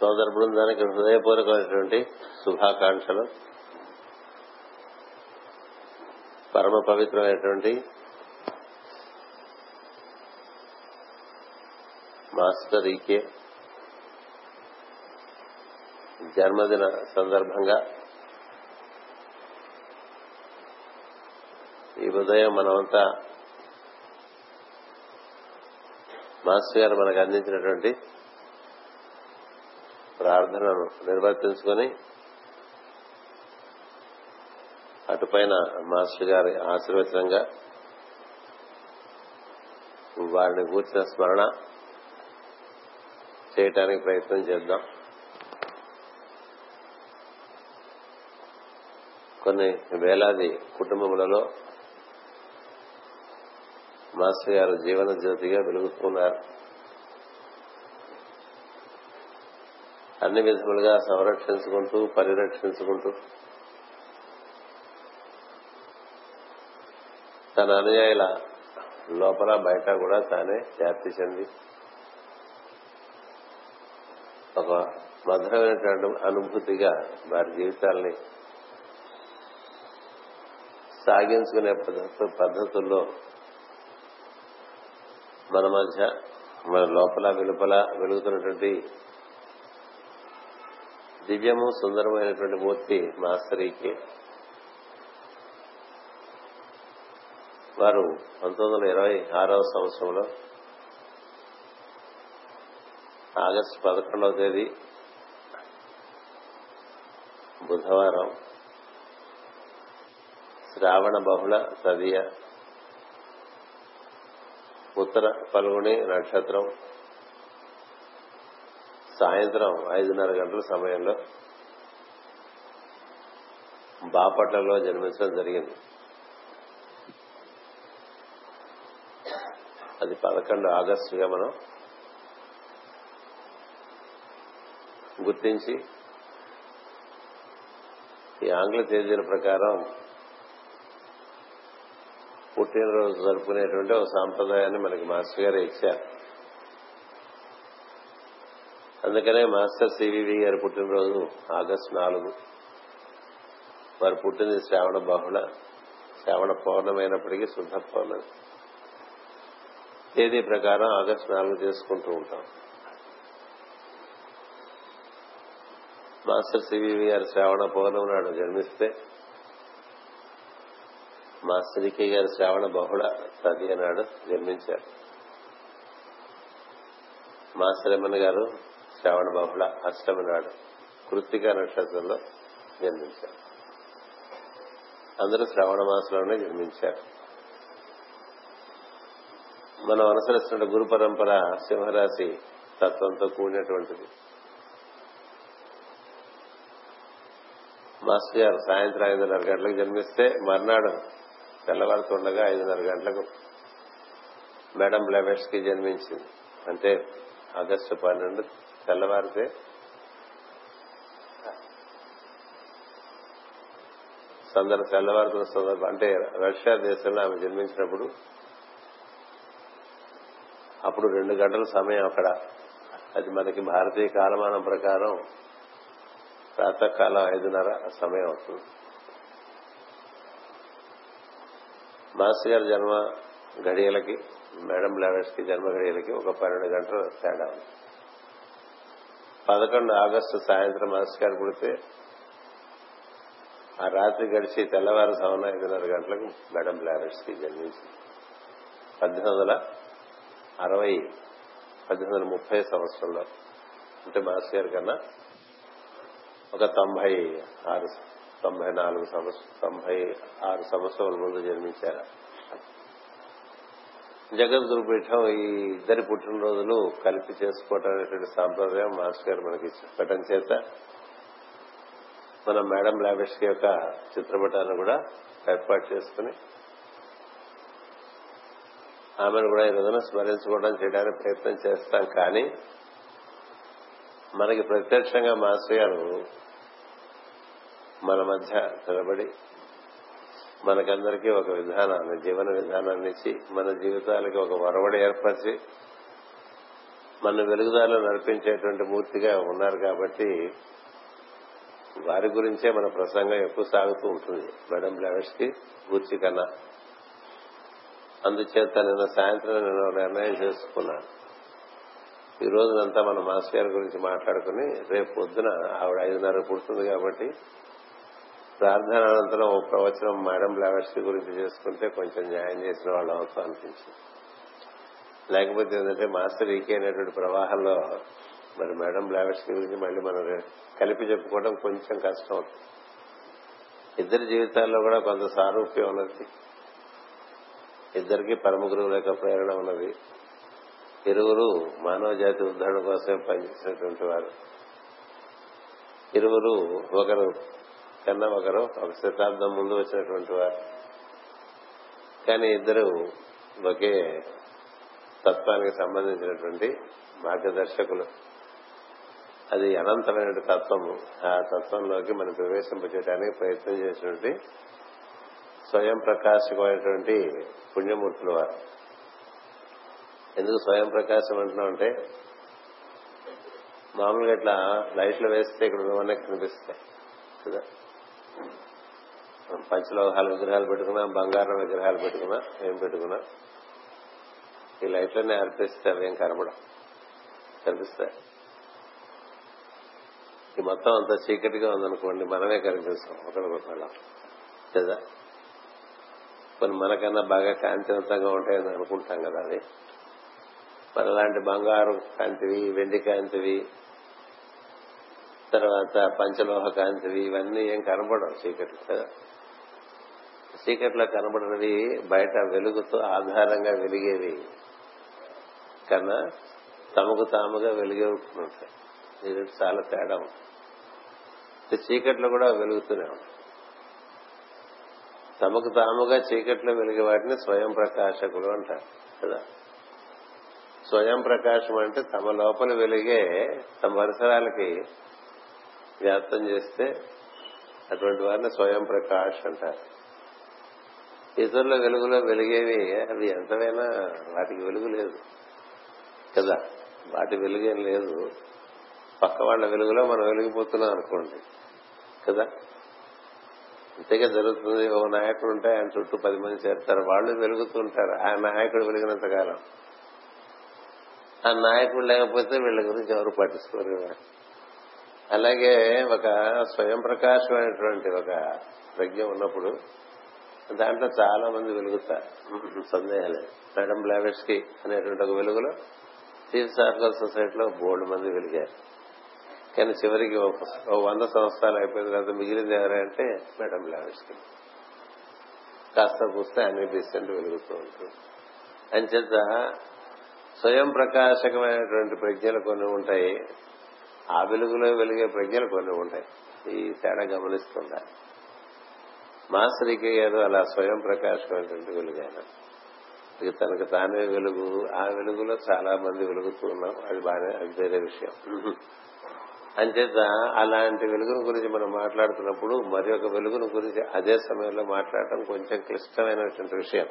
సోదర బృందానికి హృదయపూర్వకమైనటువంటి శుభాకాంక్షలు. పరమ పవిత్రమైనటువంటి మాస్టర్ ఈకే జన్మదిన సందర్భంగా ఈ ఉదయం మనమంతా మాస్టర్ గారు మనకు అందించినటువంటి ప్రార్థనను నిర్వర్తించుకొని అటుపైన మాస్టర్ గారి ఆశీర్వచనంగా వారిని కూర్చిన స్మరణ చేయటానికి ప్రయత్నం చేద్దాం. కొన్ని వేలాది కుటుంబములలో మాస్టర్ గారు జీవన జ్యోతిగా వెలుగుతున్నారు అన్ని విధములుగా సంరక్షించుకుంటూ పరిరక్షించుకుంటూ తన అనుయాయుల లోపల బయట కూడా తానే వ్యాప్తి చెంది ఒక మధురమైనటువంటి అనుభూతిగా వారి జీవితాల్ని సాగించుకునే పద్ధతు పద్ధతుల్లో మన మధ్య మన లోపల వెలుపల వెలుగుతున్నటువంటి దివ్యము సుందరమైనటువంటి మూర్తి మాస్టరీకి వారు పంతొమ్మిది వందల ఇరవై ఆరవ సంవత్సరంలో ఆగస్టు పదకొండవ తేదీ బుధవారం శ్రావణ బహుళ తదియ ఉత్తర పల్గొని నక్షత్రం సాయంత్రం ఐదున్నర గంటల సమయంలో బాపట్లలో జన్మించడం జరిగింది. అది పదకొండు ఆగస్టుగా మనం గుర్తించి ఈ ఆంగ్ల తేదీల ప్రకారం పుట్టినరోజు జరుపుకునేటువంటి ఒక సాంప్రదాయాన్ని మనకి మాస్టర్ గారు ఇచ్చారు. అందుకనే మాస్టర్ సివివి గారి పుట్టినరోజు ఆగస్టు నాలుగు. వారు పుట్టింది శ్రావణ బహుళ శ్రావణ పౌర్ణమైనప్పటికీ శుద్ధ పౌర్ణమి. తేదీ ప్రకారం ఆగస్టు నాలుగు చేసుకుంటూ ఉంటాం. మాస్టర్ సివివి గారు శ్రావణ పౌర్ణమి నాడు జన్మిస్తే మాస్టర్ ఈకే గారు శ్రావణ బహుళ తది నాడు జన్మించారు. మాస్టర్ ఎమ్మన్ గారు శ్రావణ బహుళ అష్టమి నాడు కృత్తిక నక్షత్రంలో జన్మించారు. అందరూ శ్రావణ మాసంలోనే జన్మించారు. మనం అనుసరిస్తున్న గురు పరంపర సింహరాశి తత్వంతో కూడినటువంటిది. మాస్టర్ గారు సాయంత్రం ఐదున్నర గంటలకు జన్మిస్తే మర్నాడు తెల్లవారుతుండగా ఐదున్నర గంటలకు మేడం లెవెట్స్కి జన్మించింది. అంటే ఆగస్టు పన్నెండు తెల్లవారితే సందర్భ తెల్లవారుతున్న సందర్భం అంటే రష్యా దేశంలో ఆమె జన్మించినప్పుడు అప్పుడు రెండు గంటల సమయం అక్కడ. అది మనకి భారతీయ కాలమానం ప్రకారం ప్రాతకాలం ఐదున్నర సమయం అవుతుంది. మాస్టర్ గారి జన్మ గడియలకి మేడం లావెట్స్కి జన్మ గడియలకి ఒక పన్నెండు గంటల తేడా ఉంది. పదకొండు ఆగస్టు సాయంత్రం మాస్టర్ పుడితే ఆ రాత్రి గడిచి తెల్లవారు సవన ఐదున్నర గంటలకు మేడం బ్లారెట్స్ జన్మించి పద్దెనిమిది వందల అరవై పద్దెనిమిది వందల ముప్పై సంవత్సరంలో అంటే మాస్టర్ గారి కన్నా ఒక తొంభై ఆరు తొంభై నాలుగు సంవత్సరం తొంభై ఆరు సంవత్సరాల ముందు జన్మించారు. జగద్గురు పీఠం ఈ ఇద్దరి పుట్టినరోజులు కలిపి చేసుకోవటం అనేటువంటి సాంప్రదాయం మాస్టర్ గారు మనకి చెప్పడం చేత. మనం మేడం లావేష్ యొక్క చిత్రపటాన్ని కూడా ఏర్పాటు చేసుకుని ఆమెను కూడా ఈ రోజున స్మరించుకోవడం చేయడానికి ప్రయత్నం చేస్తాం. కానీ మనకి ప్రత్యక్షంగా మాస్టర్ గారు మన మధ్య నిలబడి మనకందరికీ ఒక విధానాన్ని జీవన విధానాన్ని ఇచ్చి మన జీవితాలకి ఒక వరవడి ఏర్పరిచి మన వెలుగుదారులు నడిపించేటువంటి మూర్తిగా ఉన్నారు కాబట్టి వారి గురించే మన ప్రసంగం ఎక్కువ సాగుతూ ఉంటుంది. మేడం బ్లావెట్స్కి గూర్చి కన్నా. అందుచేత నిన్న సాయంత్రం నేను నిర్ణయం చేసుకున్నాను. ఈ రోజునంతా మన మాస్టర్ గారి గురించి మాట్లాడుకుని రేపు పొద్దున ఆవిడ ఐదున్నర పుడుతుంది కాబట్టి ప్రార్థన అనంతరం ఒక ప్రవచనం మేడం బ్లావెట్స్ గురించి చేసుకుంటే కొంచెం న్యాయం చేసిన వాళ్ళు అవసరం అనిపించింది. లేకపోతే ఏంటంటే మాస్టర్ ఈకే అనేటువంటి ప్రవాహంలో మరి మేడం బ్లావెట్స్ గురించి మళ్ళీ మనం కలిపి చెప్పుకోవడం కొంచెం కష్టం అవుతుంది. ఇద్దరి జీవితాల్లో కూడా కొంత సారూప్యం ఉన్నది. ఇద్దరికి పరమ గురువుల యొక్క ప్రేరణ ఉన్నది. ఇరువురు మానవ జాతి ఉద్ధరణ కోసమే పనిచేసినటువంటి వారు. ఇరువురు ఒకరు కన్నా ఒకరు ఒక శతాబ్దం ముందు వచ్చినటువంటి వారు. కానీ ఇద్దరు ఒకే తత్వానికి సంబంధించినటువంటి మార్గదర్శకులు. అది అనంతమైన తత్వము. ఆ తత్వంలోకి మనం ప్రవేశింపచేయడానికి ప్రయత్నం చేసినటువంటి స్వయం ప్రకాశకమైనటువంటి పుణ్యమూర్తులు వారు. ఎందుకు స్వయం ప్రకాశం అంటున్నాం అంటే మామూలుగా ఇట్లా లైట్లు వేస్తే ఇక్కడ ఉన్నవన్నీ కనిపిస్తాయి. కదా? పంచలోహాల విగ్రహాలు పెట్టుకున్నా బంగారం విగ్రహాలు పెట్టుకున్నా ఏం పెట్టుకున్నా. ఈ లైట్లన్నీ అర్పిస్తే అవేం కనబడం కనిపిస్తాయి. ఈ మొత్తం అంత చీకటిగా ఉందనుకోండి మనమే కనిపిస్తాం ఒకరికొకళ్ళం కదా కొన్ని మనకన్నా బాగా కాంతివంతంగా ఉంటాయని అనుకుంటాం కదా అది. మనలాంటి బంగారు కాంతివి వెండి కాంతివి తర్వాత పంచలోహ కాంతివి ఇవన్నీ ఏం కనబడవు చీకట్లు కదా చీకట్లో కనబడినవి బయట వెలుగుతో ఆధారంగా వెలిగేవి కన్నా తమకు తాముగా వెలిగే ఇది చాలా తేడా చీకట్లో కూడా వెలుగుతూనే ఉంటాయి. తమకు తాముగా చీకట్లో వెలిగే వాటిని స్వయం ప్రకాశకులు అంటారు కదా? స్వయం ప్రకాశం అంటే తమ లోపల వెలిగే తమ పరిసరాలకి వ్యాప్తం చేస్తే అటువంటి వారిని స్వయం ప్రకాష్ అంటారు. ఇతరుల వెలుగులో వెలిగేవి అవి ఎంతవైనా వాటికి వెలుగు లేదు. కదా? వాటి వెలుగేం లేదు. పక్క వాళ్ళ వెలుగులో మనం వెలిగిపోతున్నాం అనుకోండి. కదా? అంతేగా జరుగుతుంది ఒక నాయకుడు ఉంటే ఆయన చుట్టూ పది మంది చేస్తారు వాళ్ళు వెలుగుతుంటారు. ఆ నాయకుడు వెలిగినంత కాలం. ఆ నాయకుడు లేకపోతే వీళ్ళ గురించి ఎవరు పట్టించుకోరు కదా? అలాగే ఒక స్వయం ప్రకాశమైనటువంటి ఒక ప్రజ్ఞ ఉన్నప్పుడు దాంట్లో చాలా మంది వెలుగుతారు సందేహాలే. మేడం బ్లావెట్స్కి అనేటువంటి ఒక వెలుగులో థియోసాఫికల్ సొసైటీలో బోల్డ్ మంది వెలిగారు. కానీ చివరికి ఒక వంద సంవత్సరాలు అయిపోయిన తర్వాత మిగిలింది ఎవరంటే మేడం బ్లావెట్స్కి కాస్త పూస్తే అన్ని డిసెంట్ వెలుగుతూ ఉంటుంది. అంచేత స్వయం ప్రకాశకమైనటువంటి ప్రజ్ఞలు కొన్ని ఉంటాయి. ఆ వెలుగులో వెలిగే ప్రజ్ఞలు కొన్ని ఉంటాయి. ఈ తేడా గమనిస్తుండాలి మాస్టర్కి ఏదో అలా స్వయం ప్రకాశమైనటువంటి వెలుగాయన ఇక తనకు తానే వెలుగు. ఆ వెలుగులో చాలా మంది వెలుగుతూ ఉన్నాం. అది బాగానే అది వేరే విషయం. అంచేత అలాంటి వెలుగును గురించి మనం మాట్లాడుతున్నప్పుడు మరి ఒక వెలుగును గురించి అదే సమయంలో మాట్లాడటం కొంచెం క్లిష్టమైనటువంటి విషయం.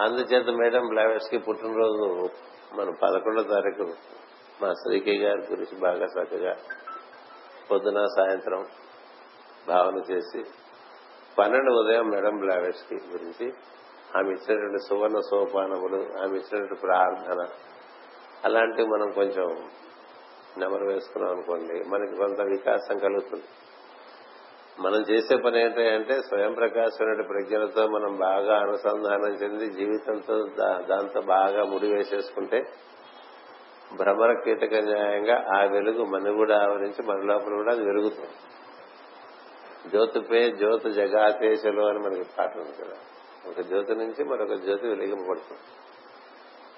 అందుచేత మేడం బ్లావెట్స్కి పుట్టినరోజు మనం పదకొండో తారీఖు మా శ్రీకే గారి గురించి బాగా చక్కగా పొద్దున సాయంత్రం భావన చేసి పన్నెండు ఉదయం మేడం బ్లావెట్స్కి గురించి ఆమె ఇచ్చినటువంటి సువర్ణ సోపానములు ఆమె ఇచ్చినటువంటి ప్రార్థన. అలాంటివి మనం కొంచెం నెమరు వేసుకున్నాం అనుకోండి మనకి కొంత వికాసం కలుగుతుంది. మనం చేసే పని ఏంటంటే స్వయం ప్రకాశమైన ప్రజ్ఞలతో మనం బాగా అనుసంధానం చెంది జీవితంతో దాంతో బాగా ముడి వేసేసుకుంటే భ్రమర కీటక న్యాయంగా ఆ వెలుగు మన కూడా ఆవరించి మన లోపల కూడా అది వెలుగుతుంది. జ్యోతిపే జ్యోతి జగాతేశలు అని మనకి పాట ఉంది కదా. ఒక జ్యోతి నుంచి మరొక జ్యోతి వెలిగింపబడుతుంది.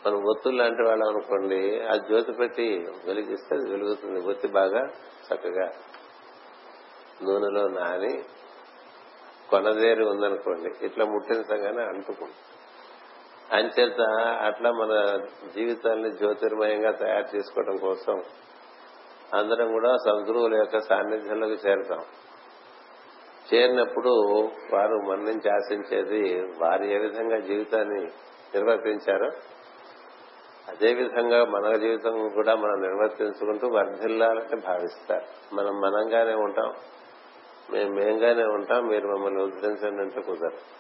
మనం ఒత్తులు లాంటి వాళ్ళం అనుకోండి ఆ జ్యోతి పెట్టి వెలిగిస్తే అది వెలుగుతుంది. ఒత్తి బాగా చక్కగా నూనెలో నాని కొనదేరి ఉందనుకోండి ఇట్లా ముట్టించగానే అంటుకుంటుంది. అంచేత అట్లా మన జీవితాన్ని జ్యోతిర్మయంగా తయారు చేసుకోవడం కోసం అందరం కూడా సద్గురువుల యొక్క సాన్నిధ్యంలోకి చేరుతాం. చేరినప్పుడు వారు మన నుంచి ఆశించేది వారు ఏ విధంగా జీవితాన్ని నిర్వర్తించారో అదే విధంగా మన జీవితం కూడా మనం నిర్వర్తించుకుంటూ వర్ధిల్లాలని భావిస్తారు. మనం మనంగానే ఉంటాం మేము మేంగానే ఉంటాం మీరు మమ్మల్ని ఉద్ధరించండి అంటే కుదరదు.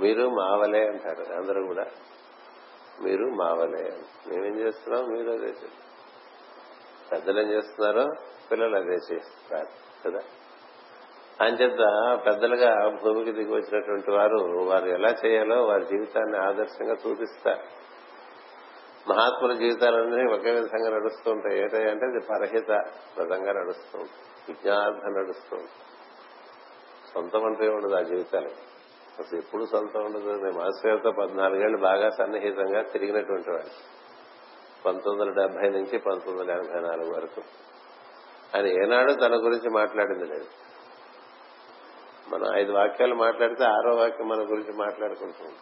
మీరు మావలే అంటారు అందరూ కూడా. మీరు మావలే. మేమేం చేస్తున్నాం? మీరు అదే చేస్తారు. పెద్దలు ఏం చేస్తున్నారో పిల్లలు అదే చేస్తారు కదా? అంచేత పెద్దలుగా భూమికి దిగి వచ్చినటువంటి వారు వారు ఎలా చేయాలో వారి జీవితాన్ని ఆదర్శంగా చూపిస్తారు మహాత్ముల జీవితాలన్నీ ఒకే విధంగా నడుస్తూ ఉంటాయి. ఏంటంటే అది పరహిత విధంగా నడుస్తూ ఉంటుంది విజ్ఞార్థం నడుస్తూ ఉంటుంది సొంతం అంటే ఉండదు ఆ జీవితాలు అసలు ఎప్పుడు సొంతం ఉండదు. నేను మాస్టర్తో పద్నాలుగేళ్ళు బాగా సన్నిహితంగా తిరిగినటువంటి వాడు. పంతొమ్మిది వందల డెబ్బై నుంచి పంతొమ్మిది వందల ఎనభై నాలుగు వరకు. ఆయన ఏనాడు తన గురించి మాట్లాడింది లేదు. మనం ఐదు వాక్యాలు మాట్లాడితే ఆరో వాక్యం మన గురించి మాట్లాడుకుంటాం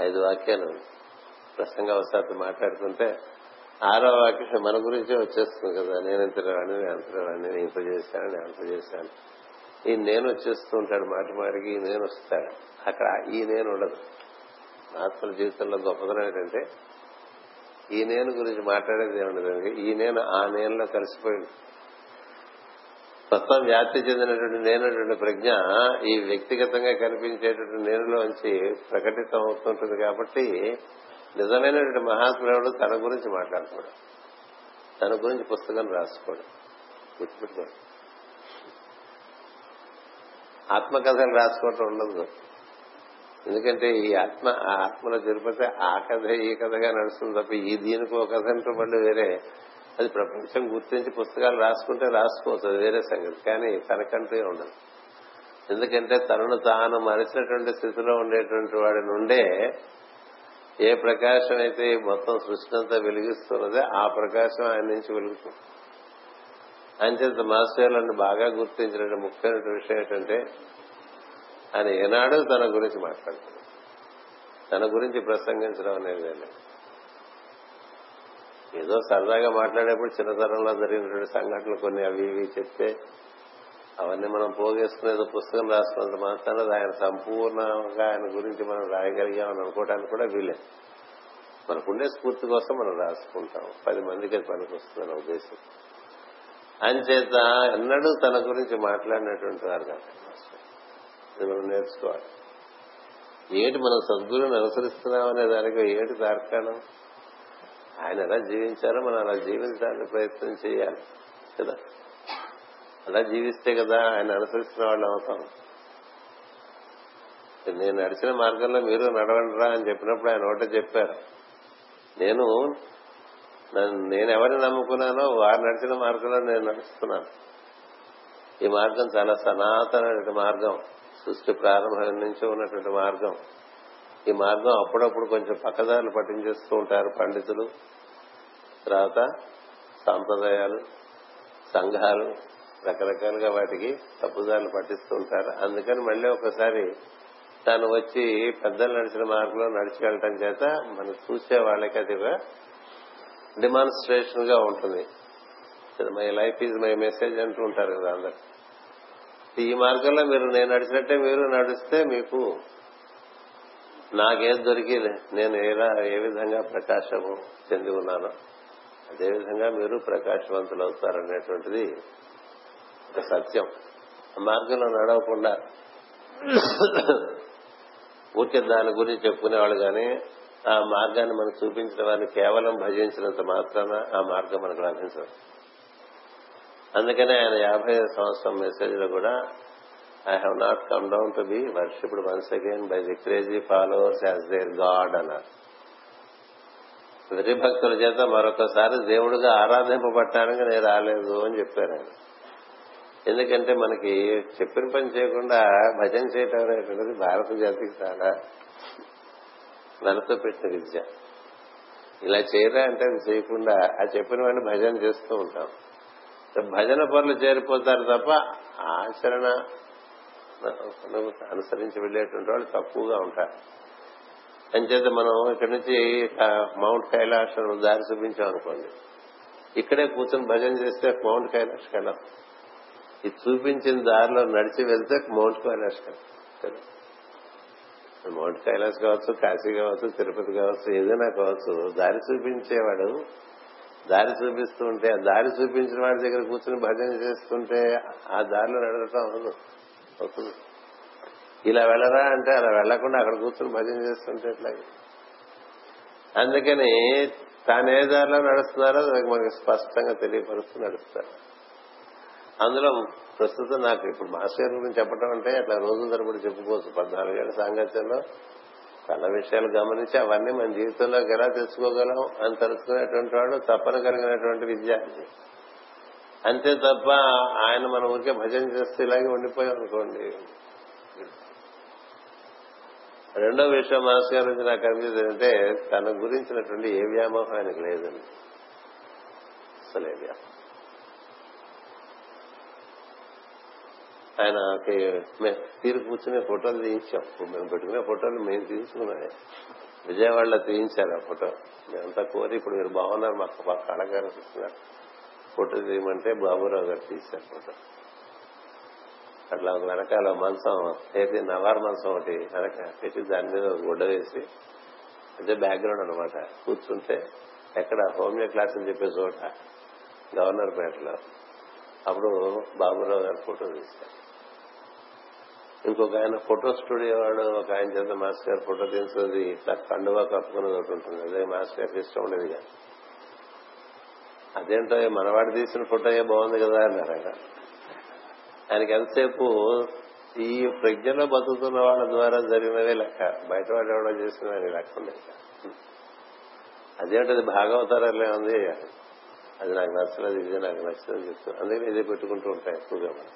ఐదు వాక్యాలు ప్రసంగవశాత్తు మాట్లాడుతుంటే ఆరో వాక్యం మన గురించే వచ్చేస్తుంది కదా. నేను ఇంత రాని నేను అంత రాని నేను ఇంత చేశాను నేను అంత చేశాను. ఈ నేను వచ్చేస్తూ ఉంటాడు మాటి మాటికి ఈ నేను వస్తాడు. అక్కడ ఈ నేను ఉండదు. ఆత్మల జీవితంలో గొప్పతనం ఏంటంటే ఈ నేను గురించి మాట్లాడేది ఏముండదు ఈ నేను ఆ నేనులో కలిసిపోయింది. మొత్తం వ్యాప్తి చెందినటువంటి నేనటువంటి ప్రజ్ఞ ఈ వ్యక్తిగతంగా కనిపించేటువంటి నేనులోంచి ప్రకటితం అవుతుంటుంది కాబట్టి నిజమైనటువంటి మహాత్ముడు తన గురించి మాట్లాడుతున్నాడు తన గురించి పుస్తకం రాసుకోడు. గుర్తుపెట్టుకోడు. ఆత్మకథలు రాసుకోవటం ఉండదు. ఎందుకంటే ఈ ఆత్మ ఆ ఆత్మలో జరిపితే ఆ కథ ఈ కథగా నడుస్తుంది తప్ప ఈ దీనికి ఒక కథ అంటే మళ్ళీ వేరే. అది ప్రపంచం గుర్తించి పుస్తకాలు రాసుకుంటే రాసుకోవచ్చు అది వేరే సంగతి. కానీ తనకంటూ ఉండదు. ఎందుకంటే తనను తాను మరిచినటువంటి స్థితిలో ఉండేటువంటి వాడి నుండే ఏ ప్రకాశం అయితే మొత్తం సృష్టి అంతా వెలిగిస్తున్నదో ఆ ప్రకాశం ఆయన నుంచి వెలుగుతుంది. అంచేత మాస్టర్లను బాగా గుర్తించిన ముఖ్యమైన విషయం ఏంటంటే ఆయన ఏనాడు తన గురించి మాట్లాడుతున్నాడు. తన గురించి ప్రసంగించడం అనేది ఏదో సరదాగా మాట్లాడేప్పుడు చిన్నతనంలో జరిగినటువంటి సంఘటనలు కొన్ని అవి ఇవి చెప్తే అవన్నీ మనం పోగేసుకునేదో పుస్తకం రాసుకున్నంత మాత్రాన ఆయన సంపూర్ణంగా ఆయన గురించి మనం రాయగలిగామని అనుకోవడానికి కూడా వీలేదు మనకుండే స్ఫూర్తి కోసం మనం రాసుకుంటాం. పది మందికి పనికి వస్తుంది ఉద్దేశం. అంచేత ఎన్నడూ తన గురించి మాట్లాడినటువంటి వారు కాదు ఇది మనం నేర్చుకోవాలి. ఏటి మనం సద్గురుని అనుసరిస్తున్నాం అనే దానికి ఏటి తార్కాణం? ఆయన ఎలా జీవించారో మనం అలా జీవించడానికి ప్రయత్నం చేయాలి కదా? అలా జీవిస్తే కదా ఆయన అనుసరిస్తున్న వాళ్ళు అవుతాం. నేను నడిచిన మార్గంలో మీరు నడవండిరా అని చెప్పినప్పుడు ఆయన ఒకటే చెప్పారు. నేను నేను ఎవరిని నమ్ముకున్నానో వారు నడిచిన మార్గంలో నేను నడుస్తున్నాను. ఈ మార్గం చాలా సనాతన మార్గం. సృష్టి ప్రారంభం నుంచి ఉన్నటువంటి మార్గం. ఈ మార్గం అప్పుడప్పుడు కొంచెం పక్కదారులు పట్టించేస్తూ ఉంటారు పండితులు. తర్వాత సాంప్రదాయాలు సంఘాలు రకరకాలుగా వాటికి తప్పుదారులు పట్టిస్తూ ఉంటారు. అందుకని మళ్ళీ ఒకసారి తాను వచ్చి పెద్దలు నడిచిన మార్గంలో నడిచి వెళ్ళటం చేత మనం చూసే వాళ్ళకి అది డిమాన్స్ట్రేషన్గా ఉంటుంది my life is my message అంటూ ఉంటారు కదా అందరు. ఈ మార్గంలో మీరు నేను నడిచినట్టే మీరు నడిస్తే మీకు నాకేది దొరికి నేను ఎలా ఏ విధంగా ప్రకాశము చెంది ఉన్నానో అదేవిధంగా మీరు ప్రకాశవంతులు అవుతారనేటువంటిది ఒక సత్యం. మార్గంలో నడవకుండా ఊరికే దాని గురించి చెప్పుకునేవాళ్ళు కానీ ఆ మార్గాన్ని మనకు చూపించిన వారిని కేవలం భజించినంత మాత్రాన ఆ మార్గం మనకు లభించదు. అందుకనే ఆయన యాభై సంవత్సరం మెసేజ్లో కూడా I have not come down to be worshipped once again by the crazy followers as their god అన్నారు. వెర్రి చేత మరొకసారి దేవుడిగా ఆరాధింపబట్టడానికి నేను రాలేదు అని చెప్పారు ఆయన. ఎందుకంటే మనకి చెప్పిన పని చేయకుండా భజన చేయటం అనేటువంటిది భారత జాతికి చాలా వెనతో పెట్టిన విద్య. ఇలా చేయరా అంటే అది చేయకుండా ఆ చెప్పిన వాడిని భజన చేస్తూ ఉంటాం. భజన పనులు చేరిపోతారు తప్ప ఆచరణ అనుసరించి వెళ్ళేటువంటి వాళ్ళు తక్కువగా ఉంటారు. అంచేత మనం ఇక్కడి నుంచి మౌంట్ కైలాసం దారి చూపించాం అనుకోండి. ఇక్కడే కూర్చొని భజన చేస్తే మౌంట్ కైలాష్ వెళ్ళాం ఇది చూపించిన దారిలో నడిచి వెళ్తే మౌంట్ కైలాష్ కదా మౌంట్ కైలాస్ కావచ్చు కాశీ కావచ్చు తిరుపతి కావచ్చు ఏదైనా కావచ్చు దారి చూపించేవాడు దారి చూపిస్తూ ఉంటే ఆ దారి చూపించిన వాడి దగ్గర కూర్చుని భజన చేస్తుంటే ఆ దారిలో నడవటం అవును అవుతుంది ఇలా వెళ్ళరా అంటే అలా వెళ్ళకుండా అక్కడ కూర్చుని భజన చేస్తుంటే ఎట్లాగే? అందుకని తాను ఏ దారిలో నడుస్తున్నారో మనకి స్పష్టంగా తెలియపరుస్తూ నడుస్తారు. అందులో ప్రస్తుతం నాకు ఇప్పుడు మాస్టర్ గురించి చెప్పడం అంటే అట్లా రోజు తరబడి చెప్పుకోవచ్చు. పద్నాలుగేళ్ళ సాంగత్యంలో చాలా విషయాలు గమనించి అవన్నీ మన జీవితంలోకి ఎలా తెచ్చుకోగలం అని తెలుసుకునేటువంటి వాడు తప్పన కలిగినటువంటి విద్యార్థి అంతే తప్ప ఆయన మన ఊరికే భజన చేస్తే ఇలాగే ఉండిపోయాం అనుకోండి. రెండో విషయం మాస్ గారి నుంచి నాకు అనిపించింది అంటే తన గురించినటువంటి ఏ వ్యామోహం ఆయనకు లేదండి. అసలు ఏ వ్యామోహం. ఆయనకి మీరు కూర్చునే ఫోటోలు తీయించాం. మేము పెట్టుకునే ఫోటోలు మేము తీసుకున్నాయి. విజయవాడలో తీయించారు ఆ ఫోటో. మేమంతా కోరి ఇప్పుడు మీరు బాగున్నారు మాకు మా కళగారు చూస్తున్నారు ఫోటో తీయమంటే బాబురావు గారు తీశారు ఫోటో. అట్లా ఒక వెనకాల మంచం ఏది నవార్ మంచం ఒకటి వెనక పెట్టి దాని మీద గుడ్డ వేసి అదే బ్యాక్గ్రౌండ్ అనమాట కూర్చుంటే ఎక్కడ హోమియో క్లాసులు చెప్పే చోట గవర్నర్ పేటలో అప్పుడు బాబురావు గారు ఫోటో తీశారు. ఇంకొక ఆయన ఫోటో స్టూడియో వాడు ఒక ఆయన చేత మాస్టర్ గారు ఫోటో తీసుకున్నది ఇట్లా కండువా కప్పుకున్నది ఒకటి ఉంటుంది అదే మాస్టర్ గారికి ఇష్టం ఉండేది కాదు అదేంటో మనవాడు తీసిన ఫోటో బాగుంది కదా అన్నారు ఆయన. ఆయనకి ఎంతసేపు ఈ ప్రజ్ఞలో బతుకుతున్న వాళ్ళ ద్వారా జరిగినవే లెక్క. బయట వాళ్ళు ఎవడో చేసిన లెక్క ఉండేది అదేంటది భాగవతారాలే ఉంది. అది నాకు నచ్చలేదు ఇది నాకు నచ్చలేదు చెప్తాను అందుకని ఇదే పెట్టుకుంటూ ఉంటాయి ఎక్కువగా మనం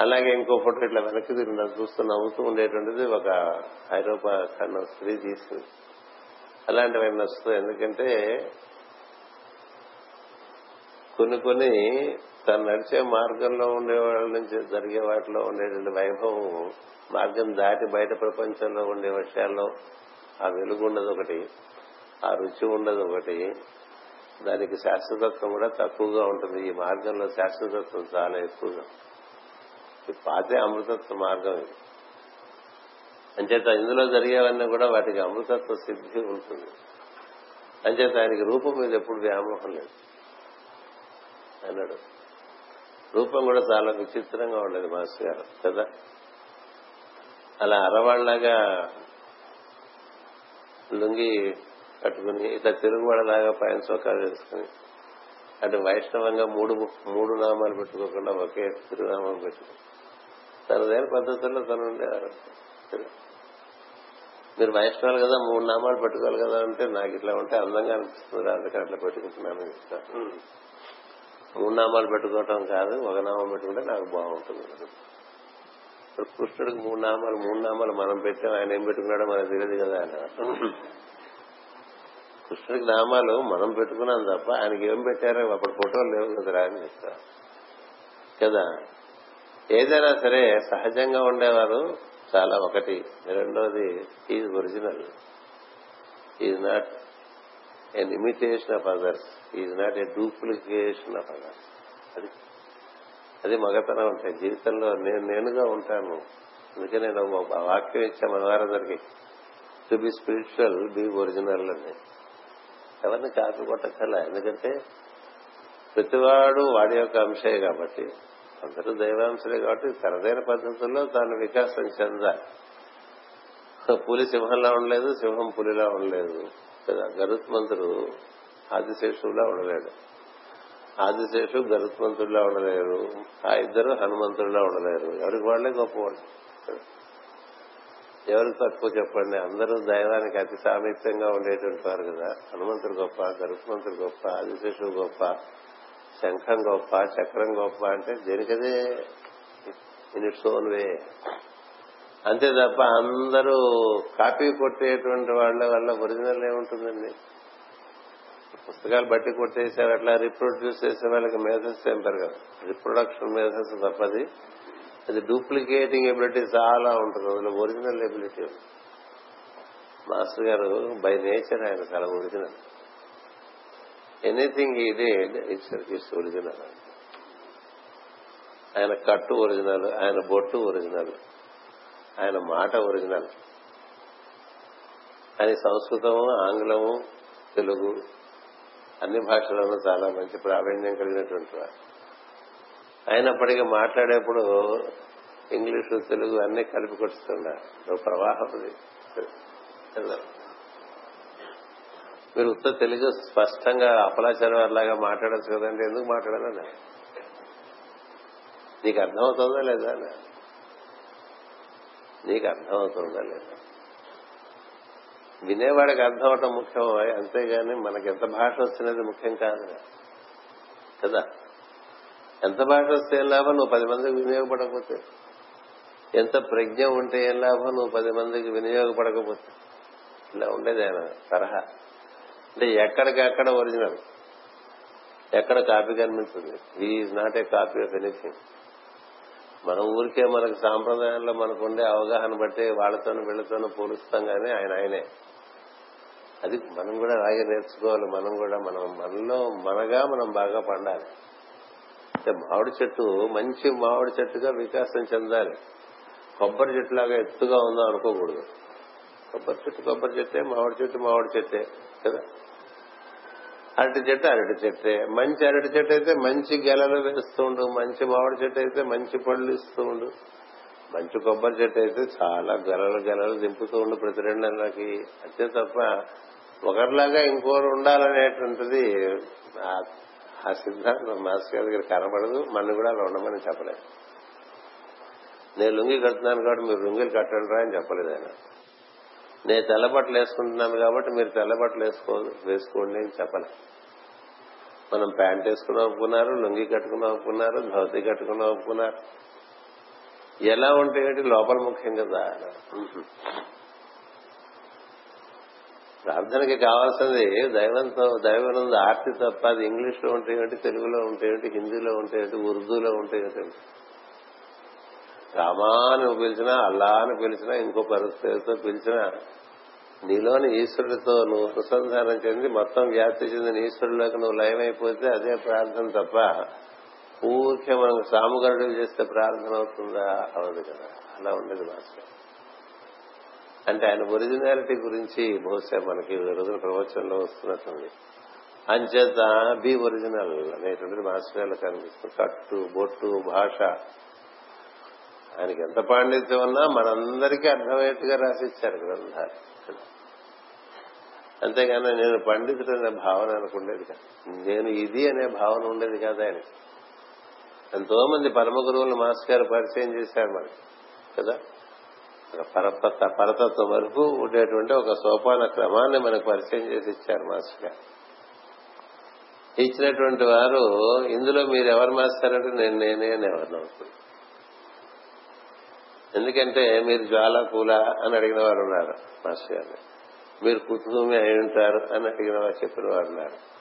అలాగే ఇంకో ఫోటో ఇట్లా వెనక్కి తిరిగి చూస్తూ నవ్వుతూ ఉండేటువంటిది ఒక ఐరోపా కన్నా స్త్రీ తీసుకుంది అలాంటివి నచ్చుతుంది ఎందుకంటే కొన్ని కొన్ని తను నడిచే మార్గంలో ఉండే వాళ్ళ నుంచి జరిగే వాటిలో ఉండేటువంటి వైభవం మార్గం దాటి బయట ప్రపంచంలో ఉండే విషయాల్లో ఆ వెలుగు ఉండదు ఒకటి ఆ రుచి ఉండదు ఒకటి. దానికి శాశ్వతత్వం కూడా తక్కువగా ఉంటుంది. ఈ మార్గంలో శాశ్వతత్వం చాలా ఎక్కువగా. పాతే అమృతత్వ మార్గం ఇది. అంచేత ఇందులో జరిగేవన్నీ కూడా వాటికి అమృతత్వ సిద్ధి ఉంటుంది. అంచేత ఆయనకి రూపం మీద ఎప్పుడు వ్యామోహం లేదు. అన్నాడు. రూపం కూడా చాలా విచిత్రంగా ఉండేది మాస్టర్ గారు కదా? అలా అరవాళ్ళాగా లుంగి కట్టుకుని ఇట్లా తిరుగుబడలాగా పైన చొక్కా వేసుకుని అటు వైష్ణవంగా మూడు మూడు నామాలు పెట్టుకోకుండా ఒకే తిరునామం పెట్టుకుని తనదైన పద్ధతుల్లో తను ఉండేవారు. మీరు వైష్ణవాలు కదా మూడు నామాలు పెట్టుకోవాలి కదా అంటే నాకు ఇట్లా ఉంటే అందంగా అనిపిస్తుంది అందుకని అట్లా పెట్టుకుంటున్నాను చెప్తాను మూడు నామాలు పెట్టుకోవటం కాదు ఒక నామం పెట్టుకుంటే నాకు బాగుంటుంది. ఇప్పుడు కృష్ణుడికి మూడు నామాలు మూడు నామాలు మనం పెట్టాం ఆయన ఏం పెట్టుకున్నాడో మనకు తెలియదు కదా ఆయన. కృష్ణుడికి నామాలు మనం పెట్టుకున్నాం తప్ప ఆయనకి ఏం పెట్టారో అప్పుడు ఫోటోలు లేవు కదరా అని చెప్తా కదా? ఏదైనా సరే సహజంగా ఉండేవారు చాలా ఒకటి. రెండోది is original is not an imitation of others is not a duplication of others అది అది మగతనం ఉంటాయి జీవితంలో నేను నేనుగా ఉంటాను. అందుకే నేను ఒక వాక్యం ఇచ్చా మన వారందరికి to be spiritual be original అని. ఎవరిని కాపీ కొట్టక్కర్లా? ఎందుకంటే ప్రతివాడు వాడి యొక్క అంశే కాబట్టి. అందరూ దైవాంశులే కాబట్టి సరదైన పద్ధతుల్లో తాను వికాసం చెందాలి. పులి సింహంలా ఉండలేదు సింహం పులిలా ఉండలేదు. కదా గరుత్మంతుడు ఆదిశేషువులా ఉండలేడు. ఆదిశేషు గరుత్మంతుడిలా ఉండలేరు. ఆ ఇద్దరు హనుమంతుడిలా ఉండలేరు. ఎవరికి వాళ్ళే గొప్పవాళ్ళు. ఎవరికి తక్కువ చెప్పండి. అందరూ దైవానికి అతి సామీప్యంగా ఉండేటువంటి వారు కదా. హనుమంతుడు గొప్ప గరుత్మంతుడు గొప్ప ఆదిశేషువు గొప్ప. శంఖం గొప్ప చక్రం గొప్ప అంటే దేనికదే ఇన్ ఇట్స్ ఓన్ వే అంతే తప్ప అందరూ కాపీ కొట్టేటువంటి వాళ్ళ వల్ల ఒరిజినల్ ఏముంటుందండి? పుస్తకాలు బట్టి కొట్టేసారు అట్లా రిప్రొడ్యూస్ చేసే వాళ్ళకి మేధస్సు ఏం కదా రిప్రొడక్షన్ మేధస్సు తప్పది. అది డూప్లికేటింగ్ ఎబిలిటీ చాలా ఉంటుంది అందులో ఒరిజినల్ ఎబిలిటీ మాస్టర్ గారు బై నేచర్ ఆయన చాలా ఒరిజినల్. ఎనీథింగ్ ఈ ఇట్స్ ఇట్స్ ఒరిజినల్. ఆయన కట్టు ఒరిజినల్ ఆయన బొట్టు ఒరిజినల్ ఆయన మాట ఒరిజినల్. ఆయన సంస్కృతము ఆంగ్లము తెలుగు అన్ని భాషలలో చాలా మంచి ప్రావీణ్యం కలిగినటువంటి వారు. అయినప్పటికీ మాట్లాడేప్పుడు ఇంగ్లీషు తెలుగు అన్ని కలిపి కొట్టుతున్నారు ప్రవాహం మీరు ఉత్త తెలుగు స్పష్టంగా అపలాచారం లాగా మాట్లాడచ్చు కదండి. ఎందుకు మాట్లాడాలని? నీకు అర్థమవుతుందా లేదా నీకు అర్థమవుతుందా లేదా? వినేవాడికి అర్థం అవటం ముఖ్యం అంతేగాని మనకి ఎంత భాష వచ్చినది ముఖ్యం కాదు. కదా? ఎంత భాష వస్తే ఏం లాభం? నువ్వు పది మందికి వినియోగపడకపోతే. ఎంత ప్రజ్ఞ ఉంటే ఏం లాభం? నువ్వు పది మందికి వినియోగపడకపోతే. ఇలా ఉండేది ఆయన తరహా. అంటే ఎక్కడికక్కడ ఒరిజినల్. ఎక్కడ కాపీ కనిపించదు is not a copy of anything మన ఊరికే మనకు సాంప్రదాయంలో మనకు ఉండే అవగాహన బట్టి వాళ్ళతోనూ వీళ్ళతోనూ పోలుస్తాం కానీ ఆయన ఆయనే. అది మనం కూడా అలాగే నేర్చుకోవాలి. మనం కూడా మనం మనలో మనగా మనం బాగా పండాలి. అంటే మామిడి చెట్టు మంచి మామిడి చెట్టుగా వికాసం చెందాలి. కొబ్బరి చెట్టులాగా ఎత్తుగా ఉందో అనుకోకూడదు. కొబ్బరి చెట్టు కొబ్బరి చెట్టే మామిడి చెట్టు మామిడి చెట్టే కదా? అరటి చెట్టు అరటి చెట్టే. మంచి అరటి చెట్టు అయితే మంచి గెలలు వేస్తుండు మంచి మామిడి చెట్టు అయితే మంచి పళ్ళు ఇస్తూ ఉండు మంచి కొబ్బరి చెట్టు అయితే చాలా గెలలు గెలలు దింపుతూ ఉండు ప్రతి రెండు నెలలకి. అంతే తప్ప ఒకరిలాగా ఇంకోరు ఉండాలనేటువంటిది ఆ సిద్ధాంతం మాస్టర్ గారి దగ్గర కనబడదు. మన కూడా అలా ఉండమని చెప్పలేదు. నేను లుంగి కడుతున్నాను కాబట్టి మీరు లుంగిలు కట్టండి రా అని చెప్పలేదు ఆయన. నేను తెల్లబట్టలు వేసుకుంటున్నాను కాబట్టి మీరు తెల్లబట్టలు వేసుకో వేసుకోండి అని చెప్పను మనం ప్యాంట్ వేసుకుని ఒప్పుకున్నారు లుంగి కట్టుకుని ఒప్పుకున్నారు ధోతి కట్టుకుని ఒప్పుకున్నారు ఎలా ఉంటే ఏంటి లోపల ముఖ్యం కదా. ప్రార్థనకి కావాల్సింది దైవంతో దైవనందు ఆర్తి తప్ప అది ఇంగ్లీష్లో ఉంటే ఏంటి తెలుగులో ఉంటే ఏంటి హిందీలో ఉంటే ఏంటి ఉర్దూలో ఉంటే ఏంటి? రామా నువ్వు పిలిచినా అల్లా అని పిలిచినా ఇంకో పరిస్థితితో పిలిచినా నీలోని ఈశ్వరుడితో నువ్వు అనుసంధానం చెంది మొత్తం వ్యాప్తి చెందిన ఈశ్వరుడిలోకి నువ్వు లయమైపోతే అదే ప్రార్థన తప్ప ఊరికే మనం సాముగరుడు చేస్తే ప్రార్థన అవుతుందా? అవదు కదా. అలా ఉండేది మాస్టర్. అంటే ఆయన ఒరిజినాలిటీ గురించి బహుశా మనకి రోజున ప్రవచనంలో వస్తున్నట్టుంది. అంచేత బి ఒరిజినల్ అనేటువంటిది మాస్టర్ కనిపిస్తుంది. కట్టు బొట్టు భాష ఆయనకి ఎంత పాండిత్యం ఉన్నా మనందరికీ అర్థమయ్యేట్టుగా రాసిచ్చారు గ్రంథాలు. అంతేగాని నేను పండితుడు అనే భావన అనుకుండేది కాదు. నేను ఇది అనే భావన ఉండేది కాదు ఆయనకి ఎంతో మంది పరమ గురువులు మాస్ గారు పరిచయం చేశారు మనకి కదా? పరతత్వ పరతత్వం వరకు ఉండేటువంటి ఒక సోపాన క్రమాన్ని మనకు పరిచయం చేసి ఇచ్చారు మాస్టర్ గారు. ఇచ్చినటువంటి వారు ఇందులో మీరు ఎవరు మాస్టర్ అంటే నేను నేనే అని ఎవరిని అవుతుంది ఎందుకంటే మీరు జ్వాల పూల అని అడిగిన వారు ఉన్నారు మాస్టర్ గారిని మీరు కుటుంబమే అయి ఉంటారు అని అడిగిన వారు చెప్పిన వారు ఉన్నారు.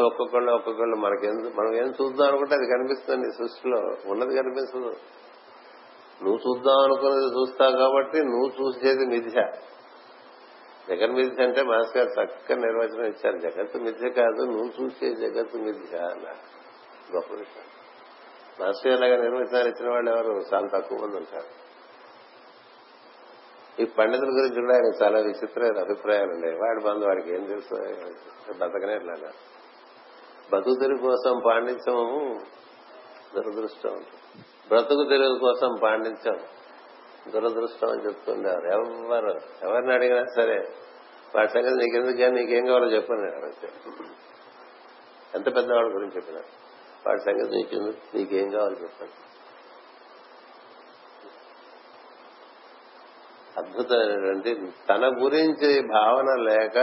ఒక్కొక్కళ్ళు ఒక్కొక్కళ్ళు మనకెందుకు మనం ఏం చూద్దాం అనుకుంటే అది కనిపిస్తుంది సృష్టిలో. ఉన్నది కనిపిస్తుంది. నువ్వు చూద్దాం అనుకున్నది చూస్తావు కాబట్టి నువ్వు చూసేది మిథ్య. జగన్ మిథ్య అంటే మాస్ గారు చక్కగా నిర్వచనం ఇచ్చారు. జగత్తు మిథ్య కాదు నువ్వు చూసే జగత్తు మిథ్య అన్నారు. గొప్ప విషయం. మాస్టర్ గారు నిర్వచనాలు ఇచ్చిన వాళ్ళు ఎవరు? చాలా తక్కువ మంది ఉంటారు. ఈ పండితుల గురించి కూడా ఆయన చాలా విచిత్రమైన అభిప్రాయాలు ఉన్నాయి. వాడి బంధు వాడికి ఏం తెలుసు? బతకనే ఇట్లా బతుకు తెరుగు కోసం పాండిత్యము దురదృష్టం. బ్రతుకు తెరుగు కోసం పాండిత్యం దురదృష్టం అని చెప్తుండేవారు. ఎవరు? ఎవరిని అడిగినా సరే వాడి సంగతి నీకెందుకు? కానీ నీకేం కావాలో చెప్పండి. ఎంత పెద్దవాళ్ళ గురించి చెప్పినారు వాడి సంగతి నీకు నీకేం కావాలి చెప్పండి. అద్భుతమైనటువంటి తన గురించి భావన లేక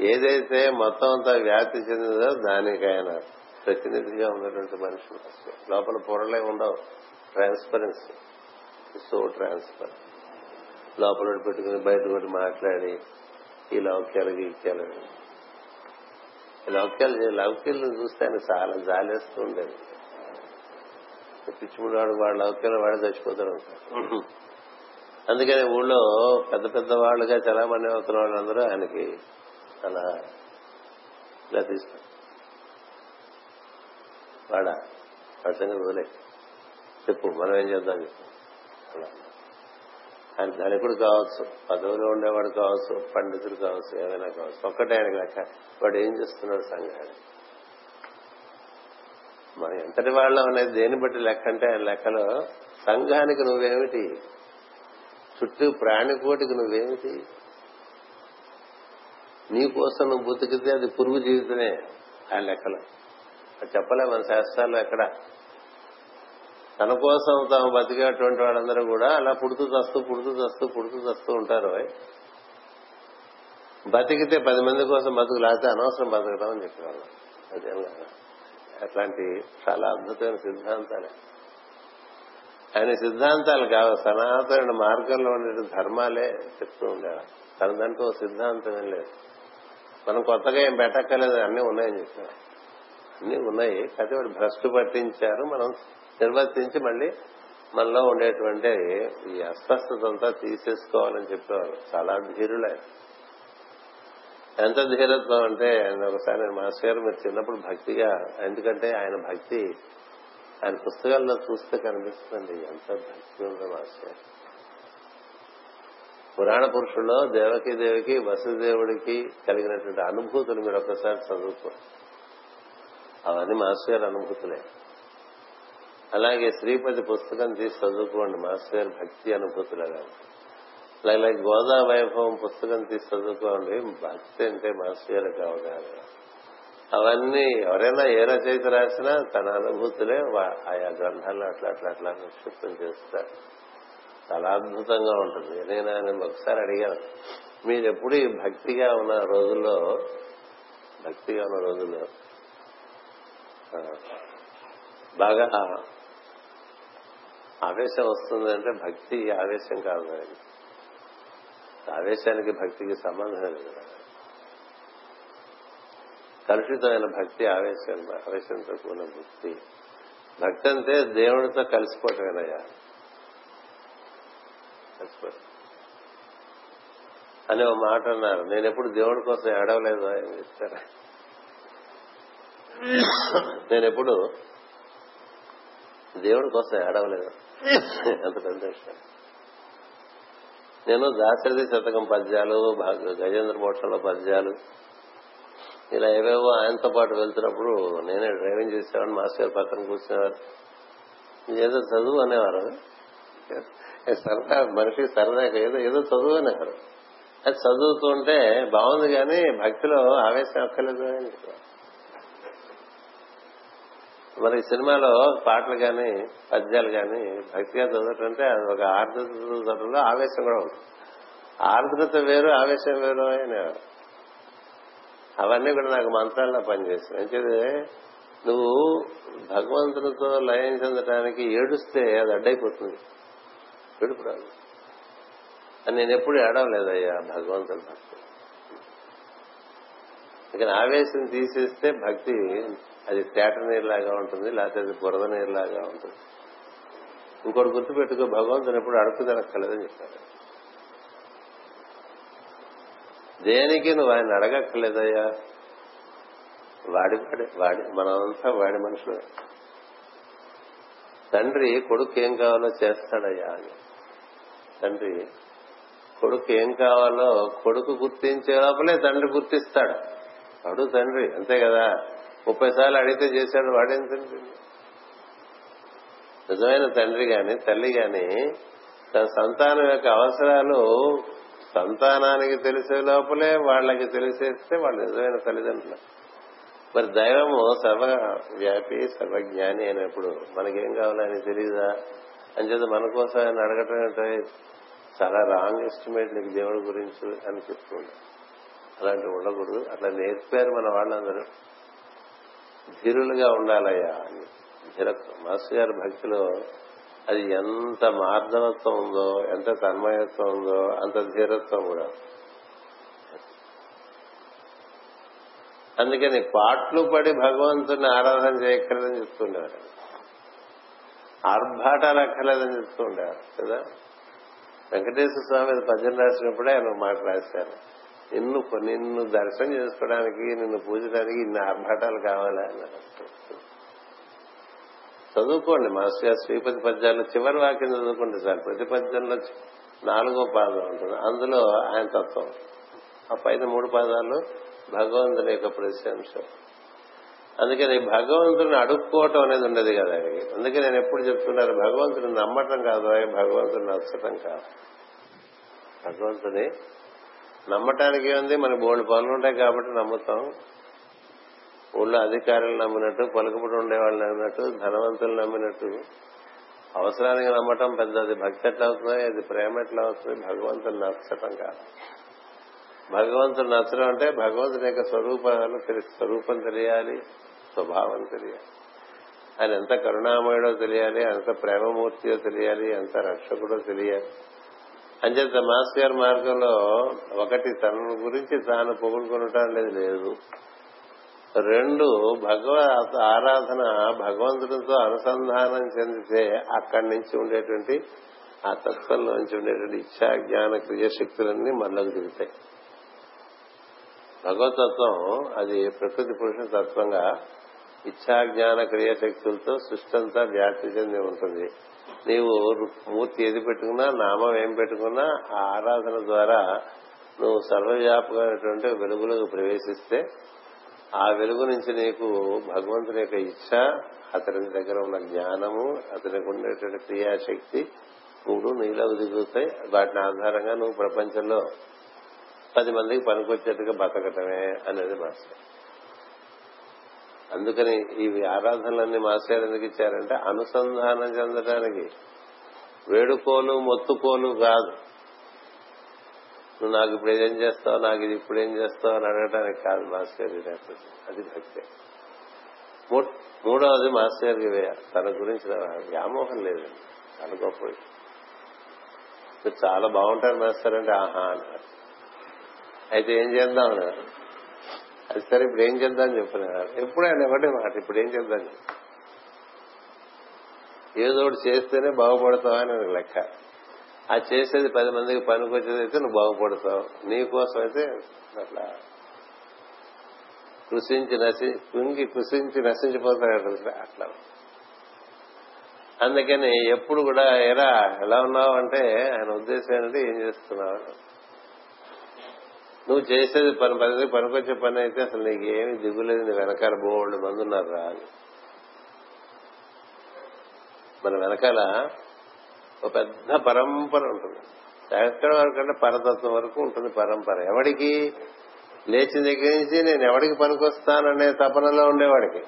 ఏదైతే మొత్తం అంతా వ్యాప్తి చెందిందో దానికైనా ప్రతినిధిగా ఉన్నటువంటి మనుషులు లోపల పొరలే ఉండవు. ట్రాన్స్పరెన్సీ సో ట్రాన్స్పర్ లోపల పెట్టుకుని బయట కూడా మాట్లాడి ఈ లౌక్యాలకి గీక్యాలు లౌక్యాలు లౌక్యులు చూస్తే ఆయన చాలా జాలేస్తూ ఉండేది పిచ్చిముడు వాడు వాడు లౌక్యాలు వాడు చచ్చిపోతాడు. అందుకని ఊళ్ళో పెద్ద పెద్ద వాళ్ళుగా చలామణి అవుతున్న వాళ్ళందరూ ఆయనకి అలా ఇలా తీస్తారు వాడా వాడి సంగతి వదిలే. చెప్పు మనం ఏం చేద్దాం చెప్పు. అలా. ఆయన ధనికుడు కావచ్చు పదవిలో ఉండేవాడు కావచ్చు పండితుడు కావచ్చు ఏమైనా కావచ్చు ఒక్కటే ఆయన లెక్క వాడు ఏం చేస్తున్నాడు సంఘాన్ని మనం ఎంతటి వాళ్ళం అనేది దేని బట్టి లెక్క అంటే ఆయన లెక్కలో సంఘానికి నువ్వేమిటి? చుట్టూ ప్రాణికోటికి నువ్వేమిటి? నీకోసం నువ్వు బతికితే అది పురుగు జీవితమే ఆయన లెక్కలో. అది చెప్పలే మన శాస్త్రాల్లో ఎక్కడ? తన కోసం తాము బతికేటువంటి వాళ్ళందరూ కూడా అలా పుడుతూ చస్తూ పుడుతూ చస్తూ పుడుతూ చస్తూ ఉంటారు. బతికితే పది మంది కోసం బతుకు లేకపోతే అనవసరం బతకడం అని చెప్పేవాళ్ళు. అదేం కదా. అట్లాంటి చాలా అద్భుతమైన సిద్ధాంతాలే. ఆయన సిద్ధాంతాలు కావు. సనాతన మార్గంలో ఉండే ధర్మాలే చెప్తూ ఉండేవాడు తన దాంట్లో సిద్ధాంతం ఏం లేదు. మనం కొత్తగా ఏం పెట్టక్కర్లేదు అన్నీ ఉన్నాయని చెప్పారు అన్నీ ఉన్నాయి. అయితే వాడు భ్రష్టు పట్టించారు. మనం నిర్వర్తించి మళ్ళీ మనలో ఉండేటువంటి ఈ అస్వస్థత అంతా తీసేసుకోవాలని చెప్పేవారు. చాలా ధీరులే. ఎంత ధీరత్వం అంటే ఆయన ఒకసారి నేను మాస్టర్ గారు మీరు చిన్నప్పుడు భక్తిగా ఎందుకంటే ఆయన భక్తి ఆయన పుస్తకాల్లో చూస్తే కనిపిస్తుంది ఎంత భక్తి ఉంది మాస్టర్ గారు. పురాణ పురుషుల్లో దేవకి దేవికి వసుదేవుడికి కలిగినటువంటి అనుభూతులు మీరు ఒక్కసారి చదువుకో. అవన్నీ మాస్టర్ గారి అనుభూతులే. అలాగే శ్రీపతి పుస్తకం తీసి చదువుకోండి. మాస్టర్ గారి భక్తి అనుభూతులు అలాగే గోదా వైభవం పుస్తకం తీసి చదువుకోండి. భక్తి అంటే మాస్టర్ గారికి అవగాహన. అవన్నీ ఎవరైనా ఏ రచయిత రాసినా తన అనుభూతులే ఆయా గ్రంథాల్లో అట్లా అట్లా అట్లా నిక్షిప్తం చేస్తారు. చాలా అద్భుతంగా ఉంటుంది. నేను ఆయన ఒకసారి అడిగాను మీరు ఎప్పుడు ఈ భక్తిగా ఉన్న రోజుల్లో భక్తిగా ఉన్న రోజుల్లో బాగా ఆవేశం వస్తుందంటే భక్తి ఆవేశం కాదు ఆవేశానికి భక్తికి సంబంధం లేదు కలుషితమైన భక్తి ఆవేశం ఆవేశంతో కూడిన భక్తి. భక్తి అంటే దేవుడితో కలిసిపోవటమేనయ్యా. కలిసిపోవటం. అని ఒక మాట అన్నారు. నేను ఎప్పుడు దేవుడి కోసం ఏడవలేదు ఆయన చెప్తారా నేను ఎప్పుడు దేవుడి కోసం ఏడవలేదు. అంత పెద్ద విషయం. నేను దాశరథి శతకం పద్యాలు గజేంద్ర మోక్షంలో పద్యాలు ఇలా ఏవేవో ఆయనతో పాటు వెళ్తున్నప్పుడు నేనే డ్రైవింగ్ చేసేవాడిని మాస్టర్ గారు పక్కన కూర్చునేవారు. ఏదో చదువు అనేవారు. సరదా మనిషి సరదాగా ఏదో ఏదో చదువు అనేవారు. అది చదువుతుంటే బాగుంది కానీ భక్తిలో ఆవేశం అక్కర్లేదు అని మరి సినిమాలో పాటలు కానీ పద్యాలు కానీ భక్తిగా చదవటంటే అది ఒక ఆర్ద్రత చదవడంలో ఆవేశం కూడా ఉంటుంది. ఆర్ద్రత వేరు ఆవేశం వేరు అనేవారు అవన్నీ కూడా నాకు మంత్రాల్లో పనిచేస్తాయి. అంటే నువ్వు భగవంతునితో లయం చెందడానికి ఏడుస్తే అది అడ్డైపోతుంది. ఏడుపు రాదు అని నేను ఎప్పుడు ఏడవలేదయ్యా భగవంతుని భక్తి ఇక ఆవేశం తీసేస్తే భక్తి అది తేట నీరులాగా ఉంటుంది లేకపోతే అది బురద నీరులాగా ఉంటుంది. ఇంకోటి గుర్తుపెట్టుకో భగవంతుని ఎప్పుడు అడుపు తినక్కర్లేదని చెప్పారు దేనికి నువ్వు ఆయన అడగక్కర్లేదయ్యా? వాడి వాడి వాడి మనమంతా వాడి మనుషులు. తండ్రి కొడుకు ఏం కావాలో చేస్తాడయ్యా అని. తండ్రి కొడుకు ఏం కావాలో కొడుకు గుర్తించే లోపలే తండ్రి గుర్తిస్తాడు. అడు తండ్రి అంతే కదా? ముప్పై సార్లు అడిగితే చేశాడు వాడేం నిజమైన తండ్రి గాని తల్లి గాని తన సంతానం యొక్క అవసరాలు సంతానానికి తెలిసే లోపలే వాళ్ళకి తెలిసేస్తే వాళ్ళు నిజమైన తల్లిదండ్రులు. మరి దైవము సర్వ వ్యాపి సర్వజ్ఞాని అయినప్పుడు మనకేం కావాలని తెలియదా అని చేత మన కోసం ఆయన అడగటం అంటే చాలా రాంగ్ ఎస్టిమేట్ నీకు దేవుడి గురించి అని చెప్తుండే. అలాంటివి ఉండకూడదు. అట్లా నేర్పారు మన వాళ్ళందరూ. ధీరులుగా ఉండాలయ్యా అని. ధీరత్వం మాస్టర్ గారి భక్తిలో అది ఎంత మార్ధవత్వం ఉందో ఎంత తన్మయత్వం ఉందో అంత ధీరత్వం కూడా. అందుకని పాటలు పడి భగవంతుని ఆరాధన చేయక్కర్లేదని చెప్తుండేవారు. ఆర్భాటాలు అక్కర్లేదని చెప్తుండేవారు కదా? వెంకటేశ్వర స్వామి పద్యం రాసినప్పుడే ఆయన మాట రాశారు. నిన్ను నిన్ను దర్శనం చేసుకోవడానికి నిన్ను పూజడానికి ఇన్ని ఆర్భాటాలు కావాలా చదువుకోండి మాస్టర్ గారు శ్రీపతి పద్యాలు చివరి వాక్యం చదువుకోండి సార్ ప్రతి పద్యంలో నాలుగో పాదం ఉంటుంది. అందులో ఆయన తత్వం. ఆ పైన మూడు పాదాలు భగవంతుని యొక్క ప్రశంస అందుకని భగవంతుని అడుక్కోవటం అనేది ఉండదు కదా అందుకే నేను ఎప్పుడు చెప్తున్నారు భగవంతుని నమ్మటం కాదు భగవంతుని నచ్చటం కాదు. భగవంతుని నమ్మటానికి ఏముంది మనకి బోల్డ్ పనులు ఉంటాయి కాబట్టి నమ్ముతాం. ఊళ్ళో అధికారులు నమ్మినట్టు పలుకుబడి ఉండేవాళ్ళు నమ్మినట్టు ధనవంతులు నమ్మినట్టు అవసరానికి నమ్మటం పెద్దది. భక్తి ఎట్లా అవుతుంది? అది ప్రేమ ఎట్లా అవుతుంది? భగవంతుని నచ్చటం కాదు. భగవంతుడు నచ్చడం అంటే భగవంతుని యొక్క స్వరూపాలు స్వరూపం తెలియాలి స్వభావం తెలియాలి. ఆయన ఎంత కరుణామయుడో తెలియాలి ఎంత ప్రేమమూర్తియో తెలియాలి ఎంత రక్షకుడో తెలియాలి. అంచేత మాస్ గారి మార్గంలో ఒకటి తన గురించి తాను పొగుడుకొనటం అనేది లేదు. రెండు భగవత్ ఆరాధన భగవంతుడితో అనుసంధానం చెందితే అక్కడి నుంచి ఉండేటువంటి ఆ తత్వంలోంచి ఉండేటువంటి ఇచ్చా జ్ఞాన క్రియాశక్తులన్నీ మనలోకి దిగుతాయి భగవతత్వం అది ప్రకృతి పురుష తత్వంగా ఇచ్చా జ్ఞాన క్రియాశక్తులతో సృష్టి అంతా వ్యాప్తి చెంది ఉంటుంది. నీవు మూర్తి ఏది పెట్టుకున్నా నామం ఏం పెట్టుకున్నా ఆ ఆరాధన ద్వారా నువ్వు సర్వవ్యాపకమైనటువంటి వెలుగులకు ప్రవేశిస్తే ఆ వెలుగు నుంచి నీకు భగవంతుని యొక్క ఇచ్చ అతని దగ్గర ఉన్న జ్ఞానము అతనికి ఉండేటువంటి క్రియాశక్తి మూడు నీలోకి దిగుతాయి వాటిని ఆధారంగా నువ్వు ప్రపంచంలో పది మందికి పనికొచ్చేట్టుగా బతకటమే అనేది మాస్టర్ అందుకని ఈ ఆరాధనలన్నీ మాస్టర్ ఎందుకు ఇచ్చారంటే అనుసంధానం చెందడానికి వేడుకోలు మొత్తుకోలు కాదు. నువ్వు నాకు ఇప్పుడు ఏం చేస్తావు నాకు ఇది ఇప్పుడు ఏం చేస్తావు అని అడగడానికి కాదు మాస్టర్ అది భక్తే. మూడవది మాస్టర్ తన గురించి వ్యామోహం లేదండి. చాలా గొప్ప మీరు చాలా బాగుంటారు మాస్టర్ అంటే ఆహా అన్నారు. అయితే ఏం చేద్దాం అన్నారు? అది సరే ఇప్పుడు ఏం చేద్దాం చెప్పినారు ఎప్పుడు ఆయన ఒకటే మాట ఇప్పుడు ఏం చేద్దాం ఏదో ఒకటి చేస్తేనే బాగుపడతావు అని లెక్క. ఆ చేసేది పది మందికి పనికొచ్చేది అయితే నువ్వు బాగుపడతావు. నీ కోసం అయితే అట్లా. కృషించి నశి కుంగి కృషించి నశించిపోతాడు అట్లా. అందుకని ఎప్పుడు కూడా ఎరా ఎలా ఉన్నావు అంటే ఆయన ఉద్దేశం ఏంటంటే ఏం చేస్తున్నావు? నువ్వు చేసేది పని పని పనికొచ్చే పని అయితే అసలు నీకు ఏమి దిగులేదు నీ వెనకాల బోళ్ళు మంది ఉన్నారు రా. అని మన వెనకాల ఒక పెద్ద పరంపర ఉంటుంది. శాస్త్రం వరకు అంటే పరతత్వం వరకు ఉంటుంది పరంపర. ఎవడికి? లేచిన దగ్గర నుంచి నేను ఎవడికి పనికొస్తాననే తపనలో ఉండేవాడికి.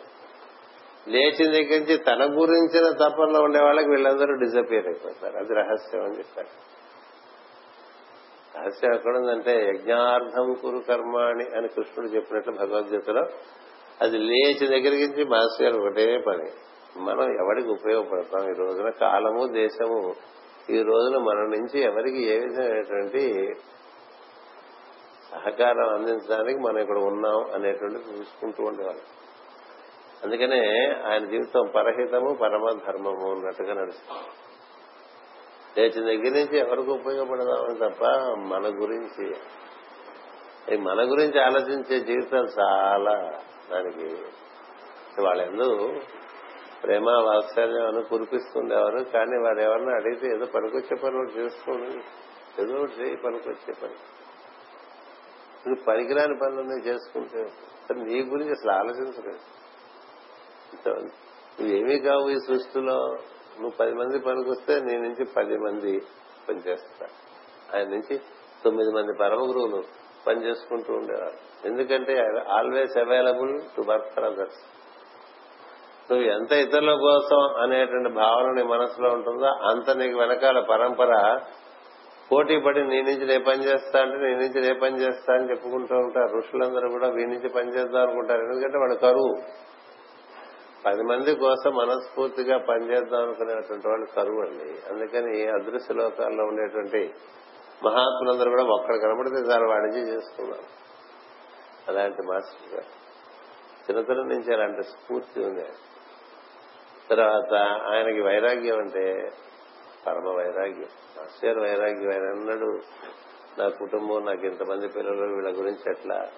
లేచిన దగ్గర నుంచి తన గురించిన తపనలో ఉండే వాళ్ళకి వీళ్ళందరూ డిజపియర్ అయిపోతారు. అది రహస్యం అని చెప్పారు. రహస్యం ఎక్కడుందంటే యజ్ఞార్థం కురు కర్మాణి అని కృష్ణుడు చెప్పినట్లు భగవద్గీతలో అది లేచి దగ్గర నుంచి మాస్టర్ గారు ఒకటే పని. మనం ఎవరికి ఉపయోగపడతాం? ఈ రోజున కాలము దేశము ఈ రోజున మన నుంచి ఎవరికి ఏ విధమైనటువంటి సహకారం అందించడానికి మనం ఇక్కడ ఉన్నాం అనేటువంటి చూసుకుంటూ ఉండేవాళ్ళం. అందుకనే ఆయన జీవితం పరహితము పరమ ధర్మము అన్నట్టుగా నడుస్తుంది. లేచిన దగ్గర నుంచి ఎవరికి ఉపయోగపడదామని తప్ప మన గురించి మన గురించి ఆలోచించే జీవితాలు చాలా దానికి. వాళ్ళెందు ప్రేమ వాత్సల్యం అని కురిపిస్తుండేవారు కానీ వారు ఎవరన్నా అడిగితే ఏదో పనికొచ్చే పని ఒకటి చేసుకోండి. ఏదో ఒకటి చేయి పనికొచ్చే పని. నువ్వు పనికిరాని పనులన్నీ చేసుకుంటే. నీ గురించి అసలు ఆలోచించలేదు. నువ్వేమీ కావు ఈ సృష్టిలో. నువ్వు పది మంది పనికొస్తే నీ నుంచి పది మంది పనిచేస్తా ఆయన నుంచి తొమ్మిది మంది పరమ గురువులు పనిచేసుకుంటూ ఉండేవారు. ఎందుకంటే always available to work for others నువ్వు ఎంత ఇతరుల కోసం అనేటువంటి భావన నీ మనసులో ఉంటుందో అంత నీకు వెనకాల పరంపర పోటీ పడి నీ నుంచి నే పని చేస్తా అంటే నీ నుంచి నే పని చేస్తా అని చెప్పుకుంటూ ఉంటారు. ఋషులందరూ కూడా వీ నుంచి పని చేద్దాం అనుకుంటారు. ఎందుకంటే వాడు కరువు. పది మంది కోసం మనస్ఫూర్తిగా పనిచేద్దాం అనుకునేటువంటి వాళ్ళు కరువు అండి అందుకని అదృశ్య లోకాల్లో ఉండేటువంటి మహాత్ములందరూ కూడా ఒక్కడ కనబడితే చాలా వాణిజ్యం చేసుకున్నారు. అలాంటి మాస్టర్ గారు. చిన్నతనం నుంచి అలాంటి స్ఫూర్తి ఉంది. తర్వాత ఆయనకి వైరాగ్యం అంటే పరమ వైరాగ్యం. మాస్టర్ వైరాగ్యం. ఆయన అన్నాడు నా కుటుంబం నాకు ఇంతమంది పిల్లలు వీళ్ళ గురించి ఎట్లా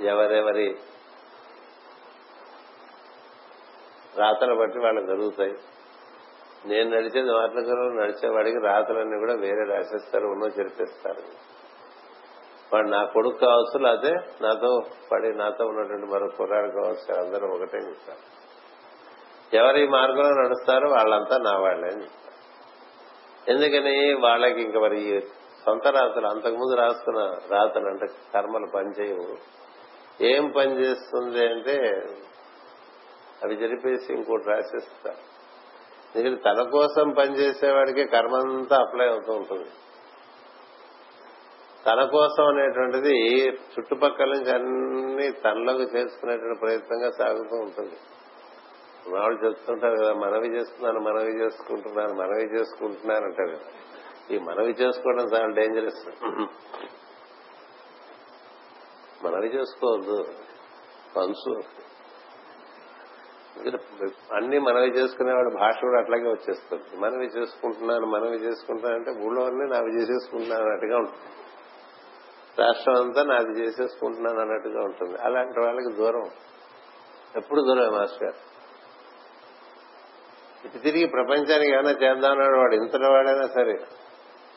ఎవరెవరి రాతలు బట్టి వాళ్ళకి జరుగుతాయి. నేను నడిచేది మార్గంలో నడిచేవాడికి రాతలన్నీ కూడా వేరే రాసేస్తారు ఉన్నో చెరిపేస్తారు. వాడు నా కొడుకు కావచ్చు లేకపోతే నాతో పడి నాతో ఉన్నటువంటి మరో కుర్రాడు కావచ్చు అందరూ ఒకటే చెప్తారు. ఎవరు ఈ మార్గంలో నడుస్తారో వాళ్ళంతా నా వాళ్ళే అని ఎందుకని వాళ్ళకి ఇంక మరి సొంత రాతలు అంతకుముందు రాస్తున్న రాతలు అంటే కర్మలు పనిచేయవు. ఏం పని చేస్తుంది అంటే అవి జరిపేసి ఇంకోటి రాసేస్తారు ఎందుకంటే తన కోసం పనిచేసేవాడికి కర్మంతా అప్లై అవుతూ ఉంటుంది. తన కోసం అనేటువంటిది చుట్టుపక్కల నుంచి అన్ని తనలోకి చేసుకునేటువంటి ప్రయత్నంగా సాగుతూ ఉంటుంది. వాళ్ళు చెప్తుంటారు కదా మనవి చేస్తున్నాను మనవి చేసుకుంటున్నాను మనవి చేసుకుంటున్నాను అంటారు కదా. ఈ మనవి చేసుకోవడం చాలా డేంజరస్ మనవి చేసుకోవద్దు. పంచు. అన్ని మనవి చేసుకునేవాడు భాష కూడా అట్లాగే వచ్చేస్తుంది. మనవి చేసుకుంటున్నాను మనవి చేసుకుంటున్నాను అంటే ఊళ్ళో అన్ని నావి చేసేసుకుంటున్నాను అన్నట్టుగా ఉంటుంది. రాష్ట్రం అంతా నాది చేసేసుకుంటున్నాను అన్నట్టుగా ఉంటుంది. అలాంటి వాళ్ళకి దూరం. ఎప్పుడు దూరం మాస్టర్? గారు ఇటు తిరిగి ప్రపంచానికి ఏమైనా చేద్దామన్నాడు వాడు. ఇంతటి వాడైనా సరే.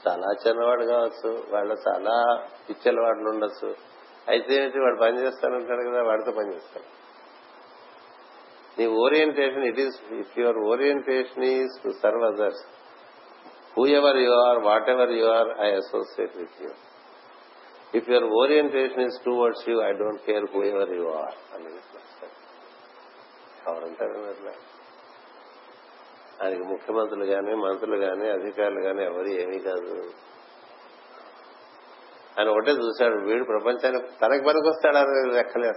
చాలా చిన్నవాడు కావచ్చు. వాళ్ళ చాలా పిచ్చల ఉండొచ్చు. అయితే ఏంటి వాడు పని చేస్తానంటాడు కదా వాడితో పని చేస్తాడు. నీ orientation it is if your orientation is to serve others whoever you are whatever you are I associate with you if your orientation is towards you I don't care whoever you are అని ఎవరంటారు అట్లా ఆయనకి ముఖ్యమంత్రులు కానీ మంత్రులు కానీ అధికారులు కానీ ఎవరు ఏమీ కాదు. ఆయన ఒకటే చూశాడు వీడు ప్రపంచానికి తనకి పనికొస్తాడా అనేది లెక్కలే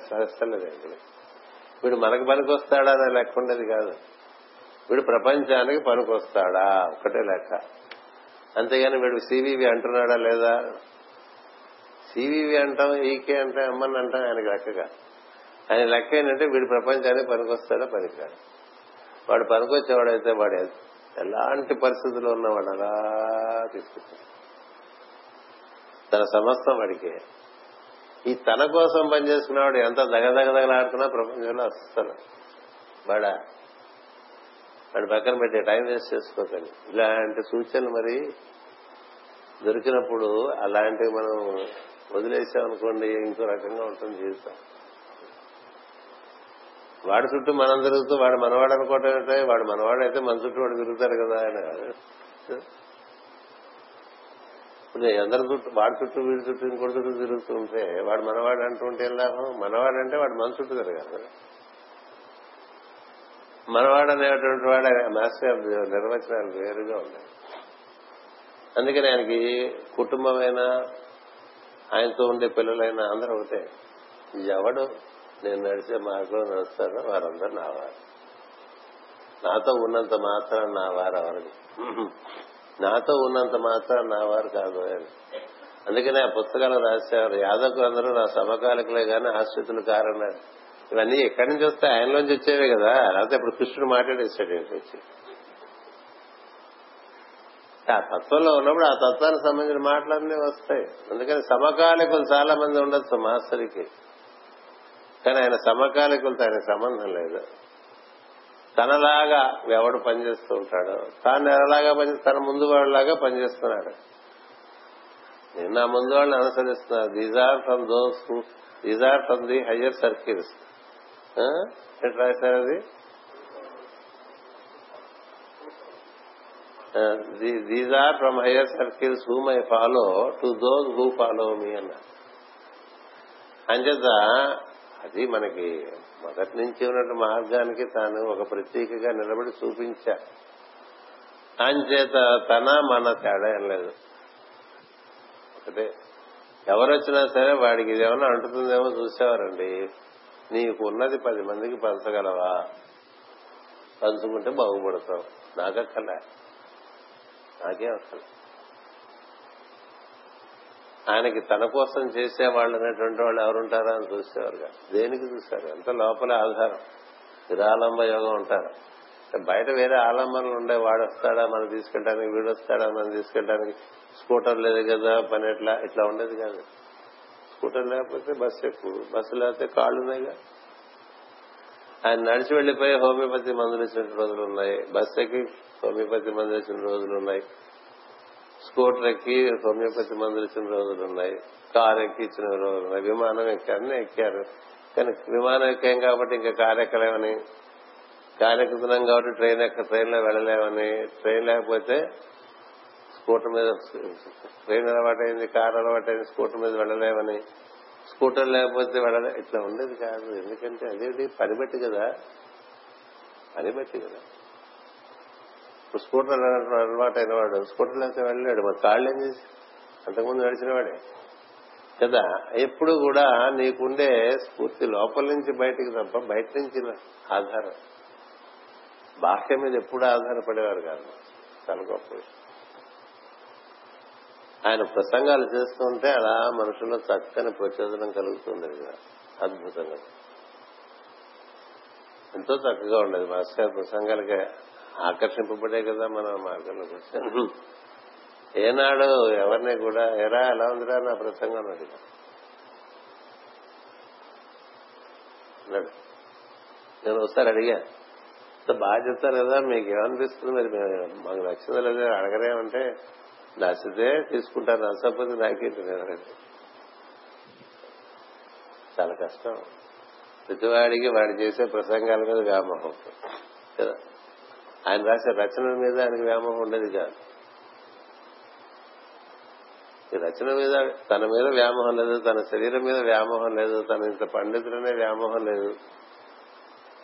వీడు మనకు పనికొస్తాడనే లెక్క ఉండేది కాదు. వీడు ప్రపంచానికి పనికొస్తాడా ఒకటే లెక్క. అంతేగాని వీడు సివివి అంటున్నాడా లేదా? సివివి అంటాం ఈకే అంటే అమ్మని అంటాం ఆయనకి లెక్కగా ఆయన లెక్క ఏంటంటే వీడు ప్రపంచానికి పనికొస్తాడా పనికాడు. వాడు పనికొచ్చేవాడైతే వాడు ఎలాంటి పరిస్థితుల్లో ఉన్నవాడు అలా తీసుకుంటాడు. తన సమస్తం వాడికి. ఈ తన కోసం పనిచేసుకున్నవాడు ఎంత దగదగదగలాడుతున్నా ప్రపంచంలో అస్సలు. వాడా వాడి పక్కన పెట్టే టైం వేస్ట్ చేసుకోకండి. ఇలాంటి సూచనలు మరి దొరికినప్పుడు అలాంటివి మనం వదిలేసామనుకోండి ఇంకో రకంగా ఉంటుంది జీవితం. వాడి చుట్టూ మనం తిరుగుతూ వాడు మనవాడు అనుకోవటం వాడు మనవాడు అయితే మన చుట్టూ వాడు తిరుగుతారు కదా ఆయన ఇప్పుడు అందరి చుట్టూ వాడి చుట్టూ వీడి చుట్టూ ఇంకోటి చుట్టూ తిరుగుతూ ఉంటే వాడు మనవాడు అంటుంటే ఏం లాభం? మనవాడు అంటే వాడు మన చుట్టూ తిరగాలి. మనవాడు అనేటువంటి వాడు మాస్టర్ నిర్వచనాలు వేరుగా ఉన్నాయి. అందుకని ఆయనకి కుటుంబమైనా ఆయనతో ఉండే పిల్లలైనా అందరూ ఒకటే. ఎవడు నేను నడిచే మార్గంలో నడుస్తాడో వారందరూ నా వారు. నాతో ఉన్నంత మాత్రం నా వారు ఎవరు? నాతో ఉన్నంత మాత్రం నా వారు కాదు అని అందుకనే ఆ పుస్తకాలు రాసేవారు. యాదవ్ అందరూ నా సమకాలికులే గాని ఆశ్రితులు కారన్నారు. ఇవన్నీ ఎక్కడి నుంచి వస్తే ఆయనలోంచి వచ్చేవే కదా. లేకపోతే ఇప్పుడు కృష్ణుడు మాట్లాడేశాడు ఏంటి వచ్చి. ఆ తత్వంలో ఉన్నప్పుడు ఆ తత్వానికి సంబంధించిన మాటలన్నీ వస్తాయి. అందుకని సమకాలికులు చాలా మంది ఉండొచ్చు మాస్టర్కి కానీ ఆయన సమకాలికులతో ఆయన సంబంధం లేదు. తనలాగా ఎవడు పనిచేస్తూ ఉంటాడు తాను ఎలాగా పని తన ముందు వాళ్ళలాగా పనిచేస్తున్నాడు నేను నా ముందు వాళ్ళని అనుసరిస్తున్నాను these are from those these are from the higher circles ఎట్లా రాశారు అది? These are from higher circles whom I follow to those who follow me అన్నారు. అంచేత అది మనకి మొదటి నుంచి ఉన్నట్టు మార్గానికి తాను ఒక ప్రత్యేకగా నిలబడి చూపించా. అంచేత తన మన తేడా ఏం లేదు. ఒకటే ఎవరొచ్చినా సరే వాడికి ఇదేమన్నా అంటుతుందేమో చూసేవారండి. నీకు ఉన్నది పది మందికి పంచగలవా? పంచుకుంటే బాగుపడతావు. నాకక్కర్లే. నాకే అక్కర్లేదు ఆయనకి తన కోసం చేసేవాళ్ళు అనేటువంటి వాళ్ళు ఎవరుంటారా అని చూసేవారు దేనికి చూశారు? ఎంత లోపల ఆధారం. నిరాలంబ యోగం ఉంటారు బయట వేరే ఆలంబనలు ఉండే వాడు వస్తాడా? మనం తీసుకెళ్ళడానికి వీడు వస్తాడా? మనం తీసుకెళ్ళడానికి స్కూటర్ లేదు కదా? పని ఎట్లా? ఇట్లా ఉండేది కాదు. స్కూటర్ లేకపోతే బస్సు ఎక్కువ బస్సు లేకపోతే కాళ్ళు ఉన్నాయిగా ఆయన నడిచి వెళ్ళిపోయి హోమియోపతి మందులు ఇచ్చిన రోజులు ఉన్నాయి. బస్ ఎక్కి హోమియోపతి మందులు ఇచ్చిన రోజులు ఉన్నాయి. స్కూటర్ ఎక్కి హోమియోపతి మందులు ఇచ్చిన రోజులు ఉన్నాయి. కార్ ఎక్కి ఇచ్చిన రోజులు ఉన్నాయి. విమానం ఎక్కి అన్ని ఎక్కారు. కానీ విమానం ఎక్కాం కాబట్టి ఇంకా కార్ ఎక్కలేమని కార్ ఎక్కుతున్నాం కాబట్టి ట్రైన్ ఎక్క ట్రైన్లో వెళ్ళలేమని. ట్రైన్ లేకపోతే స్కూటర్ మీద ట్రైన్ అలవాటైంది కారు అలవాటైంది స్కూటర్ మీద వెళ్ళలేమని. స్కూటర్ లేకపోతే వెళ్ళలే. ఇట్లా ఉండేది కాదు. ఎందుకంటే అదేంటి పని బట్టి కదా. పని బట్టి కదా. స్కూటర్ అలవాటు అయిన వాడు స్కూటర్ లేకపోతే వెళ్ళలేడు. మరి కాళ్ళు ఏం చేసి? అంతకుముందు నడిచిన వాడే. కదా? ఎప్పుడు కూడా నీకుండే స్ఫూర్తి లోపల నుంచి బయటికి తప్ప బయట నుంచి ఆధారం. బాహ్యం మీద ఎప్పుడు ఆధారపడేవారు కాదు. చాలా గొప్ప విషయం. ఆయన ప్రసంగాలు చేస్తుంటే అలా మనుషుల్లో చక్కని ప్రచోదనం కలుగుతుంది కదా. అద్భుతంగా. ఎంతో చక్కగా ఉండేది. మాస్టర్ ప్రసంగాలకి ఆకర్షింపబడే కదా మనం మార్గంలోకి వచ్చాను ఏనాడు ఎవరిని కూడా ఎరా ఎలా ఉందిరా నా ప్రసంగం? అడిగా నేను ఒకసారి అడిగా బాగా చెప్తారు కదా మీకు ఏమనిపిస్తుంది మరి మాకు నచ్చిందో లేదో అడగరేమంటే నచ్చితే తీసుకుంటారు నచ్చకపోతే నాకేంటి చాలా కష్టం. ప్రతివాడికి వాడు చేసే ప్రసంగాల మీద వ్యామోహం. కదా. ఆయన రాసే రచనల మీద ఆయనకి వ్యామోహం ఉండేది కాదు. ఈ రచన మీద తన మీద వ్యామోహం లేదు తన శరీరం మీద వ్యామోహం లేదు తన ఇంత పండితులనే వ్యామోహం లేదు.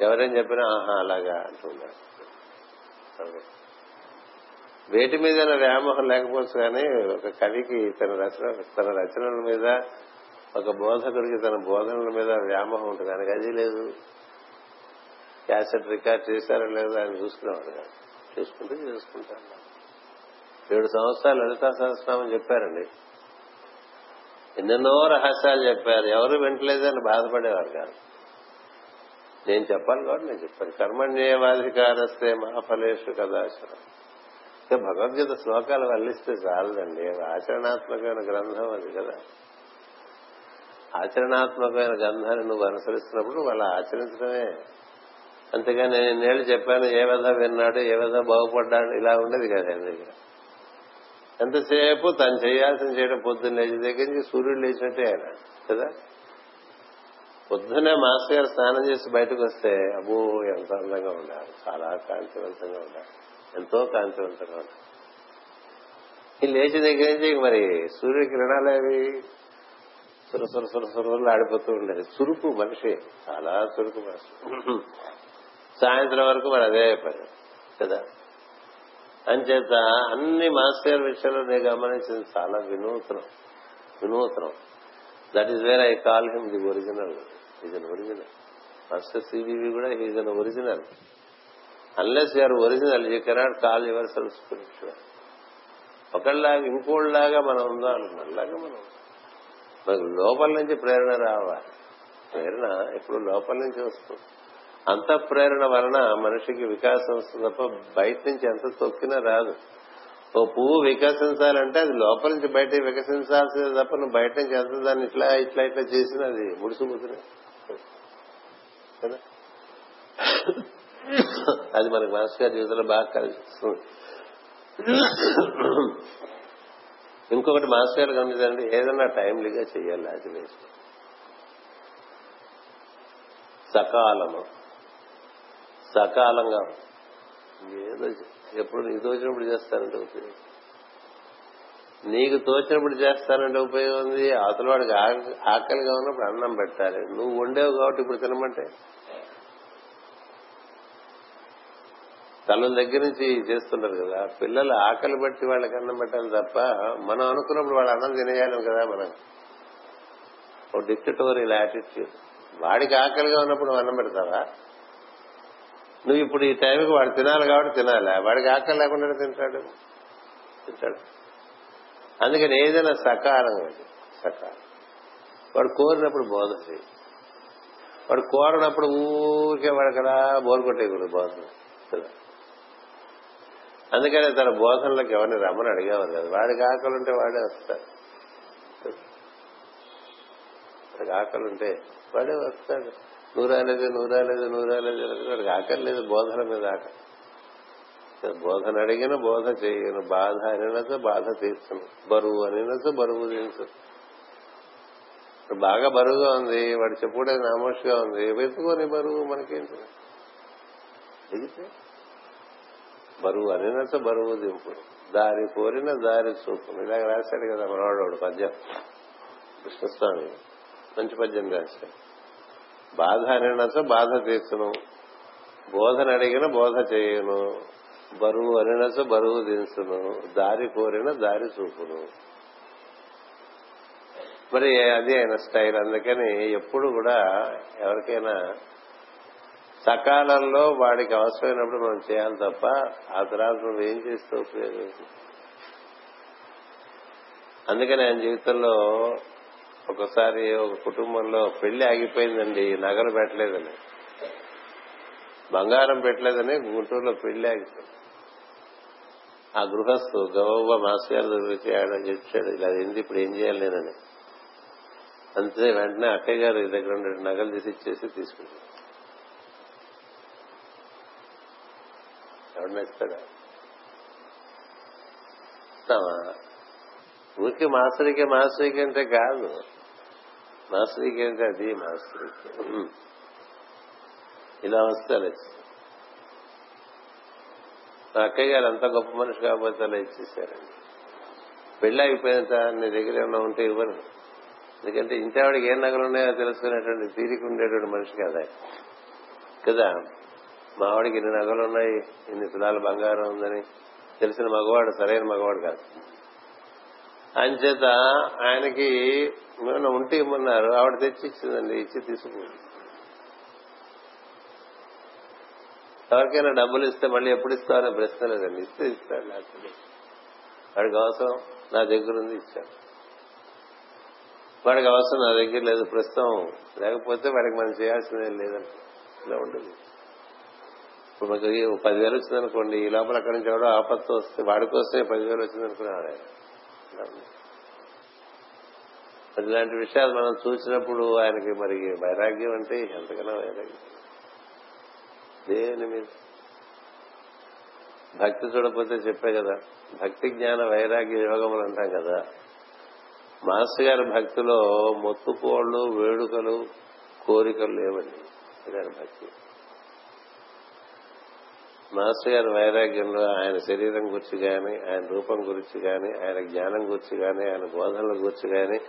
ఎవరేం చెప్పినా ఆహా అలాగా అంటున్నారు వేటి మీద వ్యామోహం లేకపోవచ్చు కానీ ఒక కవికి తన రచన తన రచనల మీద ఒక బోధకుడికి తన బోధనల మీద వ్యామోహం ఉంటుంది. ఆయనకి అది లేదు. క్యాసెట్ రికార్డ్ చేశారో లేదో ఆయన చూసుకునేవాడు కాదు. చూసుకుంటే చూసుకుంటాను ఏడు సంవత్సరాలు లలితా సహస్రనామం చెప్పారండి. ఎన్నెన్నో రహస్యాలు చెప్పారు. ఎవరు వింటలేదని బాధపడేవారు కాదు. నేను చెప్పాలి కాబట్టి నేను చెప్పాను. కర్మణ్యేవాధికారస్తే మహాఫలేషు కదాచరణ ఇంకా భగవద్గీత శ్లోకాలు వల్లిస్తే చాలదండి. ఆచరణాత్మకమైన గ్రంథం అది కదా. ఆచరణాత్మకమైన గ్రంథాన్ని నువ్వు అనుసరిస్తున్నప్పుడు వాళ్ళు ఆచరించడమే అంతేగాని నేను ఇన్నేళ్ళు చెప్పాను ఏ విధ విన్నాడు ఏ విధ బాగుపడ్డాడు ఇలా ఉండేది కదా ఆయన దగ్గర. ఎంతసేపు తను చేయాల్సిన చేయడం పొద్దున్న లేచి దగ్గర నుంచి సూర్యుడు లేచినట్టే ఆయన కదా? పొద్దునే మాస్టర్ గారు స్నానం చేసి బయటకు వస్తే అబ్బో ఎంత అందంగా ఉండాలి చాలా కాంతివంతంగా ఉండాలి ఎంతో కాంతివంతంగా ఉండాలి ఈ లేచి దగ్గర నుంచి మరి సూర్య కిరణాలు అవి సుర సుర సుర సురలు ఆడిపోతూ ఉండేది. చురుకు మనిషి చాలా చురుకు మనిషి. సాయంత్రం వరకు వాడు అదే పని కదా? అంచేత అన్ని మాస్టర్ విషయంలో నేను గమనించింది చాలా వినూత్నం వినూత్నం. That is where I call him the original is an original master CVV కూడా is an original unless you're original you cannot call yourself spiritual ఒకళ్ళలాగా ఇంకోళ్ళలాగా మనం ఉందా అలాగే మనం మనకు లోపల నుంచి ప్రేరణ రావాలి. ప్రేరణ ఇప్పుడు లోపల నుంచి వస్తుంది. అంత ప్రేరణ వలన మనిషికి వికాసం వస్తుంది తప్ప బయట నుంచి ఎంత తొక్కినా రాదు. ఓ పువ్వు వికసించాలంటే అది లోపల నుంచి బయట వికసించాల్సిందే తప్ప నువ్వు బయట నుంచి ఎంత దాన్ని ఇట్లా ఇట్లా ఇట్లా చేసినా అది ముడుసుకుతుంది కదా? అది మనకి మాస్టర్ గారి జీవితంలో బాగా కలిసిస్తుంది ఇంకొకటి మాస్టర్ గారు గమనించండి ఏదన్నా టైంలీగా చేయాలి అది వేస్ట్ సకాలము. సకాలంగా ఏదో ఎప్పుడు నీకు తోచినప్పుడు చేస్తానంటే ఉపయోగం. నీకు తోచినప్పుడు చేస్తానంటే ఉపయోగం ఉంది. అవతల వాడికి ఆకలిగా ఉన్నప్పుడు అన్నం పెట్టాలి. నువ్వు వండేవు కాబట్టి ఇప్పుడు తినమంటే. తల్లుల దగ్గర నుంచి చేస్తుంటారు కదా పిల్లలు ఆకలి బట్టి వాళ్ళకి అన్నం పెట్టాలి తప్ప మనం అనుకున్నప్పుడు వాళ్ళు అన్నం తినేయాలి కదా మనం. ఓ డిక్టటోరియల్ యాటిట్యూడ్. వాడికి ఆకలిగా ఉన్నప్పుడు నువ్వు అన్నం పెడతావా? నువ్వు ఇప్పుడు ఈ టైంకి వాడు తినాలి కాబట్టి తినాలి. వాడికి ఆకలి లేకుండా తింటాడు. తింటాడు. అందుకని ఏదైనా సకాలం సకాలం వాడు కోరినప్పుడు బోధ చేయి. వాడు కోరినప్పుడు ఊరికే వాడికి అలా బోర్ కొట్టేయకూడదు బోధన. అందుకనే తన బోధనలకు ఎవరిని రమ్మని అడిగేవారు కదా. వాడికి ఆకలి ఉంటే వాడే వస్తాడు. వాడికి ఆకలి ఉంటే వాడే వస్తాడు. నువ్వు రాలేదు నువ్వు రాలేదు నువ్వు రాలేదు వాడికి బోధన మీద ఆకలి. బోధన అడిగిన బోధ చేయను బాధ అనినచో బాధ తీర్చను. బరువు అనినచో బరువు తీర్చు బాగా బరువుగా ఉంది వాడు చెప్పుడే నామోషిగా ఉంది వెతుకోని బరువు మనకేంటి? దిగితే బరువు అనినచో బరువు దింపుడు దారి కోరిన దారి చూపు. ఇలాగ రాశాడు కదా మనవాడు పద్యం. కృష్ణస్వామి మంచి పద్యం రాశాడు. బాధ అనినచో బాధ తీర్చును. బోధన అడిగిన బోధ చేయను బరువు అనినచో బరువు దించును దారి కోరిన దారి చూపును. మరి అది ఆయన స్టైల్. అందుకని ఎప్పుడు కూడా ఎవరికైనా సకాలంలో వాడికి అవసరమైనప్పుడు మనం చేయాలి తప్ప ఆ తర్వాత నువ్వు ఏం చేస్తే ఉపయోగం? అందుకని ఆయన జీవితంలో ఒకసారి ఒక కుటుంబంలో పెళ్ళి ఆగిపోయిందండి నగలు పెట్టలేదని. బంగారం పెట్టలేదని గుంటూరులో పెళ్ళి ఆగిపోయింది. ఆ గృహస్థు గౌవ మాస్ గారు దగ్గరికి ఆయన చెప్పాడు ఇలా ఏంది ఇప్పుడు ఏం చేయాలి నేనని. అంతే వెంటనే అక్కయ్య గారు దగ్గర ఉండే నగలు తీసి ఇచ్చేసి తీసుకుంటాడు ఎవడన్నా ఇస్తాడా? ఊరికి మాస్టర్కి మాస్టర్కి అంటే కాదు. మాస్టర్కి ఏంటి అది మాస్టర్కి ఇలా వస్తారు మా అక్కయ్య గారు అంత గొప్ప మనిషి కాకపోతే అలా ఇచ్చేసారండి. పెళ్ళి అయిపోయినంత నీ దగ్గర ఏమన్నా ఉంటే ఇవ్వను ఎందుకంటే ఇంత ఆవిడకి ఏం నగలు ఉన్నాయో తెలుసుకునేటువంటి తీరిక ఉండేటువంటి మనిషి కదా కదా? మా ఆవిడకి ఇన్ని నగలు ఉన్నాయి? ఇన్ని తులాలు బంగారం ఉందని? తెలిసిన మగవాడు సరైన మగవాడు కాదు. అంచేత ఆయనకి ఏమైనా ఉంటే ఇమ్మన్నారు. ఆవిడ తెచ్చి ఇచ్చిందండి ఇచ్చి తీసుకుంది ఎవరికైనా డబ్బులు ఇస్తే మళ్ళీ ఎప్పుడు ఇస్తారనే ప్రశ్న లేదండి. ఇస్తే ఇస్తాడు లేకపోతే. వాడికి అవసరం నా దగ్గర ఉంది ఇచ్చాడు. వాడికి అవసరం నా దగ్గర లేదు ప్రస్తుతం లేకపోతే వాడికి మనం చేయాల్సిందేం లేదని ఇలా ఉంటుంది ఇప్పుడు మనకి పదివేలు వచ్చిందనుకోండి ఈ లోపల అక్కడి నుంచి ఎవడో ఆపత్తు వస్తే వాడికి వస్తే పదివేలు వచ్చిందనుకున్నాడు మరి ఇలాంటి విషయాలు మనం చూసినప్పుడు ఆయనకి మరి వైరాగ్యం అంటే ఎంతకన్నా వైరాగ్యం. దేని మీద? భక్తి చూడకపోతే చెప్పే కదా భక్తి జ్ఞాన వైరాగ్య యోగములు అంటాం కదా. మాస్టర్ గారి భక్తిలో మొత్తుకోళ్ళు వేడుకలు కోరికలు లేవండి. గారి భక్తి. మాస్టర్ గారి వైరాగ్యంలో ఆయన శరీరం గురించి గాని ఆయన రూపం గురించి గాని ఆయన జ్ఞానం గురించి గాని ఆయన బోధనల గురించి గాని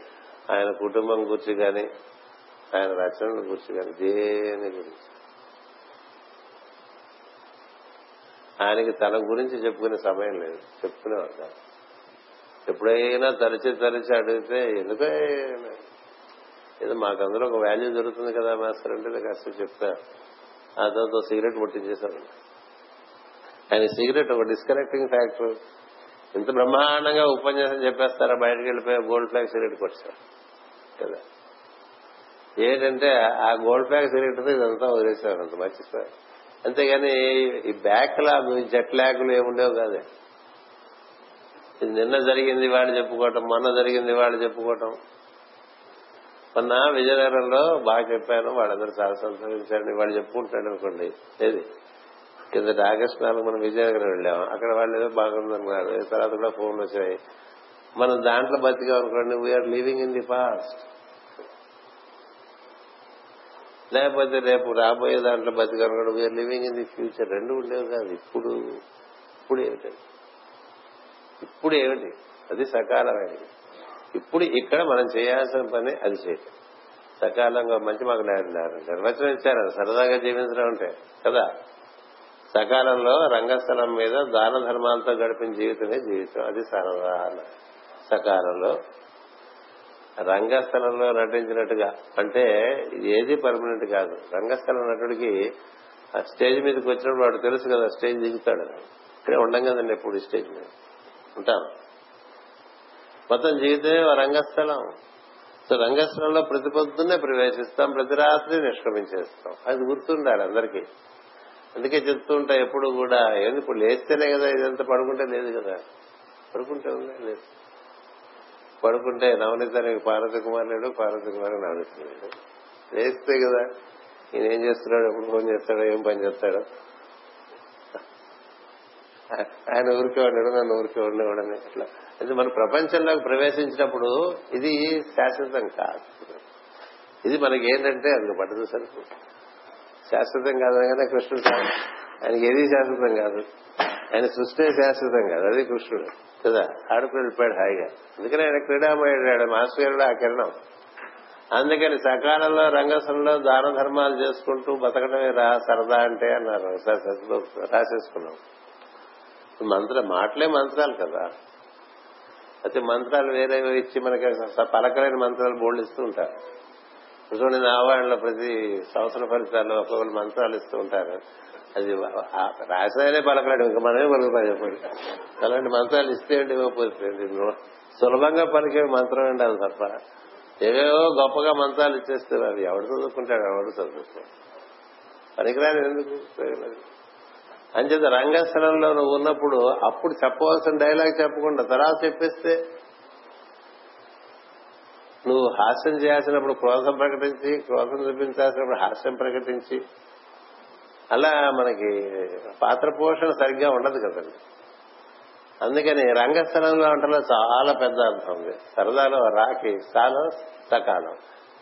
ఆయన కుటుంబం గురించి గాని ఆయన రచనల గురించి గాని దేని గురించి. ఆయనకి తన గురించి చెప్పుకునే సమయం లేదు. చెప్పుకునేవాడు కాదు. ఎప్పుడైనా తరిచి తరిచి అడిగితే ఎందుకో ఏదో మాకు అందులో ఒక వాల్యూ దొరుకుతుంది కదా మాస్టర్ అంటే కాస్త చెప్తా. ఆ తర్వాత సిగరెట్ ముట్టించేశారు ఆయన సిగరెట్ ఒక డిస్కనెక్టింగ్ ఫ్యాక్టర్ ఇంత బ్రహ్మాండంగా ఉపన్యాసం చెప్పేస్తారా? బయటకు వెళ్ళిపోయి గోల్డ్ ఫ్లాగ్ సిగరెట్ కొట్టారు కదా? ఏంటంటే ఆ గోల్డ్ ఫ్లాగ్ సిగరెట్ ఇదంతా వదిలేశారు అంత మంచి సార్ అంతేగాని ఈ బ్యాక్ లాగ్ జెట్ లాగులు ఏముండేవి కాదు? ఇది నిన్న జరిగింది వాళ్ళు చెప్పుకోవటం మొన్న జరిగింది వాళ్ళు చెప్పుకోవటం. మొన్న విజయనగరంలో బాగా చెప్పాను వాళ్ళందరూ చాలా సంతోషించారని వాళ్ళు చెప్పుకుంటాడు అనుకోండి ఏది? కిందటి ఆగస్టు నాలుగు మనం విజయనగరం వెళ్ళాం. అక్కడ వాళ్ళు ఏదో బాగుందన్నారు. తర్వాత కూడా ఫోన్లు వచ్చాయి. మనం దాంట్లో బతికాం అనుకోండి. We're living in the past లేకపోతే రేపు రాబోయే దాంట్లో బతికాం అనుకోండి. We're living in the future రెండు ఉండేవి కాదు. ఇప్పుడు ఇప్పుడు ఏమిటండి ఇప్పుడు ఏమిటి? అది సకాలమైనది. ఇప్పుడు ఇక్కడ మనం చేయాల్సిన పని అది చేయటం. సకాలంగా మంచి మాకు నిర్వచనం ఇచ్చారు. సరదాగా జీవించడం అంటే. కదా? సకాలంలో రంగస్థలం మీద దాన ధర్మాలతో గడిపిన జీవితమే జీవితం. అది సరదా సకాలంలో రంగస్థలంలో నటించినట్టుగా అంటే ఏది పర్మనెంట్ కాదు. రంగస్థలం నటుడికి ఆ స్టేజ్ మీదకి వచ్చినప్పుడు వాడు తెలుసు కదా స్టేజ్ దిగుతాడు. ఇక్కడే ఉండం కదండి ఎప్పుడు స్టేజ్ మీద. ఉంటాం. మొత్తం జీవితమే రంగస్థలం. సో రంగస్థలంలో ప్రతి పొద్దున్నే ప్రవేశిస్తాం ప్రతి రాత్రి నిష్క్రమించేస్తాం. అది గుర్తుండాలి అందరికీ. అందుకే చెప్తూ ఉంటా ఎప్పుడు కూడా. ఏంది ఇప్పుడు లేస్తేనే కదా ఇదంతా పడుకుంటే లేదు కదా. పడుకుంటే ఉందా? లేదు. పడుకుంటే నవనీతానికి పార్వతి కుమార్ లేడు పార్వతి కుమార్ నవనీత లేడు. లేస్తే కదా ఈయన ఏం చేస్తున్నాడు? ఎప్పుడు ఫోన్ చేస్తాడో ఏం పని చేస్తాడో? ఆయన ఊరికే ఉండడు నన్ను ఊరికే ఉండేవాడని ఇట్లా అయితే మన ప్రపంచంలోకి ప్రవేశించినప్పుడు ఇది శాశ్వతం కాదు. ఇది మనకి ఏంటంటే అందుకు పట్టదు సరిపోతుంది శాశ్వతం కాదనగానే కృష్ణుడు ఆయనకి ఏది శాశ్వతం కాదు? ఆయన సృష్టి శాశ్వతం కాదు అది కృష్ణుడు కదా? ఆడుకు వెళ్ళిపోయాడు హాయిగా. అందుకని ఆయన క్రీడామయ్యాడు మాస్టర్ గారు ఆ కిరణం. అందుకని సకాలంలో రంగస్థలంలో దాన ధర్మాలు చేసుకుంటూ బతకడమే రా సరదా అంటే అన్నారు. రాసేసుకున్నాం. మంత్ర మాటలే మంత్రాలు కదా. అయితే మంత్రాలు వేరే ఇచ్చి మనకి పలకలేని మంత్రాలు బోర్డు ఉంటారు. చూడండి నా వాళ్ళలో ప్రతి సంవత్సర ఫలితాల్లో ఒక్కొక్కరు మంత్రాలు ఇస్తూ ఉంటారు. అది రాసినాయనే పలకలేడు ఇంకా మనమే పలుకుతాం చెప్పండి అలాంటి మంత్రాలు ఇస్తే ఏంటి ఇవ్వకపోతే సులభంగా పలికే మంత్రం అండి అది తప్ప? ఏవేవో గొప్పగా మంత్రాలు ఇచ్చేస్తారు అది ఎవడు చదువుకుంటాడు? ఎవడు చదువుకుంటాడు పనికిరాని ఎందుకు? అంచేత రంగస్థలంలో నువ్వు ఉన్నప్పుడు అప్పుడు చెప్పవలసిన డైలాగ్ చెప్పకుండా తర్వాత చెప్పేస్తే నువ్వు హాస్యం చేయాల్సినప్పుడు క్రోధం ప్రకటించి క్రోధం చూపించాల్సినప్పుడు హాస్యం ప్రకటించి అలా మనకి పాత్ర పోషణ సరిగ్గా ఉండదు కదండి. అందుకని రంగస్థలంలో వంటలో చాలా పెద్ద అర్థం ఉంది. సరదాలో రాకి స్థానం సకాలం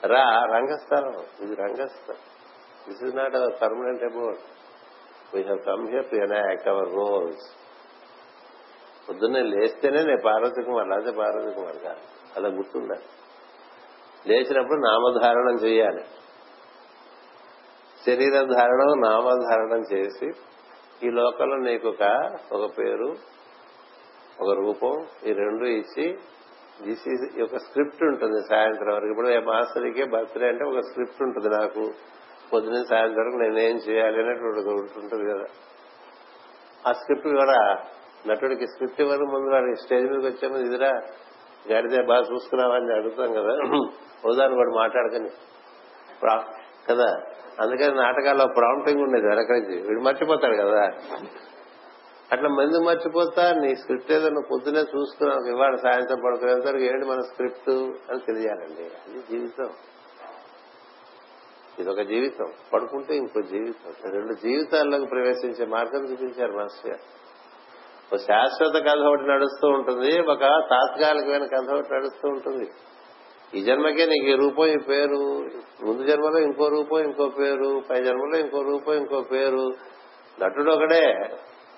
రా రంగస్థలం. ఇది రంగస్థలం. This is not our permanent abode we have come here to enact our roles పొద్దున్నే లేస్తేనే నేను పార్వతి కుమార్ లేకపోతే పార్వతి కుమార్ కాదు అలా గుర్తుండాలి లేచినప్పుడు నామధారణం చేయాలి. శరీర ధారణం నామధారణం చేసి ఈ లోకంలో నీకు ఒక ఒక పేరు ఒక రూపం ఈ రెండు ఇచ్చి దిస్ ఈజ్ ఒక స్క్రిప్ట్ ఉంటుంది సాయంత్రం వరకు. ఇప్పుడు మాస్టర్కి బర్త్డే అంటే ఒక స్క్రిప్ట్ ఉంటుంది నాకు. పొద్దున సాయంత్రం వరకు నేనేం చేయాలి అనేటువంటి ఉంటుంది కదా. ఆ స్క్రిప్ట్ కూడా నటుడికి స్క్రిప్ట్ ఇవ్వడం ముందు వాడు స్టేజ్ మీదకి వచ్చే ముందు ఇదిరా గడితే బాగా చూసుకున్నావని అడుగుతాం కదా. ఉదాహరణ కూడా మాట్లాడకని. కదా. అందుకని నాటకాల్లో ప్రాంప్టింగ్ ఉండేది వెనక వీడు మర్చిపోతాడు కదా. అట్లా మంది మర్చిపోతా నీ స్క్రిప్ట్ ఏదో నువ్వు పొద్దునే చూసుకున్నావు ఇవాళ సాయంత్రం పడుకునేసరికి వరకు ఏంటి మన స్క్రిప్ట్ అని తెలియాలండి. అది జీవితం. ఇదొక జీవితం. పడుకుంటే ఇంకో జీవితం. రెండు జీవితాల్లోకి ప్రవేశించే మార్గం చూపించారు మాస్టర్ గారు. ఒక శాశ్వత కథ ఒకటి నడుస్తూ ఉంటుంది ఒక తాత్కాలికమైన కథ ఒకటి నడుస్తూ ఉంటుంది. ఈ జన్మకే నీకు ఈ రూపం ఈ పేరు. ముందు జన్మలో ఇంకో రూపం ఇంకో పేరు. పై జన్మలో ఇంకో రూపం ఇంకో పేరు. నటుడు ఒకడే.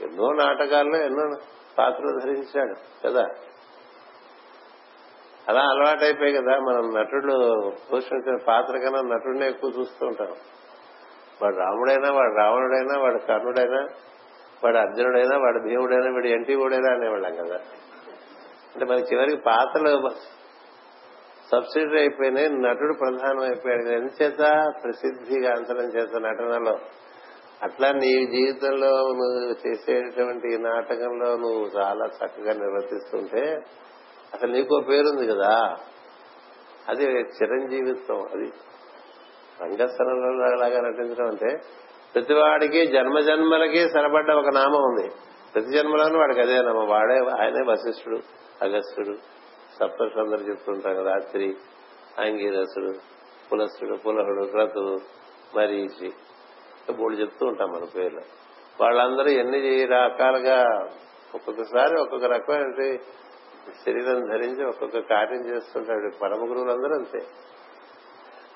ఎన్నో నాటకాల్లో ఎన్నో పాత్రలు ధరించాడు కదా? అలా అలవాటైపోయి కదా మనం నటుడు పోషించిన పాత్ర కన్నా నటుడినే ఎక్కువ చూస్తూ ఉంటాం. వాడు రాముడైనా వాడు రావణుడైనా వాడు కర్ణుడైనా వాడు అర్జునుడైనా వాడు భీముడైనా వీడు ఎన్టీవుడైనా అనేవాళ్ళం కదా. అంటే మనకి చివరికి పాత్రలు సబ్సిడీ అయిపోయినాయి నటుడు ప్రధానం అయిపోయాడు. ఎందుచేత ప్రసిద్ధిగా అంతరం చేత నటనలో. అట్లా నీ జీవితంలో నువ్వు చేసేటువంటి నాటకంలో నువ్వు చాలా చక్కగా నిర్వర్తిస్తుంటే అసలు నీకో పేరుంది కదా. అది చిరంజీవిత్వం అది రంగస్థలంలో లాగా నటించడం అంటే ప్రతివాడికి జన్మ జన్మలకి సరపడ్డ ఒక నామం ఉంది. ప్రతి జన్మలోనూ వాడికి అదే నామం. వాడే ఆయనే వశిష్ఠుడు అగస్త్యుడు సప్తర్షులు అందరు చెప్తుంటాం కదా రాత్రి ఆంగీరసుడు పులస్తుడు పులహుడు క్రతుడు మరీచి మూడు చెప్తూ ఉంటాం మన పేర్లు. వాళ్ళందరూ ఎన్ని రకాలుగా ఒక్కొక్కసారి ఒక్కొక్క రకమైన శరీరం ధరించి ఒక్కొక్క కార్యం చేస్తుంటాడు. పరమ గురువులందరూ అంతే.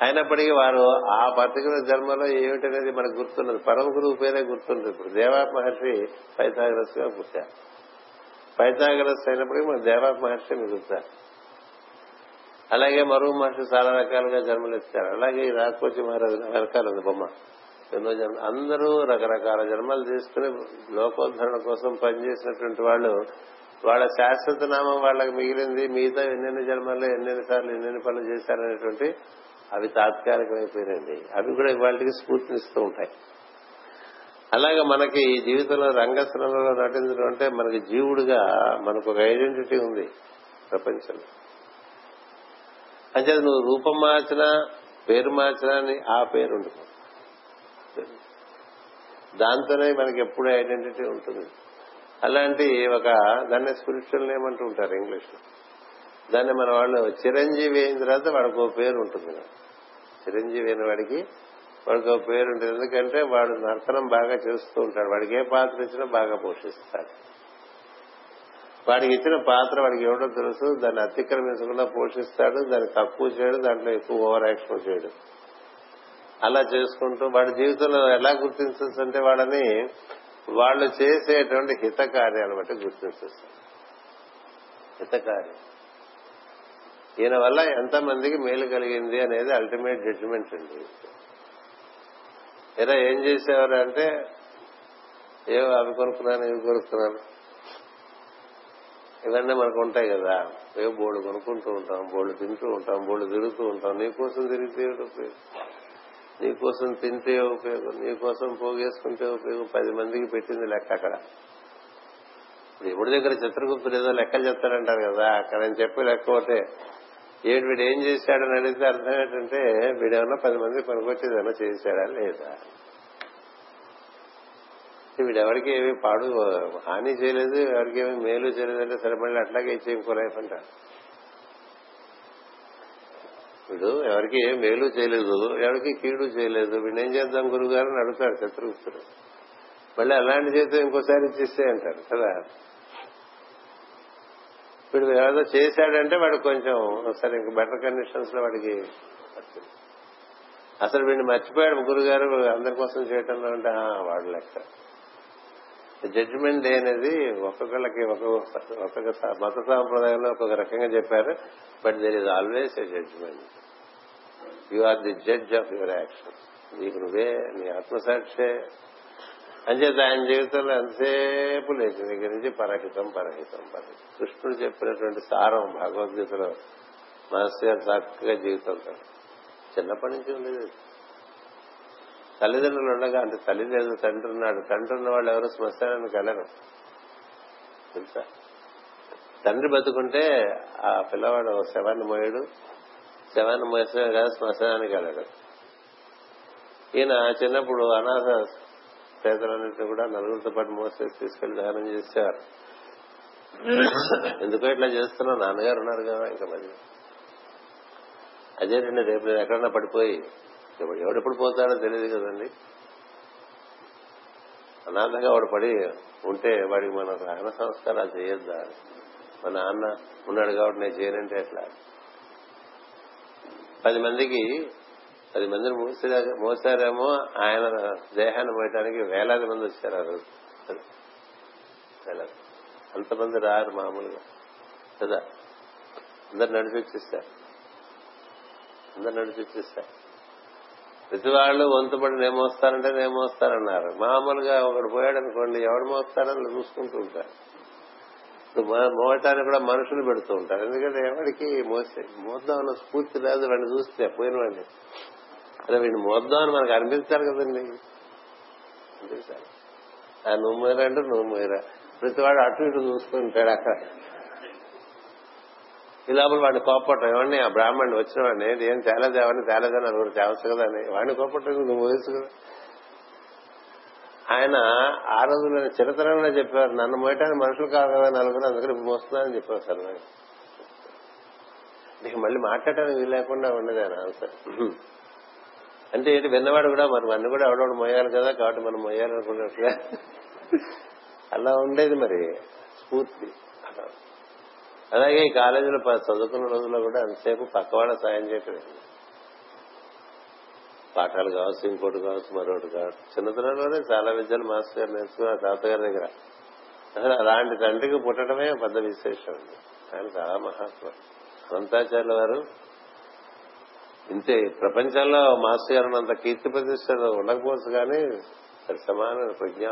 అయినప్పటికీ వారు ఆ పర్టికులర్ జన్మలో ఏమిటనేది మనకు గుర్తున్నది. పరమ గురువు పేరే గుర్తుంది. ఇప్పుడు దేవా మహర్షి పైథాగరస్గా పుట్టారు. పైథాగరస్ అయినప్పటికీ మన దేవా మహర్షి మిగులుతారు అలాగే మరువు మహర్షి చాలా రకాలుగా జన్మలు ఇస్తారు అలాగే ఈ రాకోచి మహారాజు రకరకాల ఉంది బొమ్మ. ఎన్నో జన్మ అందరూ రకరకాల జన్మలు తీసుకుని లోకోద్ధరణ కోసం పనిచేసినటువంటి వాళ్ళు వాళ్ళ శాశ్వత నామం వాళ్ళకి మిగిలింది. మిగతా ఎన్నెన్ని జన్మల్లో ఎన్నెన్ని సార్లు ఎన్నెన్ని పనులు చేశారనేటువంటి అవి తాత్కాలికమైపోయినండి అవి కూడా ఇవాళకి స్ఫూర్తినిస్తూ ఉంటాయి. అలాగే మనకి ఈ జీవితంలో రంగస్థలంలో నటించడం అంటే మనకి జీవుడుగా మనకు ఒక ఐడెంటిటీ ఉంది ప్రపంచంలో. అంటే నువ్వు రూపం మార్చినా పేరు మార్చినా ఆ పేరు దాంతోనే మనకి ఎప్పుడు ఐడెంటిటీ ఉంటుంది. అలాంటి ఒక దాన్ని స్పిరిచువల్ నేమ్ అంటూ ఉంటారు ఇంగ్లీష్లో దాన్ని మన వాళ్ళు చిరంజీవి అయిన తర్వాత వాడికి ఒక పేరు ఉంటుంది. చిరంజీవి అయిన వాడికి వాడికి ఒక పేరు ఉంటుంది. ఎందుకంటే వాడు నర్తనం బాగా చేస్తూ ఉంటాడు. వాడికి ఏ పాత్ర ఇచ్చినా బాగా పోషిస్తాడు. వాడికి ఇచ్చిన పాత్ర వాడికి ఎవడో తెలుసు. దాన్ని అతిక్రమించకుండా పోషిస్తాడు. దాన్ని తక్కువ చేయడు. దాంట్లో ఎక్కువ ఓవర్ యాక్షన్ చేయడు. అలా చేసుకుంటూ వాడి జీవితంలో ఎలా గుర్తించవచ్చు అంటే వాళ్ళని వాళ్ళు చేసేటువంటి హితకార్యాలు బట్టి గుర్తించవచ్చు హితకార్యం. ఈయన వల్ల ఎంతమందికి మేలు కలిగింది అనేది అల్టిమేట్ జడ్జిమెంట్ అండి. ఇలా ఏం చేసేవారు అంటే ఏవో అవి కొనుక్కున్నాను ఇవి కొనుక్కున్నాను. ఇవన్నీ మనకు ఉంటాయి కదా. ఏవో బోర్డు కొనుక్కుంటూ ఉంటాం బోర్డు తింటూ ఉంటాం బోర్డు తిరుగుతూ ఉంటాం. నీకోసం తిరిగితే ఉపయోగం? నీకోసం తింటే ఉపయోగం నీకోసం పోగేసుకుంటే ఉపయోగం. పది మందికి పెట్టింది లెక్క అక్కడ. ఇప్పుడు ఎవరి దగ్గర చిత్రగుప్తుడు ఏదో లెక్కలు చెప్తాడంటారు కదా. అక్కడ నేను చెప్పి లెక్క ఒకటే. ఏమిటి వీడు ఏం చేశాడని అడిగితే అర్థం ఏంటంటే వీడేమన్నా పది మంది పనికొచ్చేది ఏమన్నా చేశాడా లేదా? వీడెవరికి ఏమి పాడు హాని చేయలేదు ఎవరికి ఏమి మేలు చేయలేదు అంటే సరే మళ్ళీ అట్లాగే ఇచ్చే లైఫ్ అంటాడు. వీడు ఎవరికి ఏం మేలు చేయలేదు ఎవరికి కీడు చేయలేదు. వీడు ఏం చేద్దాం గురువు గారు అని అడుగుతాడు శత్రుగుప్తుడు మళ్ళీ అలాంటి చేస్తే ఇంకోసారి ఇచ్చేస్తే అంటాడు కదా. వీడు ఏదో చేశాడంటే వాడు కొంచెం సరే ఇంక బెటర్ కండిషన్స్లో వాడికి అసలు వీడిని మర్చిపోయాడు గురుగారు అందరి కోసం చేయటంలో అంటే వాడు లెక్క. జడ్జిమెంట్ డే అనేది ఒక్కొక్కళ్ళకి ఒక్కొక్క మత సాంప్రదాయంలో ఒక్కొక్క రకంగా చెప్పారు but there is always a judgement you are the judge of your action నీకు నువ్వే నీ ఆత్మసాక్షే. అంచేత ఆయన జీవితంలో ఎంతసేపు లేచి దగ్గర నుంచి పరహితం పరహితం పరహితం. కృష్ణుడు చెప్పినటువంటి సారం భగవద్గీతలో మాస్టర్ గారు చక్కగా జీవితంతో చిన్నప్పటి నుంచి ఉండేది. తల్లిదండ్రులు ఉండగా అంటే తల్లి లేదు తండ్రి ఉన్నాడు. తండ్రి ఉన్న వాళ్ళు ఎవరు? శ్మశానానికి వెళ్ళరు. తెలుసా? తండ్రి బతుకుంటే ఆ పిల్లవాడు శవాన్ని మోయడు. శవాన్ని మోసే కాదు శ్మశానానికి వెళ్ళడు. ఈయన చిన్నప్పుడు అనాథ పేదలన్నింటినీ కూడా నలుగురితో పాటు మోసేసి తీసుకెళ్ళి దహనం చేసేవారు ఎందుకో ఇట్లా చేస్తున్నావు? నాన్నగారు ఉన్నారు కదా ఇంకా మరి. అదేంటండి రేపు నేను ఎక్కడన్నా పడిపోయి ఎవడెప్పుడు పోతాడో తెలియదు కదండి. అనాథంగా వాడు పడి ఉంటే వాడికి మన దహన సంస్కారాలు చేయొద్దా? మా నాన్న ఉన్నాడు కాబట్టి నేను చేయనంటే ఎట్లా? పది మందికి పది మందిని మూసిరా మోసారేమో ఆయన దేహాన్ని మోయటానికి వేలాది మంది వచ్చారు ఆ రోజు. అంతమంది రారు మామూలుగా. కదా? అందరు నడిచి వచ్చేస్తారు. అందరు నడిచి వచ్చేస్తారు. ప్రతి వాళ్ళు వంతుపడి నేను మోస్తారంటే నేను మోస్తారన్నారు మామూలుగా ఒకడు పోయాడు అనుకోండి ఎవడు మోస్తారని చూసుకుంటూ ఉంటారు. మోయటానికి కూడా మనుషులు పెడుతూ ఉంటారు. ఎందుకంటే ఎవరికి మోసే మోద్దాం అన్న స్ఫూర్తి లేదు వాడిని చూస్తే పోయిన వాడిని. అదే వీడిని మోద్దాం అని మనకు అనిపించాలి కదండి. అనిపించాలి ఆ నువ్వు మోయరా అంటే నువ్వు మోయరా ప్రతి వాడు అటు ఇటు చూసుకుంటాడు అక్కడ. ఈ లోపల వాడిని కోపట్టం ఏమండి ఆ బ్రాహ్మణ్ వచ్చిన వాడిని ఏం తేలేదు ఎవరిని తేలేదని నలుగురు తేవచ్చు కదా అని. వాడిని కోపట్టం నువ్వు వయసు కదా. ఆయన ఆ రోజుల్లో చిరతరంలో చెప్పారు నన్ను మోయటానికి మనుషులు కాదు కదా నలుగురు అందుకని మోస్తున్నానని చెప్పారు సార్ నీకు మళ్ళీ మాట్లాడటానికి వీలు లేకుండా ఉండదు ఆయన ఆన్సర్. అంటే ఏంటి విన్నవాడు కూడా మరి అన్ని కూడా ఎవడోడు మోయాలి కదా కాబట్టి మనం మోయాలనుకున్నట్టుగా అలా ఉండేది మరి స్ఫూర్తి. అలాగే ఈ కాలేజీలో చదువుకున్న రోజుల్లో కూడా అంతసేపు పక్కవాడ సాయం చేయటం పాఠాలు కావచ్చు ఇంకోటి కావచ్చు మరొకటి కావచ్చు. చిన్నతనంలోనే చాలా విద్యలు మాస్టర్ గారు నేర్చుకున్నారు తాతగారి దగ్గర. అసలు అలాంటి తండ్రికి పుట్టడమే పెద్ద విశేషం అండి. ఆయన చాలా మహాత్మ అనంతాచార్యుల వారు ఇంతే ప్రపంచంలో మాస్టర్ గారు అంత కీర్తి ప్రతిష్టలు ఉండకపోవచ్చు కానీ సమాన ప్రజ్ఞ.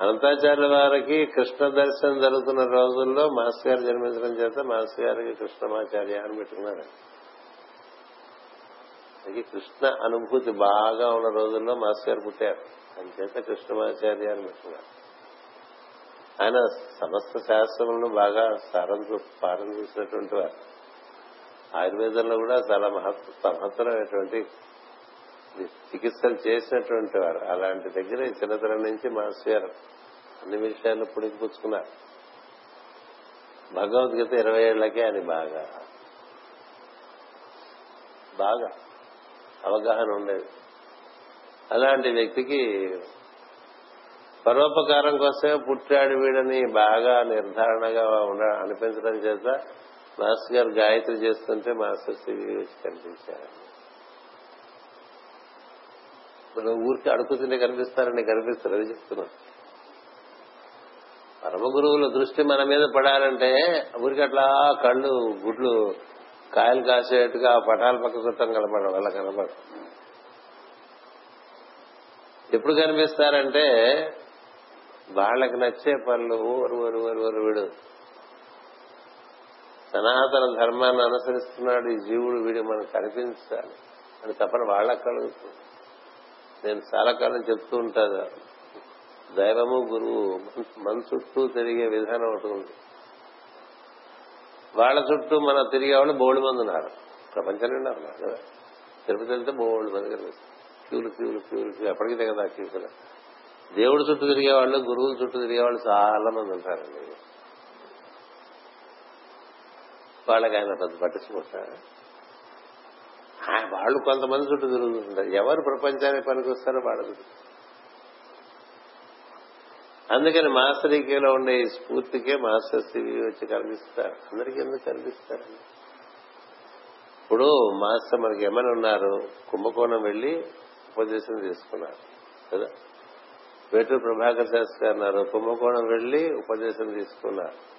అనంతాచార్యుల వారికి కృష్ణ దర్శనం జరుగుతున్న రోజుల్లో మాస్టర్ గారు జన్మించడం చేత మాస్టర్ గారికి కృష్ణమాచార్య అని పెట్టుకున్నారు. కృష్ణ అనుభూతి బాగా ఉన్న రోజుల్లో మాస్టర్ గారు పుట్టారు. అని చేత కృష్ణమాచార్య అని పెట్టుకున్నారు. ఆయన సమస్త శాస్త్రములను బాగా సారం పారం చూసినటువంటి వారు. ఆయుర్వేదంలో కూడా చాలా మహత్తరమైనటువంటి చికిత్సలు చేసినటువంటి వారు. అలాంటి దగ్గర చిన్నతనం నుంచి మాస్టర్ గారు అన్ని విషయాలు పుడికిపుచ్చుకున్నారు భగవద్గీత ఇరవై ఏళ్ళకే అని బాగా. బాగా అవగాహన ఉండేది. అలాంటి వ్యక్తికి పరోపకారం కోసమే పుట్టాడు వీడని బాగా నిర్ధారణగా ఉండ అనిపించడం చేత మాస్టర్ గారు గాయత్రి చేస్తుంటే మాస్టర్ శ్రీ వచ్చి కనిపించారు. మనం ఊరికి అడుగుతుంటే కనిపిస్తారని కనిపిస్తారు అది చెప్తున్నాం పరమ గురువుల దృష్టి మన మీద పడాలంటే ఊరికి అట్లా కళ్ళు గుడ్లు కాయలు కాసేట్టుగా ఆ పటాల పక్క కృతం కనపడడం అలా కనపడడం ఎప్పుడు కనిపిస్తారంటే వాళ్ళకి నచ్చే పనులు ఊరు ఊరు ఊరు ఊరు వీడు సనాతన ధర్మాన్ని అనుసరిస్తున్నాడు ఈ జీవుడు వీడు మనకు కనిపించాలి. అని తప్పని వాళ్ళకి కలుగుతుంది నేను చాలా కాలం చెప్తూ ఉంటాను. దైవము గురువు మన చుట్టూ తిరిగే విధానం ఒకటి ఉంది. వాళ్ళ చుట్టూ మన తిరిగే వాళ్ళు బోల్డ్ మంది ఉన్నారు. ప్రపంచం నిండా ఉన్నారు కదా. తిరుపతి వెళ్తే బోల్డ్ మంది కనిపిస్తారు క్యూలు క్యూలు క్యూలు క్యూ ఎప్పటికీ తెగదా క్యూలు. దేవుడి చుట్టూ తిరిగే వాళ్ళు గురువుల చుట్టూ తిరిగే వాళ్ళు చాలా మంది ఉంటారండి. వాళ్ళకి ఆయన పెద్ద పట్టించుకుంటారు. వాళ్ళు కొంతమంది చుట్టూ తిరుగుతుంటారు. ఎవరు ప్రపంచానికి పనికొస్తారో వాళ్ళ చుట్టూ. అందుకని మాస్టర్ ఈకేలో ఉండే ఈ స్ఫూర్తికే మాస్టర్ సివి వచ్చి కనిపిస్తారు. అందరికీ ఎందుకు కనిపిస్తారండి ఇప్పుడు మాస్టర్ మనకి ఏమని ఉన్నారు? కుంభకోణం వెళ్ళి ఉపదేశం తీసుకున్నారు కదా? వేటూరు ప్రభాకర్ శాస్త్రి గారు అన్నారు కుంభకోణం వెళ్ళి ఉపదేశం తీసుకున్నారు.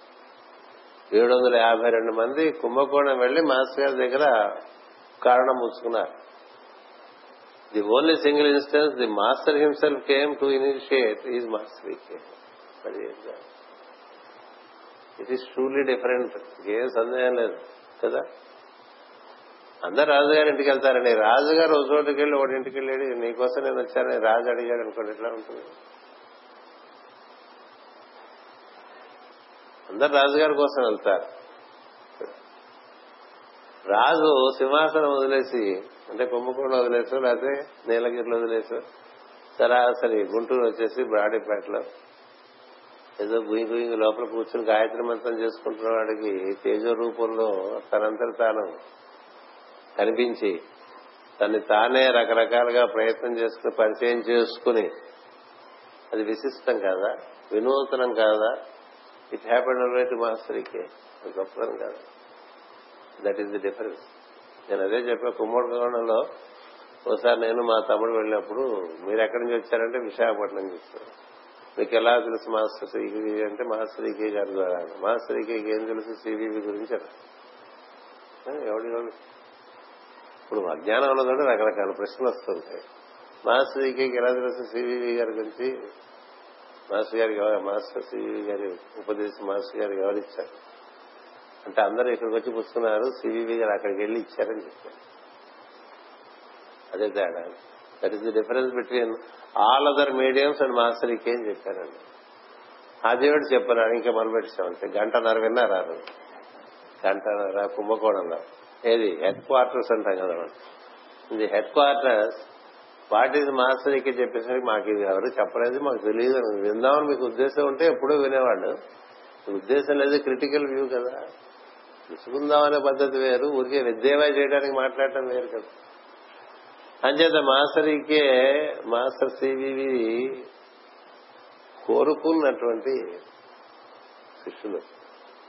ఏడు వందల యాభై రెండు మంది కుంభకోణం వెళ్ళి మాస్టర్ గారి దగ్గర కారణం పుచ్చుకున్నారు the only single instance the master himself came to initiate is master it is truly different ఏం సందేహం లేదు కదా? అందరు రాజుగారి ఇంటికి వెళ్తారండి. రాజుగారు ఒక చోటుకి వెళ్ళి ఒకటి ఇంటికి వెళ్ళాడు నీకోసం నేను వచ్చానని రాజు అడిగాడు అనుకోండి ఎట్లా ఉంటుంది? అందరు రాజుగారి కోసం వెళ్తారు. రాజు సింహాసనం వదిలేసి అంటే కుంభకోణం వదిలేసో లేకపోతే నీలగిరిలో వదిలేసు సరాసరి గుంటూరు వచ్చేసి బ్రాడీపేటలో ఏదో గుయి గుయి లోపల కూర్చుని గాయత్రి మంత్రం చేసుకుంటున్న వాడికి తేజో రూపంలో తనంతట తాను కనిపించి తన్ని తానే రకరకాలుగా ప్రయత్నం చేసుకుని పరిచయం చేసుకుని అది విశిష్టం కాదా? వినూతనం కాదా? ఇట్ హ్యాపెండ్ ఆల్రెడీ మాస్టరీకే అది గొప్పతనం కాదు దట్ ఈస్ ది డిఫరెన్స్ నేను అదే చెప్పా కుమ్మడికోణంలో ఒకసారి నేను మా తమ్ముడు వెళ్ళినప్పుడు మీరు ఎక్కడి నుంచి వచ్చారంటే విశాఖపట్నం నుంచి మీకు ఎలా తెలుసు మాస్టర్ శ్రీకి అంటే మాస్టర్ ఈకే గారి ద్వారా. మాస్టర్ ఈకేకి ఏం తెలుసు సివివి గురించి ఎవడి ఇప్పుడు అజ్ఞానం ఉన్నదంటే రకరకాల ప్రశ్నలు వస్తుంటాయి. మాస్టర్ ఈకేకి ఎలా తెలుసు సివివి గారి గురించి? మాస్టర్ గారికి మాస్టర్ సివివి గారి ఉపదేశం మాస్టర్ గారికి ఎవరిచ్చారు అంటే అందరూ ఇక్కడికి వచ్చి పుచ్చుకున్నారు సివివి గారు అక్కడికి వెళ్ళి ఇచ్చారని చెప్పారు. అదే తేడా. That is the difference between all other mediums and master అని చెప్పారండి? ఆ దేవుడు చెప్పారు ఇంకా మనం పెట్టామంటే గంటన్నర విన్నారు ఆ రోజు. గంటన్నర కుంభకోణంలో. ఏది? హెడ్ క్వార్టర్స్ అంటాం కదా ఇది headquarters what is master ఇక్కడ చెప్పేసరికి మాకు ఇది ఎవరు చెప్పలేదు మాకు తెలియదు. విందామని మీకు ఉద్దేశం ఉంటే ఎప్పుడూ వినేవాళ్ళు. ఉద్దేశం లేదు క్రిటికల్ వ్యూ కదా. తెలుసుకుందామనే పద్ధతి వేరు. ఊరికే విద్యేవా చేయడానికి మాట్లాడటం వేరు కదా. అంచేత మాస్టరీకే మాస్టర్ సివివి కోరుకున్నటువంటి శిష్యులు.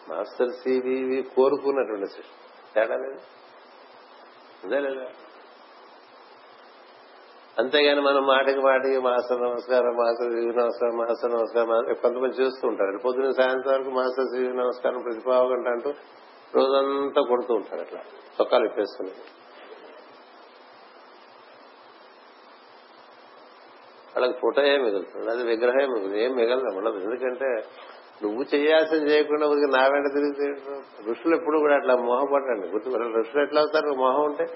మాస్టర్ సివివి కోరుకున్నటువంటి శిష్యులు. తేడా లేదు. అదే లేదా? అంతేగాని మనం మాటకి మాటికి మాస్టర్ నమస్కారం మాస్టర్ శివి నమస్కారం మాస్టర్ నమస్కారం కొంతమంది చూస్తూ ఉంటారు. పొద్దున సాయంత్రం వరకు మాస్టర్ శివి నమస్కారం ప్రతిపావగంట అంటూ రోజంతా కొడుతూ ఉంటారు అట్లా. చొక్కాలు ఇప్పేసుకుని. వాళ్ళకి ఫోటో ఏం మిగులుతుంది? అది విగ్రహం మిగులు ఏం మిగలదు ఉండదు ఎందుకంటే నువ్వు చేయాల్సింది చేయకుండా ఊరికి నా వెంట తిరిగి ఋషులు ఎప్పుడు కూడా అట్లా మోహపడండి గుర్తు ఋషులు ఎట్లా అవుతారు? మోహం ఉంటే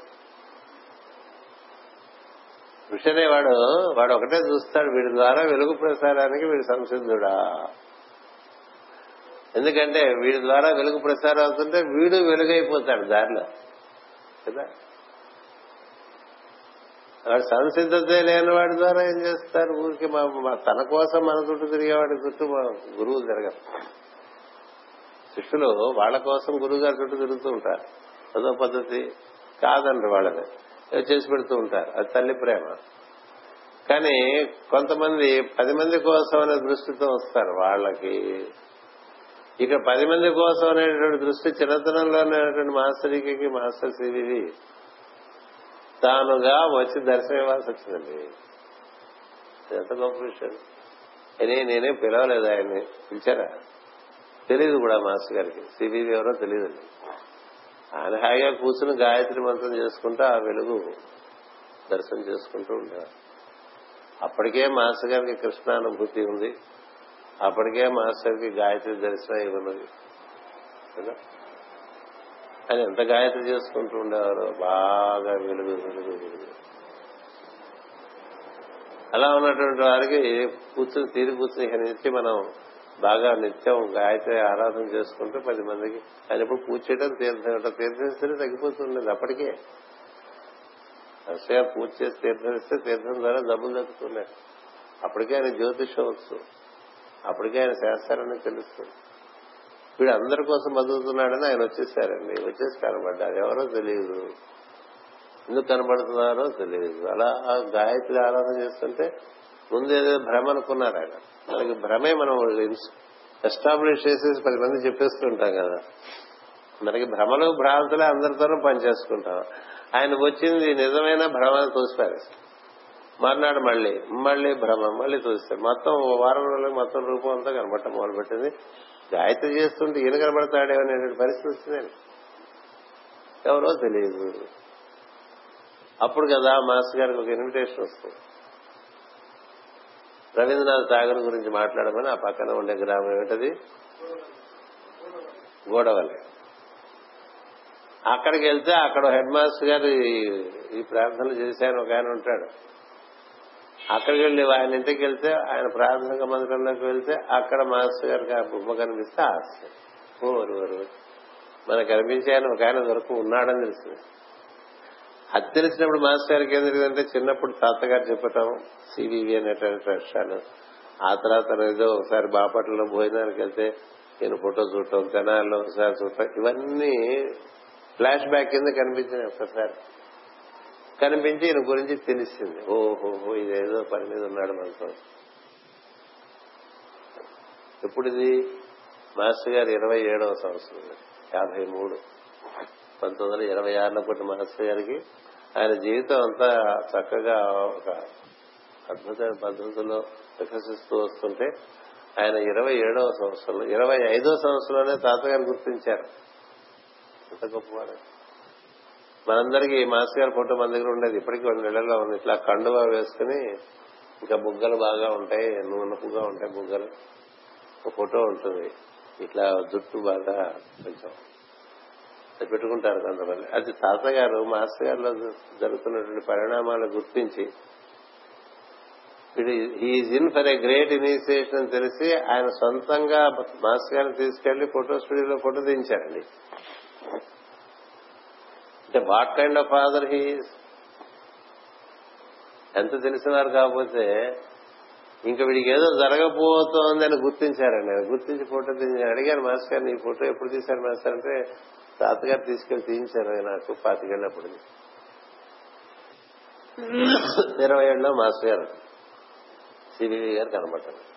వెంటనే వాడు వాడు ఒకటే చూస్తాడు వీడి ద్వారా వెలుగు ప్రసారానికి వీడు సంసిద్ధుడా? ఎందుకంటే వీడి ద్వారా వెలుగు ప్రసారం అవుతుంటే వీడు వెలుగైపోతాడు దారిలో. కదా? వాడు సంసిద్ధత లేని వాడి ద్వారా ఏం చేస్తారు? ఊరికి మా తన కోసం మన చుట్టూ తిరిగేవాడి చుట్టూ మా గురువు తిరగదు శిష్యులు వాళ్ళ కోసం గురువు గారి చుట్టూ తిరుగుతూ ఉంటారు. అదో పద్ధతి కాదండి వాళ్ళది. చేసి పెడుతూ ఉంటారు. అది తల్లి ప్రేమ. కానీ కొంతమంది పది మంది కోసం అనే దృష్టితో వస్తారు వాళ్ళకి. ఇక పది మంది కోసం అనేటువంటి దృష్టి చిన్నతనంలో ఉన్నటువంటి మాస్టర్కి మాస్టర్ సివివి తానుగా వచ్చి దర్శనం ఇవ్వాల్సి వచ్చిందండి. ఎంత గొప్ప విషయం. అని నేనే పిలవలేదు ఆయన్ని. పిలిచారా? తెలియదు కూడా మాస్టర్ గారికి. సివివి ఎవరో తెలియదండి ఆయన హాయిగా కూర్చుని గాయత్రి మంత్రం చేసుకుంటూ ఆ వెలుగు దర్శనం చేసుకుంటూ ఉండేవారు అప్పటికే మాస్టర్ గారికి కృష్ణానుభూతి ఉంది. అప్పటికే మాస్టర్కి గాయత్రి దర్శనం ఉన్నది. కదా? ఆయన ఎంత గాయత్రి చేసుకుంటూ ఉండేవారు బాగా వెలుగు వెలుగు వెలుగు. అలా ఉన్నటువంటి వారికి కూర్చుని తీరు కూర్చుని ఇక నుంచి మనం బాగా నిత్యం గాయత్రి ఆరాధన చేసుకుంటూ పది మందికి ఆయన ఇప్పుడు పూజ చేయడం తీర్థం తీర్థిస్తేనే తగ్గిపోతుండేది అప్పటికే. అసలు పూజ చేసి తీర్థమిస్తే తీర్థం ద్వారా డబ్బులు దక్కుతున్నాయి అప్పటికే ఆయన జ్యోతిషం వచ్చు అప్పటికే ఆయన శాస్త్రాన్ని తెలుస్తుంది. వీడు అందరి కోసం బతుకుతున్నాడని ఆయన వచ్చేసారండి. వచ్చేసి కనబడ్డారు ఎవరో తెలియదు. ఎందుకు కనబడుతున్నారో తెలియదు. అలా గాయత్రి ఆరాధన చేస్తుంటే ముందు ఏదో భ్రమ అనుకున్నారు ఆయన. మనకి భ్రమే మనం ఎస్టాబ్లిష్ చేసేసి పది మంది చెప్పేస్తూ ఉంటాం కదా. మనకి భ్రమలు భ్రాంతులే అందరితోనూ పనిచేసుకుంటాం. ఆయన వచ్చింది నిజమైన భ్రమ తోసిపారేస్తారు మర్నాడు మళ్ళీ మళ్ళీ భ్రమ మళ్ళీ చూస్తారు మొత్తం వారం రోజులకు మొత్తం రూపం అంతా కనబడటం మొదలుపెట్టింది. గాయత్రి చేస్తుంటే ఈయన కనబడతాడే పరిస్థితి వచ్చిందని ఎవరో తెలియదు. అప్పుడు కదా మాస్టర్ గారికి ఒక ఇన్విటేషన్ వస్తుంది. రవీంద్రనాథ్ ఠాగూర్ గురించి మాట్లాడమని ఆ పక్కన ఉండే గ్రామం ఏమిటది? గోడవల్లి. అక్కడికి వెళ్తే అక్కడ హెడ్ మాస్టర్ గారు ఈ- ఈ ప్రార్థనలు చేశాను ఒక ఆయన ఉంటాడు. అక్కడికి వెళ్ళి ఆయన ఇంటికి వెళ్తే ఆయన ప్రాథమిక మందిరంలోకి వెళ్తే అక్కడ మాస్టర్ గారికి ఆ బొమ్మ కనిపిస్తే ఆశ్చర్యం. ఓరు ఓరు మనకు కనిపించే ఆయన ఒక ఆయన దొరకు ఉన్నాడని తెలిసింది అది తెలిసినప్పుడు మాస్టర్ గారికి ఏం జరిగిందంటే చిన్నప్పుడు తాతగారు చెప్పటం సివివి అనేటువంటి విషయాలు ఆ తర్వాత ఏదో ఒకసారి బాపట్లలో భోజనానికి వెళ్తే ఈయన ఫోటో చూడటం తెనాల్లో ఒకసారి చూడటం ఇవన్నీ ఫ్లాష్ బ్యాక్ కింద కనిపించినాయి ఒకసారి. కనిపించి ఈయన గురించి తెలిసింది. ఓహోహో ఇదేదో పని మీద ఉన్నాడు మనతో ఎప్పుడు ఇది మాస్టర్ గారు ఇరవై ఏడవ సంవత్సరం యాభై మూడు. పంతొమ్మిది వందల ఇరవై ఆరులో పుట్టిన మాస్టర్ గారికి ఆయన జీవితం అంతా చక్కగా ఒక అద్భుతమైన పద్ధతిలో వికసిస్తూ వస్తుంటే ఆయన ఇరవై ఏడవ సంవత్సరంలో ఇరవై ఐదో సంవత్సరంలోనే తాతగారు గుర్తించారు. ఎంత గొప్పవాడు మనందరికీ మాస్టర్ గారి ఫోటో మన దగ్గర ఉండేది. ఇప్పటికీ రెండు నెలల్లో ఉంది. ఇట్లా కండువా వేసుకుని ఇంకా బుగ్గలు బాగా ఉంటాయి నూనెపుగా ఉంటాయి బుగ్గలు. ఒక ఫోటో ఉంటుంది. ఇట్లా జుట్టు బాగా కొంచెం పెట్టుకుంటారు కొంతమంది. అది తాతగారు మాస్టర్ గారిలో జరుగుతున్నటువంటి పరిణామాలు గుర్తించి is in for a great initiation అని తెలిసి ఆయన సొంతంగా మాస్టర్ గారిని తీసుకెళ్ళి ఫోటో స్టూడియోలో ఫోటో దించారండి. అంటే what kind of father he's ఎంత తెలిసినారు కాకపోతే ఇంకా వీడికి ఏదో జరగబోతోంది అని గుర్తించారండి. గుర్తించి ఫోటో దించారు. అడిగారు మాస్టర్ గారు నీ ఫోటో ఎప్పుడు తీశారు మాస్టర్? అంటే తాతగారు తీసుకెళ్ళి తీయించారు నాకు పాతికెళ్ళినప్పుడు ఇరవై ఏళ్ళలో మాస్టర్ గారు సిబివి గారు కనబడ్డారు.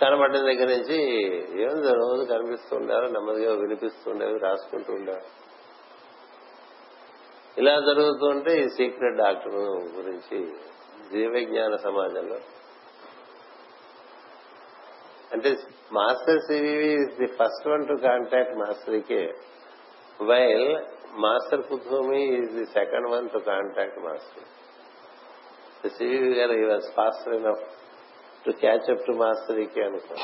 కనబడిన దగ్గర నుంచి ఏం రోజు కనిపిస్తుండారు నెమ్మదిగా వినిపిస్తుండేవి రాసుకుంటూ ఉండేవారు. ఇలా జరుగుతుంటే ఈ సీక్రెట్ డాక్టర్ గురించి జీవవిజ్ఞాన సమాజంలో. అంటే master CVV the first one to contact మాస్టర్కే while master Kuthumi is the second one to contact master CV గారు he was faster enough to catch up to master కే అనుకో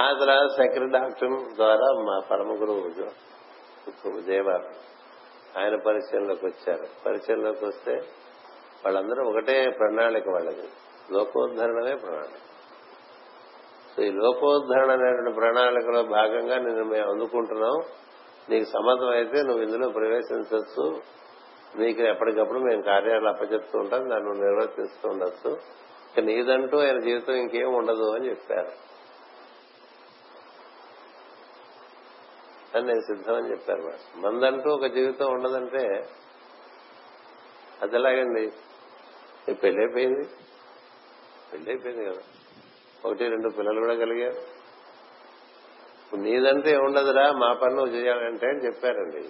ఆ తర్వాత సెకండ్ డాక్టర్ ద్వారా మా పరమ గురువు జయబాబు ఆయన పరిచయంలోకి వచ్చారు. పరిచయంలోకి వస్తే వాళ్ళందరూ ఒకటే ప్రణాళిక వాళ్ళది. లోకోద్ధరణమే ప్రణాళిక. సో ఈ లోకోద్ధరణ అనేటువంటి ప్రణాళికలో భాగంగా నిన్ను మేము అందుకుంటున్నాం. నీకు సమ్మతం అయితే నువ్వు ఇందులో ప్రవేశించవచ్చు. నీకు ఎప్పటికప్పుడు మేము కార్యాలు అప్పచెప్తూ ఉంటాం. దాన్ని నిర్వర్తిస్తూ ఉండొచ్చు. ఇక నీదంటూ ఆయన జీవితం ఇంకేం ఉండదు అని చెప్పారు. అని నేను సిద్ధం అని చెప్పారు మందంటూ ఒక జీవితం ఉండదంటే అది ఎలాగండి? పెళ్ళైపోయింది. పెళ్ళైపోయింది కదా. ఒకటి రెండు పిల్లలు కూడా కలిగారు. నీదంతా నీదంటే ఉండదురా మా పని నువ్వు చేయాలంటే అని చెప్పారండి.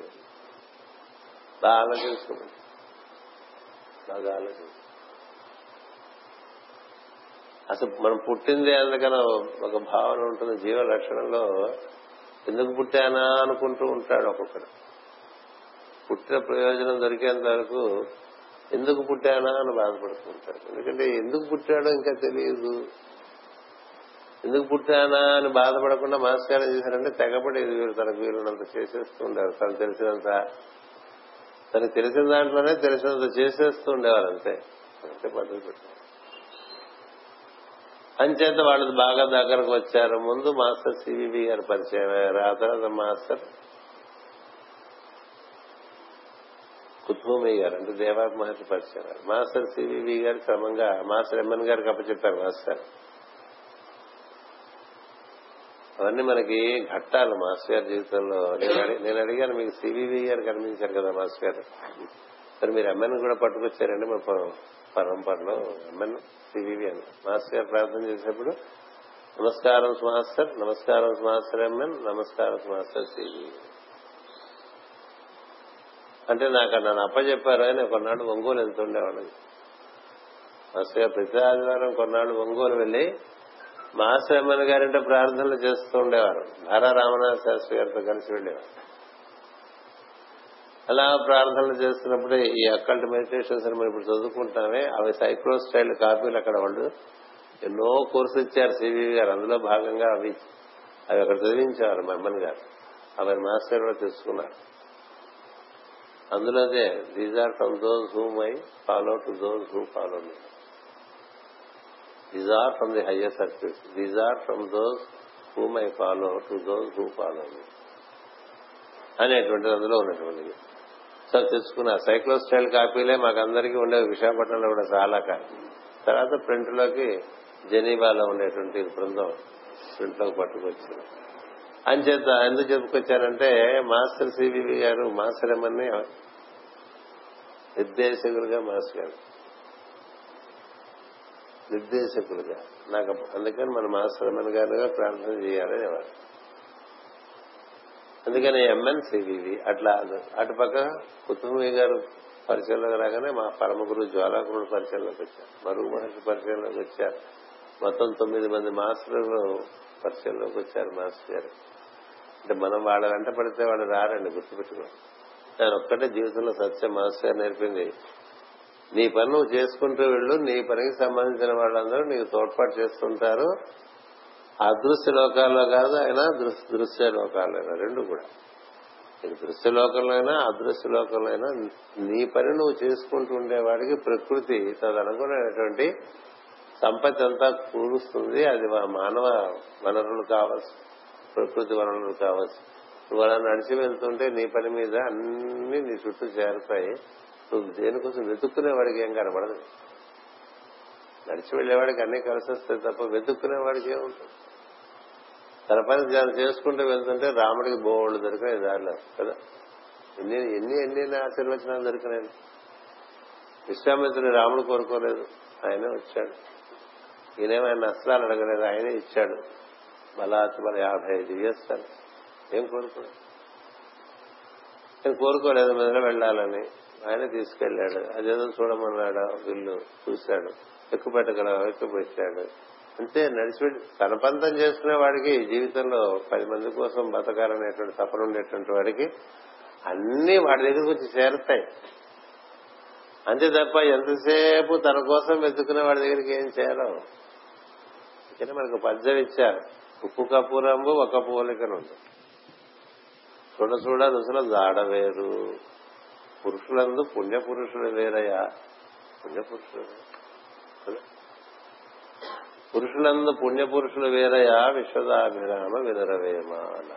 బాగా ఆలోచించుకున్నాను బాగా ఆలోచించు అసలు మనం పుట్టింది అందుకని ఒక భావన ఉంటుంది జీవ లక్షణంలో. ఎందుకు పుట్టానా అనుకుంటూ ఉంటాడు ఒక్కొక్కడు. పుట్టిన ప్రయోజనం దొరికేంత వరకు ఎందుకు పుట్టానా అని బాధపడుతుంటాడు ఎందుకంటే ఎందుకు పుట్టాడో ఇంకా తెలియదు. ఎందుకు పుట్టానా అని బాధపడకుండా మనస్కారం చేశారంటే తెగపడేది వీరు తనకు వీలున్నంత చేసేస్తూ ఉండేవారు తనకు తెలిసినంత తనకు తెలిసిన దాంట్లోనే తెలిసినంత చేసేస్తూ ఉండేవారు అంతే. అంతే పద్ధతి పెట్టారు. అంచేత వాళ్ళు బాగా దగ్గరకు వచ్చారు. ముందు మాస్టర్ సివివి గారు పరిచయం అయ్యారు. ఆ తర్వాత మాస్టర్ కుత్భూమి గారు అంటే దేవా మహర్షి పరిచయం మాస్టర్ సివివి గారు క్రమంగా మాస్టర్ ఎంఎన్ గారికి అప్పచెప్పారు మాస్టర్. అవన్నీ మనకి ఘట్టాలు మాస్టర్ గారి జీవితంలో. నేను నేను అడిగాను మీకు సివివి గారు కనిపించారు కదా మాస్టర్ గారు. మరి మీరు ఎంఎన్ కూడా పట్టుకొచ్చారండి మా పరంపరలో. ఎంఎన్ సివివి అని. మాస్టర్ గారు ప్రార్థన చేసేప్పుడు నమస్కారం మాస్టర్ నమస్కారం మాస్టర్ ఎంఎన్ నమస్కారం మాస్టర్ సివివి అంటే నాకు నన్ను అప్పచెప్పారు అని కొన్నాడు ఒంగోలు వెళ్తుండేవాడు మాస్టర్ గారు ప్రతి ఆదివారం కొన్నాడు ఒంగోలు వెళ్ళి మాస్టర్ ఎమ్మెన్ గారింటే ప్రార్థనలు చేస్తూ ఉండేవారు. నారా రామనాథ శాస్త్రి గారితో కలిసి వెళ్ళేవారు. అలా ప్రార్థనలు చేస్తున్నప్పుడు ఈ అక్కల్ట్ మెడిటేషన్స్ అని మనం ఇప్పుడు చదువుకుంటామే అవి సైక్లో స్టైల్ కాపీలు అక్కడ వాళ్ళు ఎన్నో కోర్సు ఇచ్చారు సివివి గారు. అందులో భాగంగా అవి అవి అక్కడ చదివించారు మా అమ్మని గారు. అవి మాస్టర్ కూడా తెలుసుకున్నారు. అందులోనే these are from those whom I follow to those who follow me these are from the higher circuit these are from those whom I follow to those who follow అనేటువంటి అందులో ఉన్నటువంటిది. సో తెచ్చుకున్న సైక్లో style కాపీలే మాకు అందరికీ విశాఖపట్నంలో కూడా చాలా copy తర్వాత ప్రింట్లోకి జెనీవాలో ఉండేటువంటి బృందం ప్రింట్లోకి పట్టుకొచ్చింది. అంచేత ఎందుకు చెప్పుకొచ్చానంటే మాస్టర్ సివివి గారు మాస్టర్ ఎమ్మని నిర్దేశకులుగా మాస్టర్ గారు. నిర్దేశకులుగా. నాకు అందుకని మన మాస్టర్ ఎమ్మన్ గారుగా ప్రార్థన చేయాలని ఎవరు అందుకని ఎంఎన్ సివివి అట్లా అటుపక్క కుతుంబీ గారు పరిచయంలోకి రాగానే మా పరమ గురు జ్వాలాకుడు పరిచయంలోకి వచ్చారు. మరుగు మహర్షి పరిచయంలోకి వచ్చారు. మొత్తం తొమ్మిది మంది మాస్టర్లు పరిచయంలోకి వచ్చారు మాస్టర్ గారు. అంటే మనం వాళ్ళ వెంట పడితే వాళ్ళు రారండి గుర్తుపెట్టుకోండి. నేను ఒక్కటే జీవితంలో సత్యం మాస్టర్ గారు నేర్పింది. నీ పని నువ్వు చేసుకుంటూ వెళ్ళు. నీ పనికి సంబంధించిన వాళ్ళందరూ నీకు తోడ్పాటు చేస్తుంటారు. అదృశ్య లోకాల్లో కాదు అయినా దృశ్య లోకాల్లో రెండు కూడా. దృశ్య లోకంలో అయినా అదృశ్య లోకంలో అయినా నీ పని నువ్వు చేసుకుంటూ ఉండేవాడికి ప్రకృతి తదనుగుణమైనటువంటి సంపత్తి అంతా కూరుస్తుంది అది మానవ వనరులు కావచ్చు ప్రకృతి వనరులు కావచ్చు. నువ్వు అలా నడిచి వెళ్తుంటే నీ పని మీద అన్ని నీ చుట్టూ చేరుతాయి. నువ్వు దేనికోసం వెతుక్కునేవాడికి ఏం కనబడదు. నడిచి వెళ్ళేవాడికి అన్ని కలిసి వస్తాయి తప్ప వెతుక్కునేవాడికి ఏముంటుంది తన పని దాన్ని చేసుకుంటూ వెళ్తుంటే రాముడికి బోళ్ళు దొరికినాయి దారిలో కదా? ఎన్ని ఎన్ని ఎన్ని ఆశీర్వచనాలు దొరికినాయి? విశ్వామిత్రుడు రాముడు కోరుకోలేదు. ఆయనే వచ్చాడు. ఈయనేమో ఆయన అస్త్రాలు అడగలేదు ఆయనే ఇచ్చాడు. బలాత్ బల యాభై ఐదు చేస్తాను ఏం కోరుకోలేదు? నేను కోరుకోలేదు మీద వెళ్ళాలని. ఆయన తీసుకెళ్ళాడు అదేదో చూడమన్నాడు వీళ్ళు చూశాడు. ఎక్కువ పెట్టగలవు ఎక్కువ పెట్టాడు అంతే నడిచిపెట్టి తన పంతం చేసుకునే వాడికి జీవితంలో పది మంది కోసం బతకాలనేటువంటి తపన ఉండేటువంటి వాడికి అన్ని వాడి దగ్గరకు వచ్చి చేరతాయి. అంతే తప్ప ఎంతసేపు తన కోసం వెతుకునే వాడి దగ్గరికి ఏం చేయాలో ఇక్కడ మనకు పద్యం ఇచ్చారు. ఉప్పు కపూరంబు ఒక పోలికను చూడ చూడ రుసుల జాడవేరు పురుషులందు పుణ్య పురుషులు వేరయ్యా పుణ్య పురుషులందు పుణ్య వేరయా వేరయ్యా విశ్వదాభిరామ వినరవేమ అన్న.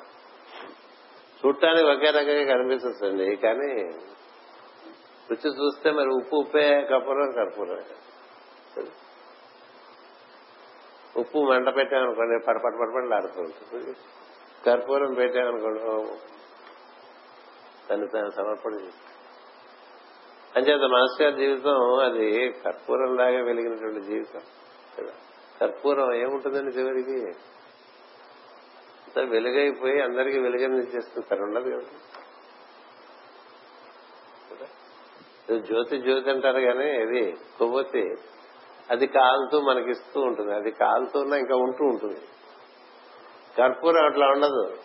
చూడటానికి ఒకే రకంగా కనిపిస్తుంది కానీ రుచి చూస్తే మరి ఉప్పు ఉప్పే కర్పూరం కర్పూరం. ఉప్పు మంట పెట్టామనుకోండి పడపట పడపడి ఆడుతుంటుంది కర్పూరం పెట్టామనుకోండి దాన్ని తాను సమర్పణ అంచేత మాస్టర్ గారి జీవితం అది కర్పూరం లాగా వెలిగినటువంటి జీవితం. కర్పూరం ఏముంటుందండి చివరికి? వెలుగైపోయి అందరికీ వెలుగనిచ్చేస్తుంది సార్ ఉండదు కదా? జ్యోతి జ్యోతి అంటారు కానీ ఇది కొవ్వొత్తి. అది కాలుతూ మనకిస్తూ ఉంటుంది. అది కాలుతున్నా ఇంకా ఉంటూ ఉంటుంది. కర్పూరం అట్లా ఉండదు.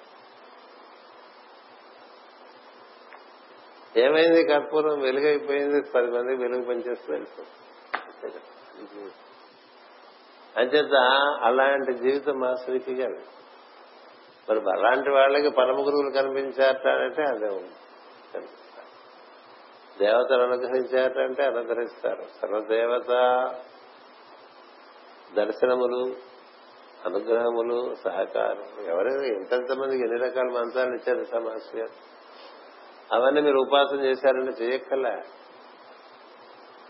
ఏమైంది కర్పూరం వెలుగైపోయింది? పది మంది వెలుగు పనిచేస్తూ వెళ్ళిపోతుంది అంచేత అలాంటి జీవితం మాస్టర్కి గారు మరి అలాంటి వాళ్ళకి పరమ గురువులు కనిపించారంటే అదే ఉంది. దేవతలు అనుగ్రహించారంటే అనుగ్రహిస్తారు. సర్వదేవత దర్శనములు అనుగ్రహములు సహకారం ఎవరైనా ఎంతెంత మందికి ఎన్ని రకాల మంత్రాలు ఇచ్చారు సమాస్ గారు? అవన్నీ మీరు ఉపాసన చేశారంటే చేయక్కల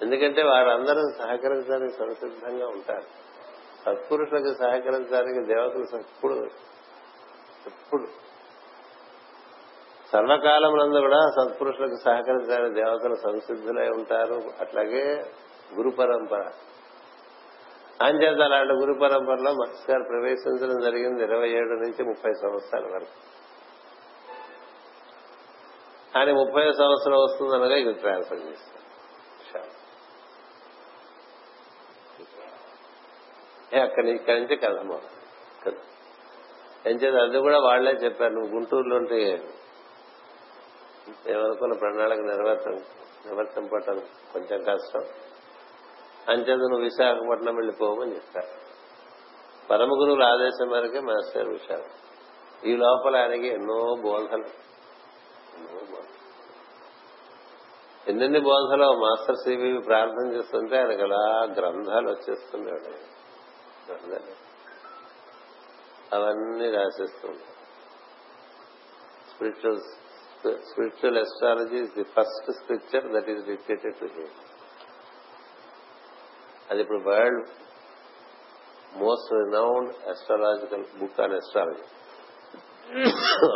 ఎందుకంటే వారందరూ సహకరించడానికి సంసిద్ధంగా ఉంటారు. సత్పురుషులకు సహకరించడానికి దేవతలు ఎప్పుడు ఎప్పుడు. సర్వకాలములందు కూడా సత్పురుషులకు సహకరించడానికి దేవతలు సంసిద్ధులై ఉంటారు. అట్లాగే గురు పరంపర. అంచేత అలాంటి గురు పరంపరలో మత్స్య ప్రవేశించడం జరిగింది ఇరవై ఏడు నుంచి ముప్పై సంవత్సరాల వరకు. ఆయన ముప్పై సంవత్సరం వస్తుందనగా ఇది ట్రాన్స్ఫర్ చేస్తారు అక్కడి ఇక్కడి నుంచి కదమ్మా కదా ఎంచేది అది కూడా వాళ్ళే చెప్పారు. నువ్వు గుంటూరులో ఉంటే ఏమనుకున్న ప్రణాళిక నెరవేర్చం నెరవేర్చంపటం కొంచెం కష్టం. అంచేది నువ్వు విశాఖపట్నం వెళ్ళిపోమని చెప్పారు. పరమ గురువుల ఆదేశం మేరకే మాస్టర్ విశాఖ. ఈ లోపల ఆయనకి ఎన్నో బోధనలు ఎన్నో బోధలు. ఎన్నెన్ని బోధలో మాస్టర్ సివి ప్రార్థన చేస్తుంటే ఆయనకు అలా గ్రంథాలు వచ్చేస్తున్నాడు. గ్రంథాలు. అవన్నీ రాసేస్తుంది spiritual spiritual astrology is the first scripture that is dictated to him అది ఇప్పుడు world most renowned astrological book on astrology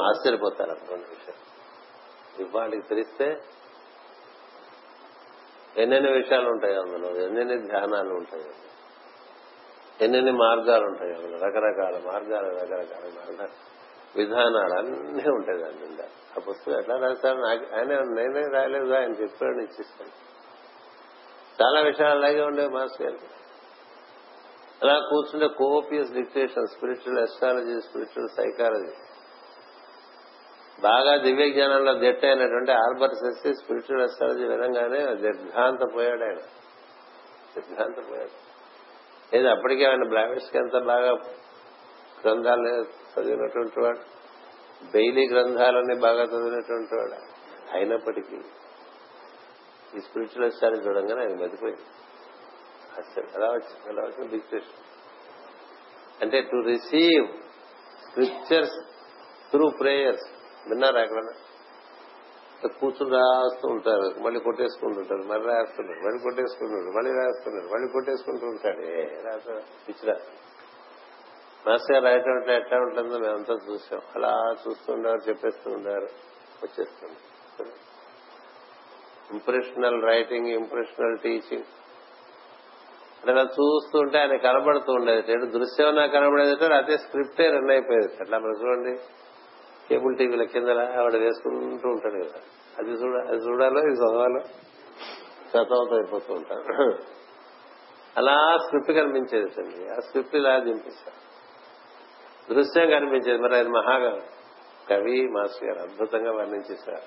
ఆశ్చర్యపోతారు అటువంటి విషయం ఇవాళకి తెలిస్తే ఎన్నెన్ని విషయాలు ఉంటాయి అందులో? ఎన్నెన్ని ధ్యానాలు ఉంటాయి ఎన్నెన్ని మార్గాలు ఉంటాయి అందులో? రకరకాల మార్గాలు రకరకాల మార్గాలు విధానాలు అన్నీ ఉంటాయి దాని నిండా ఆ పుస్తకం ఎట్లా రాస్తారు ఆయన నేనే రాయలేదు ఆయన చెప్పాడు ఇచ్చిస్తాను చాలా విషయాలు అలాగే ఉండేవి మాస్టర్ గారికి అలా కూర్చుంటే copious dictation spiritual astrology spiritual psychology. బాగా దివ్య జ్ఞానంలో దిట్ట అయినటువంటి ఆల్బర్ట్ సెస్సి స్పిరిచువల్ అస్ట్రాలజీ వినంగానే దిగ్భ్రాంత పోయాడు ఆయన. దిగ్భ్రాంత పోయాడు ఏది అప్పటికే ఆయన బ్లావిష్కి ఎంత బాగా గ్రంథాలు చదివినటువంటి వాడు. బెయిలీ గ్రంథాలన్నీ బాగా చదివినటువంటి వాడు. అయినప్పటికీ ఈ స్పిరిచువల్ అస్ట్రాలజీ చూడంగానే ఆయన మతిపోయింది అసలు ఎలా వచ్చింది? ఎలా వచ్చింది? క్వశ్చన్ అంటే to receive scriptures through prayers. విన్నారా ఎక్కడన్నా? కూర్చుని రాస్తూ ఉంటారు మళ్ళీ కొట్టేసుకుంటుంటారు మళ్ళీ రాస్తున్నారు మళ్ళీ కొట్టేసుకుంటున్నారు మళ్ళీ రాస్తున్నారు మళ్ళీ కొట్టేసుకుంటూ ఉంటాడు ఏ రాసా పిచ్చిరా మాస్టర్ గారు రాయటం అంటే ఎట్లా ఉంటుందో మేమంతా చూసాం. అలా చూస్తుండారు చెప్పేస్తూ ఉండారు వచ్చేస్తుంది ఇంప్రెషనల్ రైటింగ్ ఇంప్రెషనల్ టీచింగ్ అంటే అలా చూస్తుంటే ఆయన కనబడుతూ ఉండేది. దృశ్యం నాకు కనబడేది అదే స్క్రిప్టే రన్ అయిపోయేది. అట్లా మనం చూడండి. కేబుల్ టీవీల కింద ఆవిడ వేసుకుంటూ ఉంటాడు కదా. అది చూడ అది చూడాలో ఇది చదవాలో చదవతో అయిపోతూ ఉంటాడు. అలా స్క్రిప్ట్ కనిపించేది అండి ఆ స్క్రిప్ట్ ఇలా దింపిస్తారు దృశ్యం కనిపించేది. మరి అది మహా కవి మాస్టర్ గారు అద్భుతంగా వర్ణించేశారు.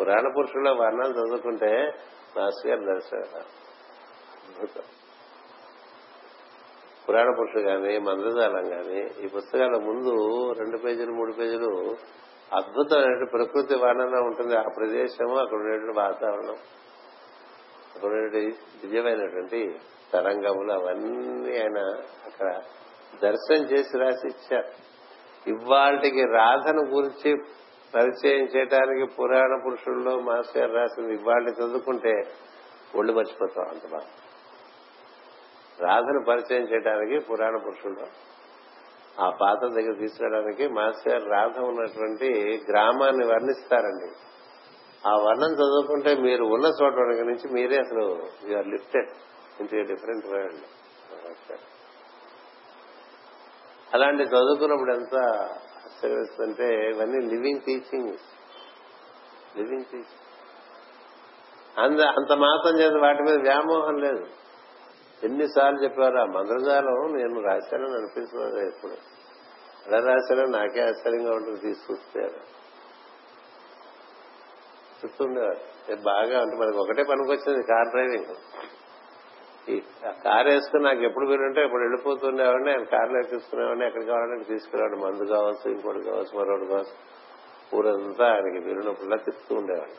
పురాణ పురుషుల్లో వర్ణాలు చదువుకుంటే మాస్టర్ గారు దర్శనం అద్భుతం. పురాణ పురుషులు కానీ మందజాలం కానీ ఈ పుస్తకాల ముందు రెండు పేజీలు మూడు పేజీలు అద్భుతమైన ప్రకృతి వర్ణన ఉంటుంది. ఆ ప్రదేశము అక్కడ ఉండేటువంటి వాతావరణం అక్కడ ఉండేటువంటి దివ్యమైనటువంటి తరంగములు అవన్నీ ఆయన అక్కడ దర్శనం చేసి రాసి ఇచ్చారు ఇవాళకి రాధను గురించి పరిచయం చేయడానికి పురాణ పురుషుల్లో మాస్టర్ రాసింది ఇవాళ చదువుకుంటే ఒళ్ళు మర్చిపోతాం అంత బాగా రాధను పరిచయం చేయడానికి పురాణ పురుషుడు. ఆ పాత్ర దగ్గర తీసుకురావడానికి మాస్టర్ రాధ ఉన్నటువంటి గ్రామాన్ని వర్ణిస్తారండి. ఆ వర్ణం చదువుకుంటే మీరు ఉన్న చోట నుంచి మీరే అసలు you're lifted into different world అలాంటి చదువుకున్నప్పుడు ఎంత ఆశ్చర్యస్తుంటే ఇవన్నీ లివింగ్ టీచింగ్ లివింగ్ టీచింగ్ అంత అంత మాత్రం చేత వాటి మీద వ్యామోహం లేదు. ఎన్నిసార్లు చెప్పారు ఆ మంత్రజాలం నేను రాశానని అనిపిస్తున్నది ఎప్పుడు? ఎలా రాశానో నాకే ఆశ్చర్యంగా ఉంటుంది తీసుకొచ్చారు చెప్తుండేవారు బాగా అంటే మనకు ఒకటే పనికొచ్చింది కార్ డ్రైవింగ్. కార్ వేసుకుని నాకు ఎప్పుడు వీలుంటే ఎప్పుడు వెళ్ళిపోతుండేవాడిని ఆయన కార్లో ఎక్కించుకునేవాడిని ఎక్కడ కావాలంటే తీసుకురావాడు మందు కావచ్చు ఇంకోటి కావచ్చు మరొకటి కావచ్చు. ఊరంతా ఆయనకి వీలున్నప్పుడులా తిప్పుతూ ఉండేవాడిని.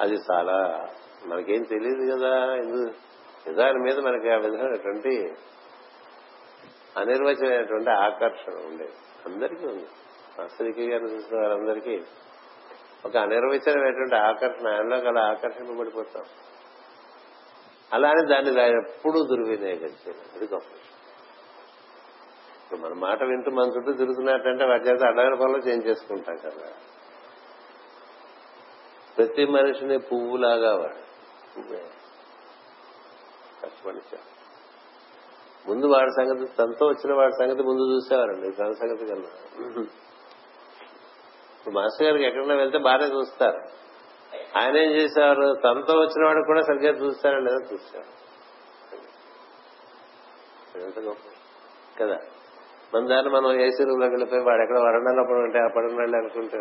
అది చాలా మనకేం తెలియదు కదా దాని మీద మనకి ఆ విధమైనటువంటి అనిర్వచనమైనటువంటి ఆకర్షణ ఉండేది. అందరికీ ఉంది. మాస్టరికి గారిని చూసిన వారందరికీ ఒక అనిర్వచనమైనటువంటి ఆకర్షణ ఆయనలో అలా ఆకర్షింపబడిపోతాం. అలానే దాన్ని ఎప్పుడూ దుర్వినియోగం చేయాలి అది గొప్ప ఇప్పుడు మన మాట వింటూ మన చుట్టూ తిరుగుతున్నట్టంటే వాటి చేత అడగని పనులు చేంజ్ చేసుకుంటాం కదా. ప్రతి మనిషిని పువ్వులాగా వాడు. పువ్వే ముందు వాడి సంగతి తనతో వచ్చిన వాడి సంగతి ముందు చూసేవారండి. తన సంగతి కన్నా. మాస్టర్ గారికి ఎక్కడైనా వెళ్తే బాగానే చూస్తారు. ఆయన ఏం చేశారు తనతో వచ్చిన వాడు కూడా సరిగ్గా చూస్తారా. లేదా చూస్తారు కదా? మన దాన్ని మనం ఏసీ రూమ్లోకి వెళ్ళిపోయి వాడు ఎక్కడ వరండాలో పడి ఉంటే ఆ పడినాళ్ళు అనుకుంటే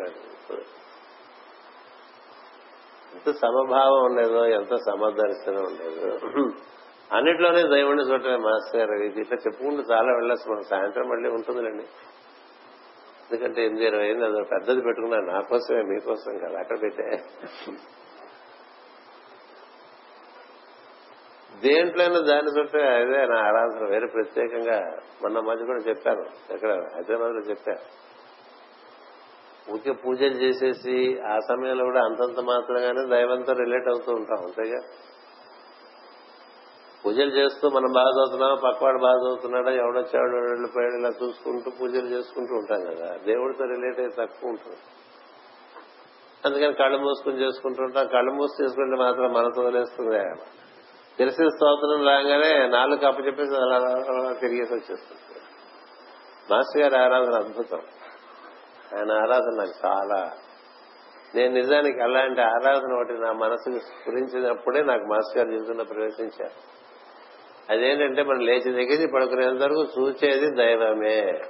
ఎంత సమభావం ఉండేదో ఎంత సమదర్శనం ఉండేదో. అన్నిట్లోనే దైవుని చూడటమే మాస్టర్ గారు. ఇది ఇట్లా చెప్పుకుంటూ చాలా వెళ్ళొచ్చు. మనం సాయంత్రం మళ్ళీ ఉంటుందిలేండి. ఎందుకంటే ఎనిమిది ఇరవై అయింది. అదో పెద్దది పెట్టుకున్నా నా కోసమే మీకోసం కదా. అక్కడ పెట్టే. దేంట్లోనూ దాని చుట్టూ అదే నా ఆరాధన. వేరే ప్రత్యేకంగా మొన్న మధ్య కూడా చెప్పాను. ఎక్కడ? హైదరాబాద్లో చెప్పాను ఊరికే పూజలు చేసేసి ఆ సమయంలో కూడా అంతంత మాత్రంగానే దైవంతో రిలేట్ అవుతూ ఉంటాం. అంతేగా? పూజలు చేస్తూ మనం బాగా చదువుతున్నామా పక్కవాడు బాగా చదువుతున్నాడా ఎవడొచ్చాడు వెళ్ళిపోయాడు ఇలా చూసుకుంటూ పూజలు చేసుకుంటూ ఉంటాం కదా. దేవుడితో రిలేట్ అయ్యి తక్కువ ఉంటుంది. అందుకని కళ్ళు మూసుకుని చేసుకుంటుంటాం కళ్ళు మూసి చేసుకుంటే మాత్రం మనసు వదిలేస్తుంది తెలిసిన స్తోత్రం రాగానే నాలుగు కప్ప చెప్పేసి అలా తిరిగేసి వచ్చేస్తుంది. మాస్టర్ గారి ఆరాధన అద్భుతం. ఆయన ఆరాధన నాకు చాలా. నేను నిజానికి అలాంటి ఆరాధన ఒకటి నా మనసుకు స్ఫురించినప్పుడే నాకు మాస్టర్ గారు జీవితంలో ప్రవేశించారు. అదేంటంటే మనం లేచి దగ్గర పడుకునేంత వరకు చూసేది దైవమే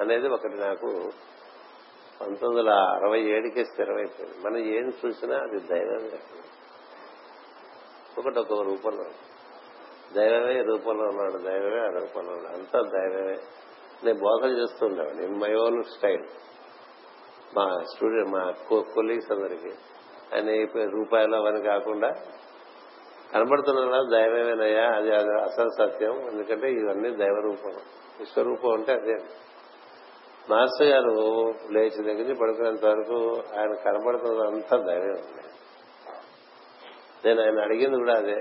అనేది ఒకటి నాకు పంతొమ్మిది వందల అరవై ఏడుకే స్థిరమైపోయింది. మనం ఏం చూసినా అది దైవమే. ఒకటి ఒక రూపంలో. దైవమే రూపంలో ఉన్నాడు దైవమే ఆ రూపంలో ఉన్నాడు. అంతా దైవమే. నేను బోధన చేస్తూ ఉండేవాడిని. In my own style. మా స్టూడెంట్ మా కొలీగ్స్ అందరికి. ఆయన రూపాయలు అవన్నీ కాకుండా కనబడుతున్నా దైవమేనయ్యా? అది అసలు సత్యం. ఎందుకంటే ఇవన్నీ దైవరూపం. విశ్వరూపం అంటే అదే. మాస్టర్ గారు లేచి దగ్గర నుంచి పడుకునేంత వరకు ఆయన కనబడుతున్నదంతా దైవం నేను ఆయన అడిగింది కూడా అదే.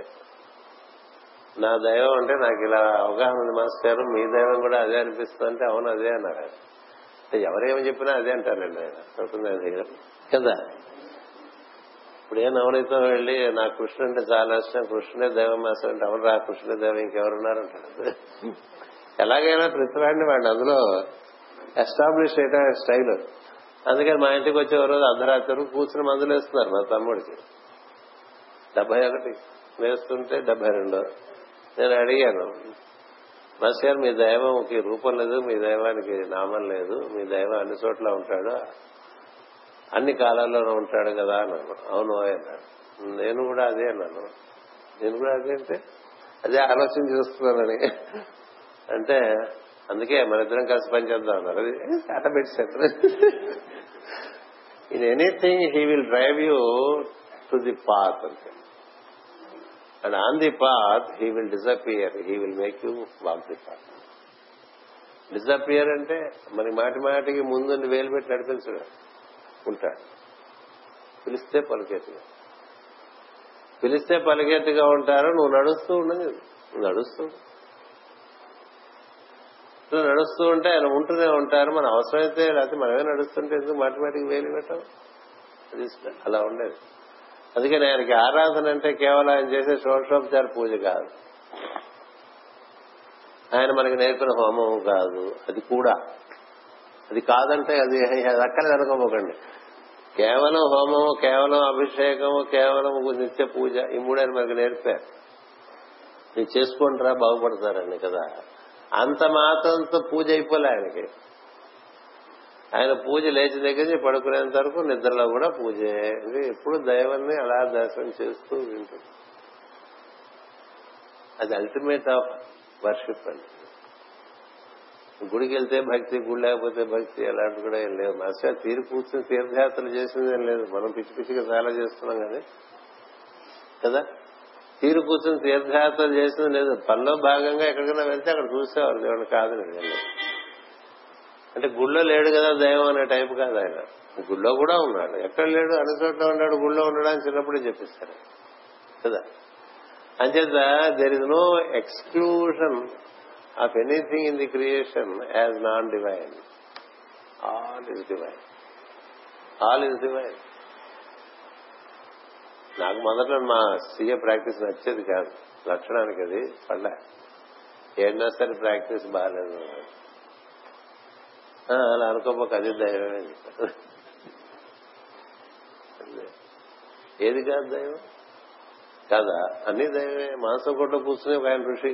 నా దైవం అంటే నాకు ఇలా అవగాహన ఉంది మాస్టర్ గారు. మీ దైవం కూడా అదే అనిపిస్తుంది అంటే అవును అదే అన్నారు. ఎవరేమని చెప్పినా అదే అంటారండి ఆయన. అవుతుంది కదా? ఇప్పుడు ఏ వెళ్ళి నా కృష్ణుడు అంటే చాలా ఇష్టం. కృష్ణుడే దైవం మాస్టర్ అంటే ఎవరు రా కృష్ణుడే దైవం ఇంకెవరున్నారంటారు? ఎలాగైనా ప్రతివాడిని వాడిని అందులో ఎస్టాబ్లిష్ చేయడం స్టైల్. అందుకని మా ఇంటికి వచ్చే రోజు అర్ధరాత్రి కూర్చుని మందులు వేస్తున్నారు మా తమ్ముడికి. డెబ్బై ఒకటి వేస్తుంటే డెబ్బై రెండు. నేను అడిగాను మాస్టర్ మీ దైవంకి రూపం లేదు మీ దైవానికి నామం లేదు మీ దైవం అన్ని చోట్ల ఉంటాడు? అన్ని కాలాల్లోనూ ఉంటాడు కదా అన్నాను అవును అన్నాడు. నేను కూడా అదే అన్నాను. నేను కూడా అదే అంటే అదే ఆలోచన చేస్తున్నానని. అంటే అందుకే మన ఇద్దరం కలిసి పనిచేద్దాం అన్నారు. అది అట పెట్టారు in anything he will drive you to the path అంటే and on the path he will disappear he will make you walk the path disappear అంటే మరి మాటి మాటికి ముందు వేలు పెట్టి నడిపించడం. ఉంటాడు పిలిస్తే పలికేట్టుగా పిలిస్తే పలికేట్టుగా ఉంటారు నువ్వు నడుస్తూ ఉండదు. నువ్వు నడుస్తూ ఇట్లా నడుస్తూ ఉంటే ఆయన ఉంటూనే ఉంటారు. మన అవసరమైతే లేకపోతే మనమే నడుస్తుంటే ఎందుకు మాటిమాటికి వేలు పెట్టాం అది అలా ఉండేది. అందుకని ఆయనకి ఆరాధన అంటే కేవలం ఆయన చేసే షోషోపచార పూజ కాదు. ఆయన మనకి నేర్పిన హోమం కాదు. అది కూడా. అది కాదంటే అది అది అక్కడే అనుకోపోకండి కేవలం హోమము కేవలం అభిషేకము కేవలం నిత్య పూజ ఈ మూడని మనకు నేర్పారు మీరు చేసుకుంటారా బాగుపడతారండి కదా. అంత మాత్రంతో పూజ అయిపోలే ఆయనకి. ఆయన పూజ లేచి దగ్గర నుంచి పడుకునేంత వరకు నిద్రలో కూడా పూజే. ఇది ఎప్పుడు దైవాన్ని అలా దర్శనం చేస్తూ వింటుంది. అది అల్టిమేట్ ఆఫ్ వర్షిప్ అండి. గుడికి వెళ్తే భక్తి గుడి లేకపోతే భక్తి అలాంటి కూడా ఏం లేదు మాస్టర్ తీరు కూర్చుని తీర్థయాత్రలు చేసింది ఏం లేదు. మనం పిచ్చి పిచ్చిగా చాలా చేస్తున్నాం కానీ. కదా? తీరు కూర్చుని తీర్థయాత్రలు చేసింది లేదు. పనిలో భాగంగా ఎక్కడికైనా వెళ్తే అక్కడ చూసేవారు. దేవుడు కాదు అంటే గుళ్ళో లేడు కదా దైవం అనే టైప్ కాదు ఆయన. గుళ్ళో కూడా ఉన్నాడు. ఎక్కడ లేడు? అన్ని చోట్ల ఉన్నాడు గుళ్ళో ఉండడానికి చిన్నప్పుడే చెప్పిస్తారు కదా? అంచేత there is no exclusion of anything in the creation as non divine all is divine all is divine నాకు మొదట్లో మా సీఏ ప్రాక్టీస్ నచ్చేది కాదు లక్షణానికి అది పళ్ళ ఏడినా సరే ప్రాక్టీస్ బాగాలేదు అలా అనుకోపోక అది దైవమే ఏది కాదు దైవం కాదా అన్ని దైవమే మాంసకోట్లో కూర్చుని ఒక ఆయన ఋషి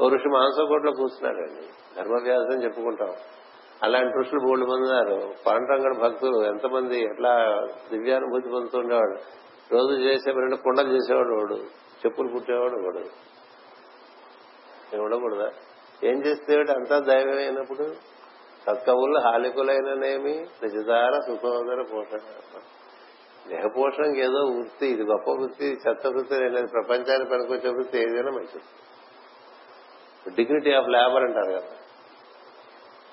ఓ ఋషి మాంసకోట్లో కూర్చున్నాడండి. ధర్మవ్యాసం చెప్పుకుంటాం. అలాంటి ఋషులు బోళ్ళు పొందినారు ఉన్నారు. పాండరంగడు భక్తులు ఎంతమంది ఎట్లా దివ్యానుభూతి పొందుతుండేవాడు రోజు చేసే రెండు కుండలు చేసేవాడు వాడు. చెప్పులు పుట్టేవాడు వాడు. ఉండకూడదా? ఏం చేస్తే అంతా దైవమైనప్పుడు సత్కవులు హాలికులైననేమి నిజదార సుఖోదర పోషణ. దేహ పోషణకి ఏదో వృత్తి ఇది గొప్ప వృత్తి చెత్త వృత్తి లేదు ప్రపంచానికి పనికొచ్చే వృత్తి ఏదైనా మంచిది. డిగ్నిటీ ఆఫ్ లేబర్ అంటారు కదా.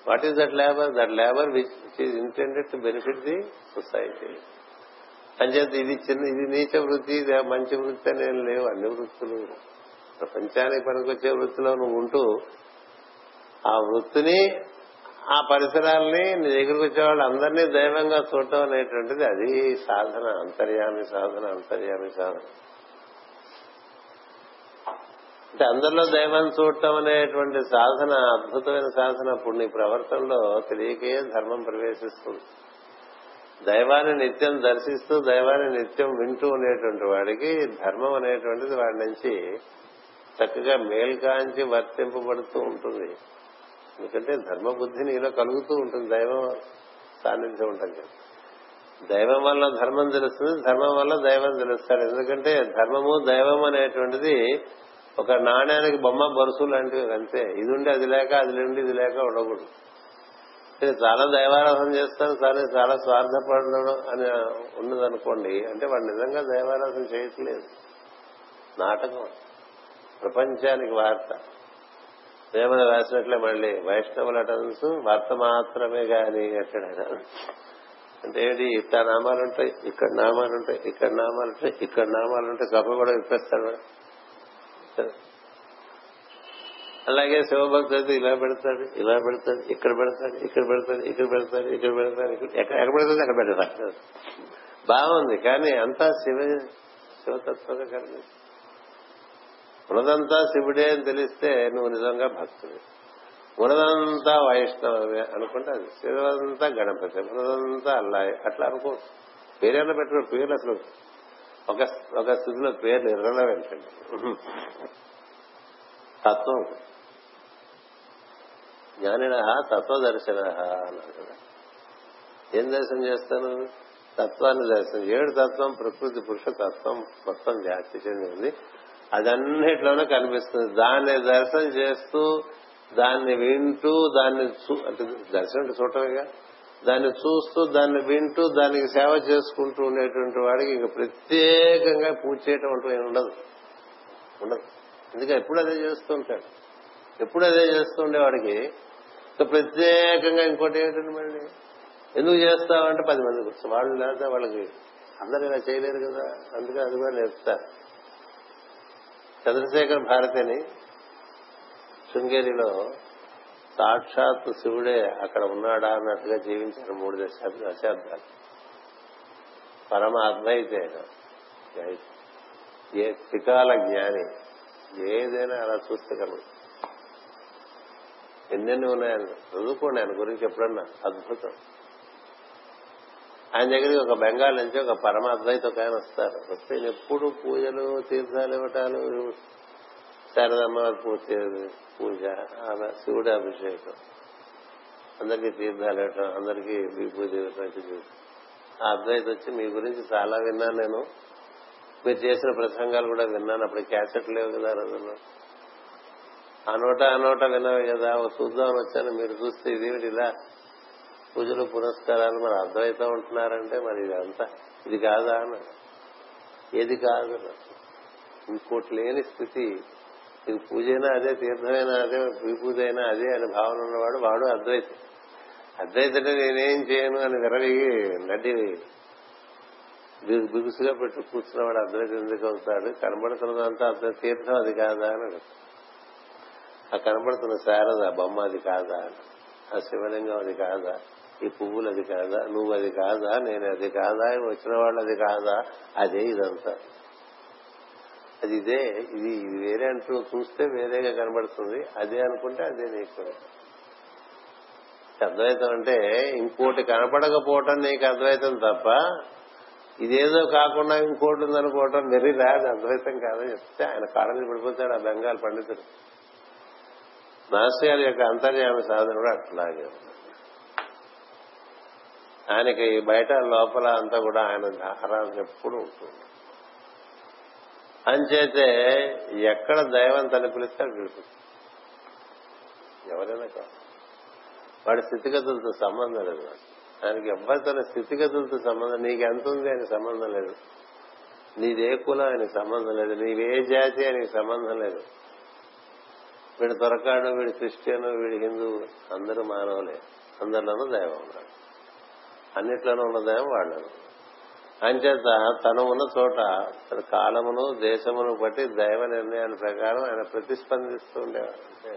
What is that labour that labour which is intended to benefit the society అంచేత ఇది చిన్న ఇది నీచ వృత్తి ఇది మంచి వృత్తి అనేం లేవు అన్ని వృత్తులు ప్రపంచానికి పనికొచ్చే వృత్తిలో నువ్వు ఉంటూ ఆ వృత్తిని ఆ పరిసరాల్ని నీ దగ్గరకు వచ్చే వాళ్ళు అందరినీ దైవంగా చూడటం అనేటువంటిది అది సాధన అంతర్యామి సాధన అంతర్యామి సాధన. అంటే అందరిలో దైవాన్ని చూడటం అనేటువంటి సాధన అద్భుతమైన సాధన ఇప్పుడు నీ ప్రవర్తనలో తెలియకే ధర్మం ప్రవేశిస్తుంది. దైవాన్ని నిత్యం దర్శిస్తూ దైవాన్ని నిత్యం వింటూ ఉండేటువంటి వాడికి ధర్మం అనేటువంటిది వాడి నుంచి చక్కగా మేల్కాంచి వర్తింపబడుతూ ఉంటుంది. ఎందుకంటే ధర్మ బుద్ధి నీలో కలుగుతూ ఉంటుంది దైవం సాన్నిధ్యం ఉంటుంది దైవం వల్ల ధర్మం తెలుస్తుంది ధర్మం వల్ల దైవం తెలుస్తారు. ఎందుకంటే ధర్మము దైవం అనేటువంటిది ఒక నాణ్యానికి బొమ్మ బరుసు లాంటివి అంతే. ఇది ఉండి అది లేక అది నుండి ఇది లేక ఉండకూడదు. నేను చాలా దైవారాధన చేస్తాను సరే చాలా స్వార్థపడను అని ఉన్నదనుకోండి అంటే వాడు నిజంగా దైవారాధన చేయట్లేదు. నాటకం. ప్రపంచానికి వార్త. ఏమైనా రాసినట్లే మళ్ళీ వైష్ణవుల అటెన్స్ వార్త మాత్రమే కాని ఎక్కడైనా అంటే ఏంటి ఇక్కడ నామాలుంటాయి ఇక్కడ నామాలుంటాయి ఇక్కడ నామాలుంటాయి ఇక్కడ నామాలుంటాయి సభ కూడా పెడతాడు అలాగే శివభక్తుడు ఇలా పెడతాడు ఇలా పెడతాడు ఇక్కడ పెడతాడు ఇక్కడ పెడతాడు ఇక్కడ పెడతాడు ఇక్కడ పెడతాడు ఎక్కడ పెడతాడు అక్కడ పెడతాడు. బాగుంది కానీ అంతా శివ శివతత్వంగా కనిపిస్తుంది ఉన్నదంతా శివుడే అని తెలిస్తే నువ్వు నిజంగా భక్తుడు. ఉన్నదంతా వైష్ణవమే అనుకుంటే అది. శివంతా గణపతి ఉన్నదంతా అల్లాయి అట్లా అనుకో. పేరేళ్ళ పెట్టుకో పేర్లు అసలు ఒక ఒక స్థితిలో పేర్లు ఇర్రలవెంట్ తత్వం. జ్ఞానిన తత్వదర్శన కదా. ఏం దర్శనం చేస్తాను? తత్వాన్ని దర్శనం. ఏడు తత్వం ప్రకృతి పురుష తత్వం మొత్తం వ్యాప్తి చెందింది అది అదన్నిట్లోనే కనిపిస్తుంది. దాన్ని దర్శనం చేస్తూ దాన్ని వింటూ దాన్ని అంటే దర్శనం చూడటమేగా? దాన్ని చూస్తూ దాన్ని వింటూ దానికి సేవ చేసుకుంటూ ఉండేటువంటి వాడికి ఇంకా ప్రత్యేకంగా పూజ చేయటం అంటూ ఏమి ఉండదు. ఉండదు. ఎందుకంటే ఎప్పుడు అదే చేస్తూ ఉంటాడు. ఎప్పుడు అదే చేస్తూ ఉండేవాడికి ప్రత్యేకంగా ఇంకోటి ఏంటండి మళ్ళీ? ఎందుకు చేస్తావంటే పది మంది కూర్చో వాళ్ళు లేదా వాళ్ళకి అందరు ఇలా చేయలేరు కదా అందుకే అది కూడా నేర్పుతారు. చంద్రశేఖర్ భారతిని శృంగేరిలో సాక్షాత్ శివుడే అక్కడ ఉన్నాడా అన్నట్టుగా జీవించారు మూడు దశాబ్దాలు. పరమ ఏ త్రికాల జ్ఞాని ఏదైనా అలా చూస్తే కనుక. ఎన్నెన్ని ఉన్నాయని చదువుకోండి ఆయన గురించి ఎప్పుడన్నా. అద్భుతం. ఆయన దగ్గరికి ఒక బెంగాల్ నుంచి ఒక పరమ అద్వైత ఒక ఆయన వస్తారు. వస్తే ఎప్పుడు పూజలు తీర్థాలు ఇవ్వటాలు శారదమ్మవారి పూర్తి పూజ ఆమె శివుడి అభిషేకం. అందరికీ తీర్థాలు ఇవ్వటం అందరికీ విభూతి ఇవ్వటం ఆ అద్వైత వచ్చి మీ గురించి చాలా విన్నాను నేను. మీరు చేసిన ప్రసంగాలు కూడా విన్నాను. అప్పుడు క్యాసెట్ లేవు కదా ఆ రోజుల్లో. ఆ నోట ఆ నోట కదా? చూద్దాం చూద్దామని వచ్చాను. మీరు చూస్తే ఇదేమిటి ఇలా? పూజలు పురస్కారాలు మరి అద్వైతం ఉంటున్నారంటే మరి ఇదంతా ఇది కాదా అని ఏది కాదు? ఇంకోటి లేని స్థితి. ఇది అయినా అదే తీర్థమైనా అదే పూజ అయినా అదే అని భావన ఉన్నవాడు వాడు అద్వైతం. అద్వైతంటే నేనేం చేయను అని విరవిగి నటి బిగుసుగా పెట్టి కూర్చున్నవాడు అద్వైతం ఎందుకు అవుతాడు? కనబడుతున్నదంతా అద్వైత తీర్థం అది కాదా అని ఆ కనబడుతున్న శారద బొమ్మ అది కాదా? ఆ శివలింగం అది కాదా? ఈ పువ్వులు అది కాదా? నువ్వు అది కాదా? నేను అది కాదా? వచ్చిన వాళ్ళు అది కాదా? అదే ఇదంతా. అది ఇదే. ఇది వేరే అంటూ చూస్తే వేరేగా కనబడుతుంది. అదే అనుకుంటే అదే నీకు. అద్వైతం అంటే ఇంకోటి కనపడకపోవటం నీకు అద్వైతం తప్ప ఇదేదో కాకుండా ఇంకోటి ఉందనుకోవటం వెరీ రాదు అద్వైతం కాదని చెప్తే ఆయన కాళ్ళని పడిపోతాడు ఆ బెంగాల్ పండితుడు. మాస్టర్ గారి యొక్క అంతర్యామ సాధన కూడా అట్లాగే ఆయనకి బయట లోపల అంతా కూడా ఆయన ఆరాధన ఎప్పుడు ఉంటుంది. అంచేతే ఎక్కడ దైవం తను పిలిస్తే అక్కడ పిలుస్తుంది ఎవరైనా కాదు. వాడి స్థితిగతులతో సంబంధం లేదు ఆయనకి తన స్థితిగతులతో సంబంధం నీకు ఎంత ఉంది ఆయన సంబంధం లేదు. నీదే కులం ఆయనకి సంబంధం లేదు. నీవే జాతి ఆయనకి సంబంధం లేదు. వీడు దొరకాడు వీడు క్రిస్టియన్ వీడు హిందూ అందరూ మానవులే. అందరిలోనూ దైవం ఉన్నాడు. అన్నిట్లోనూ ఉన్న దైవం వాళ్ళను అంచేత తను ఉన్న చోట తన కాలమును దేశమును బట్టి దైవ నిర్ణయాల ప్రకారం ఆయన ప్రతిస్పందిస్తూ ఉండేవాడు.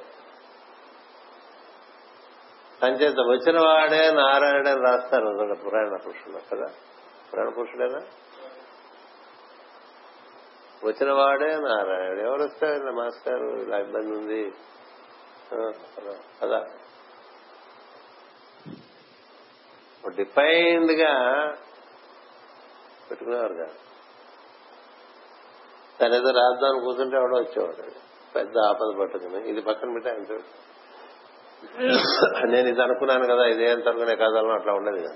అంచేత వచ్చిన వాడే నారాయణ రాస్తారు. పురాణ పురుషుడు కదా? పురాణ పురుషుడేనా? వచ్చిన వాడే నారాయణుడు. ఎవరు వస్తారు? మాస్టర్ ఇలా ఇబ్బంది ఉంది. కదా డిఫైన్డ్గా పెట్టుకునేవారు కాదు తను ఏదో రాద్దాం కూర్చుంటే ఎవడో వచ్చేవాడు. పెద్ద ఆపద పట్టుకుని. ఇది పక్కన పెట్టే ఆయన చూడు. నేను ఇది అనుకున్నాను కదా ఇదే అంత అనుకునే కథలను అట్లా ఉండదు కదా.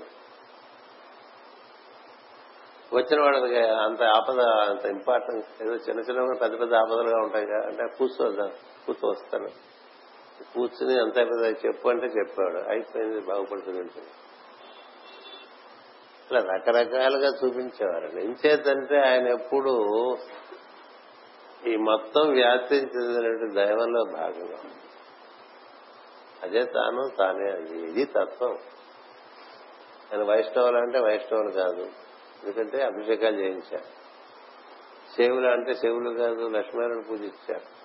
వచ్చిన వాళ్ళకి అంత ఆపద అంత ఇంపార్టెన్స్ ఏదో చిన్న చిన్న పెద్ద పెద్ద ఆపదలుగా ఉంటాయి కదా అంటే కూర్చోద్దాం కూర్చో వస్తాను. కూర్చుని అంత పెద్ద చెప్పు అంటే చెప్పాడు. అయిపోయింది బాగుపడుతుంది అంటే. ఇట్లా రకరకాలుగా చూపించేవారండి ఇంచేతంటే ఆయన ఎప్పుడు ఈ మొత్తం వ్యాప్తించినటువంటి దైవంలో భాగంగా అదే తాను తానే అది ఇది తత్వం. ఆయన వైష్ణవులు అంటే వైష్ణవులు కాదు. ఎందుకంటే అభిషేకాలు చేయించారు. శివులు అంటే శివులు కాదు లక్ష్మీనారాయణ పూజ ఇచ్చారు.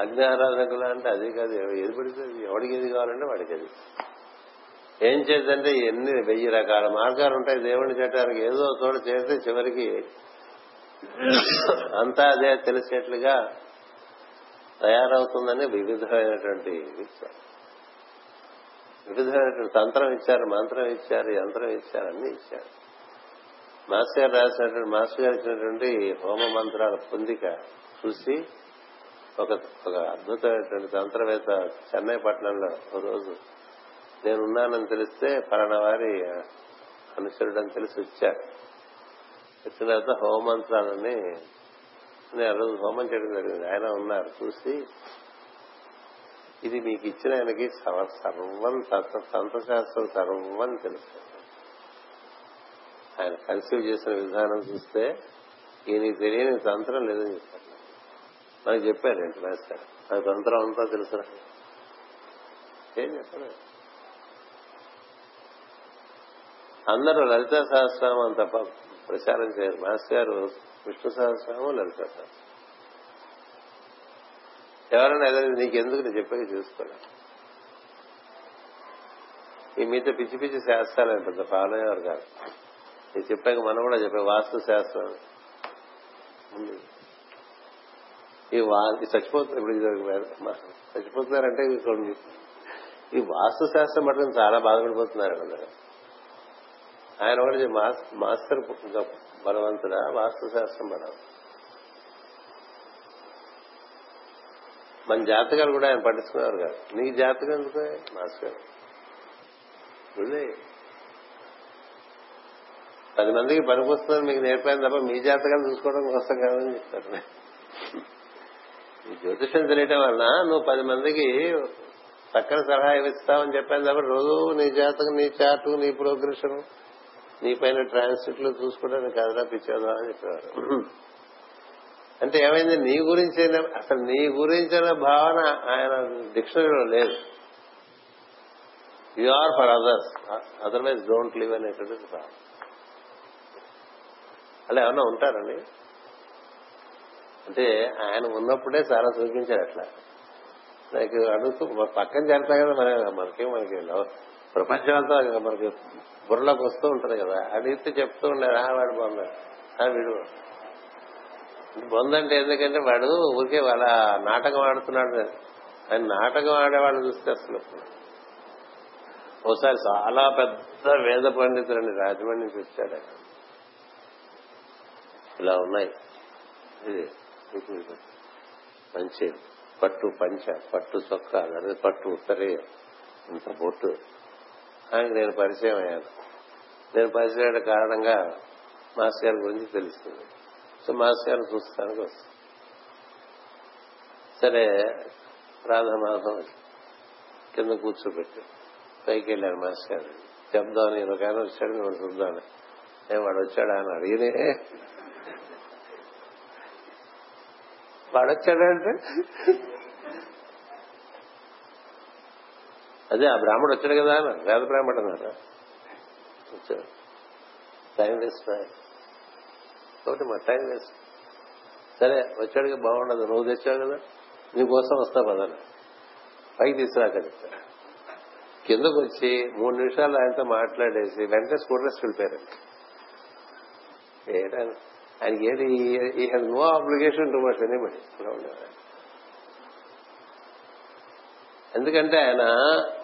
అగ్ని ఆరాధకులు అంటే అది కాదు ఏది పడితే ఎవడికి ఏది కావాలంటే వాడికి అది. ఏం చేద్దంటే ఎన్ని వెయ్యి రకాల మార్గాలు ఉంటాయి. దేవుని చేయడానికి ఏదో చోట చేస్తే చివరికి అంతా అదే తెలిసేట్లుగా తయారవుతుందని వివిధమైనటువంటి వివిధమైనటువంటి తంత్రం ఇచ్చారు మంత్రం ఇచ్చారు యంత్రం ఇచ్చారు అన్ని ఇచ్చారు. మాస్టర్ గారు రాసినటువంటి మాస్టర్ గారు ఇచ్చినటువంటి హోమ మంత్రాల పొందిక చూసి ఒక ఒక అద్భుతమైనటువంటి తంత్రవేత్త చెన్నై పట్టణంలో ఒక రోజు నేనున్నానని తెలిస్తే పలానా వారి అని తెలిసి వచ్చారు. వచ్చిన తర్వాత హోమంత్రాలని నేను ఆ రోజు హోమం చేయడం జరిగింది. ఆయన ఉన్నారు చూసి ఇది మీకు ఇచ్చిన ఆయనకి సర్వం తత్వ తంత్రశాస్త్రం సర్వం తెలుసు. ఆయన కన్సీవ్ చేసిన విధానం చూస్తే ఈయన తెలియని తంత్రం లేదని చెప్పారు. నాకు చెప్పారు ఏంటి మాస్టర్ నాకు తంత్రం అంతా తెలుసు ఏం చెప్పలేదు అందరూ లలిత సహస్రనామం తప్ప ప్రచారం చేయరు. మాస్టర్ గారు విష్ణు సహస్రనామం లలిత సహస్రం ఎవరైనా ఏదైనా నీకెందుకు నేను చెప్పాక చూసుకోలే ఈ మీతో పిచ్చి పిచ్చి శాస్త్రాలు పెద్ద ఫాలో అయ్యేవారు కాదు నేను చెప్పాక మనం కూడా చెప్పే వాస్తు శాస్త్రం. ఈ వా చచ్చిపోతున్నారు ఇప్పుడు చచ్చిపోతున్నారంటే కొన్ని ఈ వాస్తు శాస్త్రం పట్టుకుని చాలా బాధపడిపోతున్నారు అందరూ. ఆయన ఒకటి మాస్టర్ బలవంతుడా? వాస్తు శాస్త్రం బలవంతుడు మన జాతకాలు కూడా ఆయన పట్టించుకున్నారు కాదు. నీ జాతకం ఎందుకు? మాస్టర్. పది మందికి పనికొస్తుందని మీకు నేర్పాను తప్ప మీ జాతకాలు చూసుకోవడం కోసం కాదని చెప్తారు ఈ జ్యోతిషం తెలియటం వలన నువ్వు పది మందికి చక్కని సలహా ఇస్తావని చెప్పాను తప్ప రోజు నీ జాతకం నీ చాటు నీ ప్రోగ్రెషన్ నీ పైన ట్రాన్స్లిట్లు చూసుకోవడానికి కదరా పిచ్చేదా అని చెప్పేవారు అంటే ఏమైంది? నీ గురించి అసలు నీ గురించిన భావన ఆయన డిక్షనరీలో లేదు. You are for others otherwise don't live అనేటువంటి భావన. అలా ఏమన్నా ఉంటారండి? అంటే ఆయన ఉన్నప్పుడే చాలా చూపించాడు అట్లా. నాకు అడుగుతూ పక్కన చేరతా కదా మన మనకి మనకి ప్రపంచం అంతా మనకి బుర్రలోకి వస్తూ ఉంటుంది కదా అడిగితే చెప్తూ ఉండేది ఆ వాడు బాగున్నాడు ఆ వీడు. బొందంటే ఎందుకంటే వాడు ఊరికే వాళ్ళ నాటకం ఆడుతున్నాడు. ఆయన నాటకం ఆడేవాళ్ళు చూస్తే అసలు. ఒకసారి చాలా పెద్ద వేద పండితులని రాజమండ్రి నుంచి వచ్చాడు ఆయన. ఇలా ఉన్నాయి. ఇది మంచి పట్టు పంచ పట్టు చొక్క పట్టు ఉత్తరే ఇంత బొట్టు. ఆయనకు నేను పరిచయం అయ్యాను. నేను పరిచయం అయిన కారణంగా మాస్టర్ గారి గురించి తెలుస్తుంది. సో మాస్టర్ గారిని చూస్తానికి వస్తుంది. సరే రాధామాధం కింద కూర్చోబెట్టి. పైకి వెళ్ళాను మాస్టర్ గారు. చెప్దామని ఒక ఆయన వచ్చాడు. మేము చూద్దామని నేను వాడు వచ్చాడా అని అడిగినే. వాడొచ్చాడంటే అదే ఆ బ్రాహ్మడు వచ్చాడు కదా అన్న వేద బ్రాహ్మడు అన్నారా వచ్చాడు. టైం వేస్ట్ ఒకటి మా టైం వేస్ట్. సరే వచ్చాడుగా బాగుండదు. నువ్వు తెచ్చావు కదా నీకోసం వస్తా పదన పైకి తీసుకురాక కిందకు వచ్చి మూడు నిమిషాలు ఆయనతో మాట్లాడేసి వెంటనే స్కూటర్ వెళ్ళిపోయారు. ఆయనకి ఏది ఈ నో అప్లికేషన్ టు మచ్ మరి ఎందుకంటే ఆయన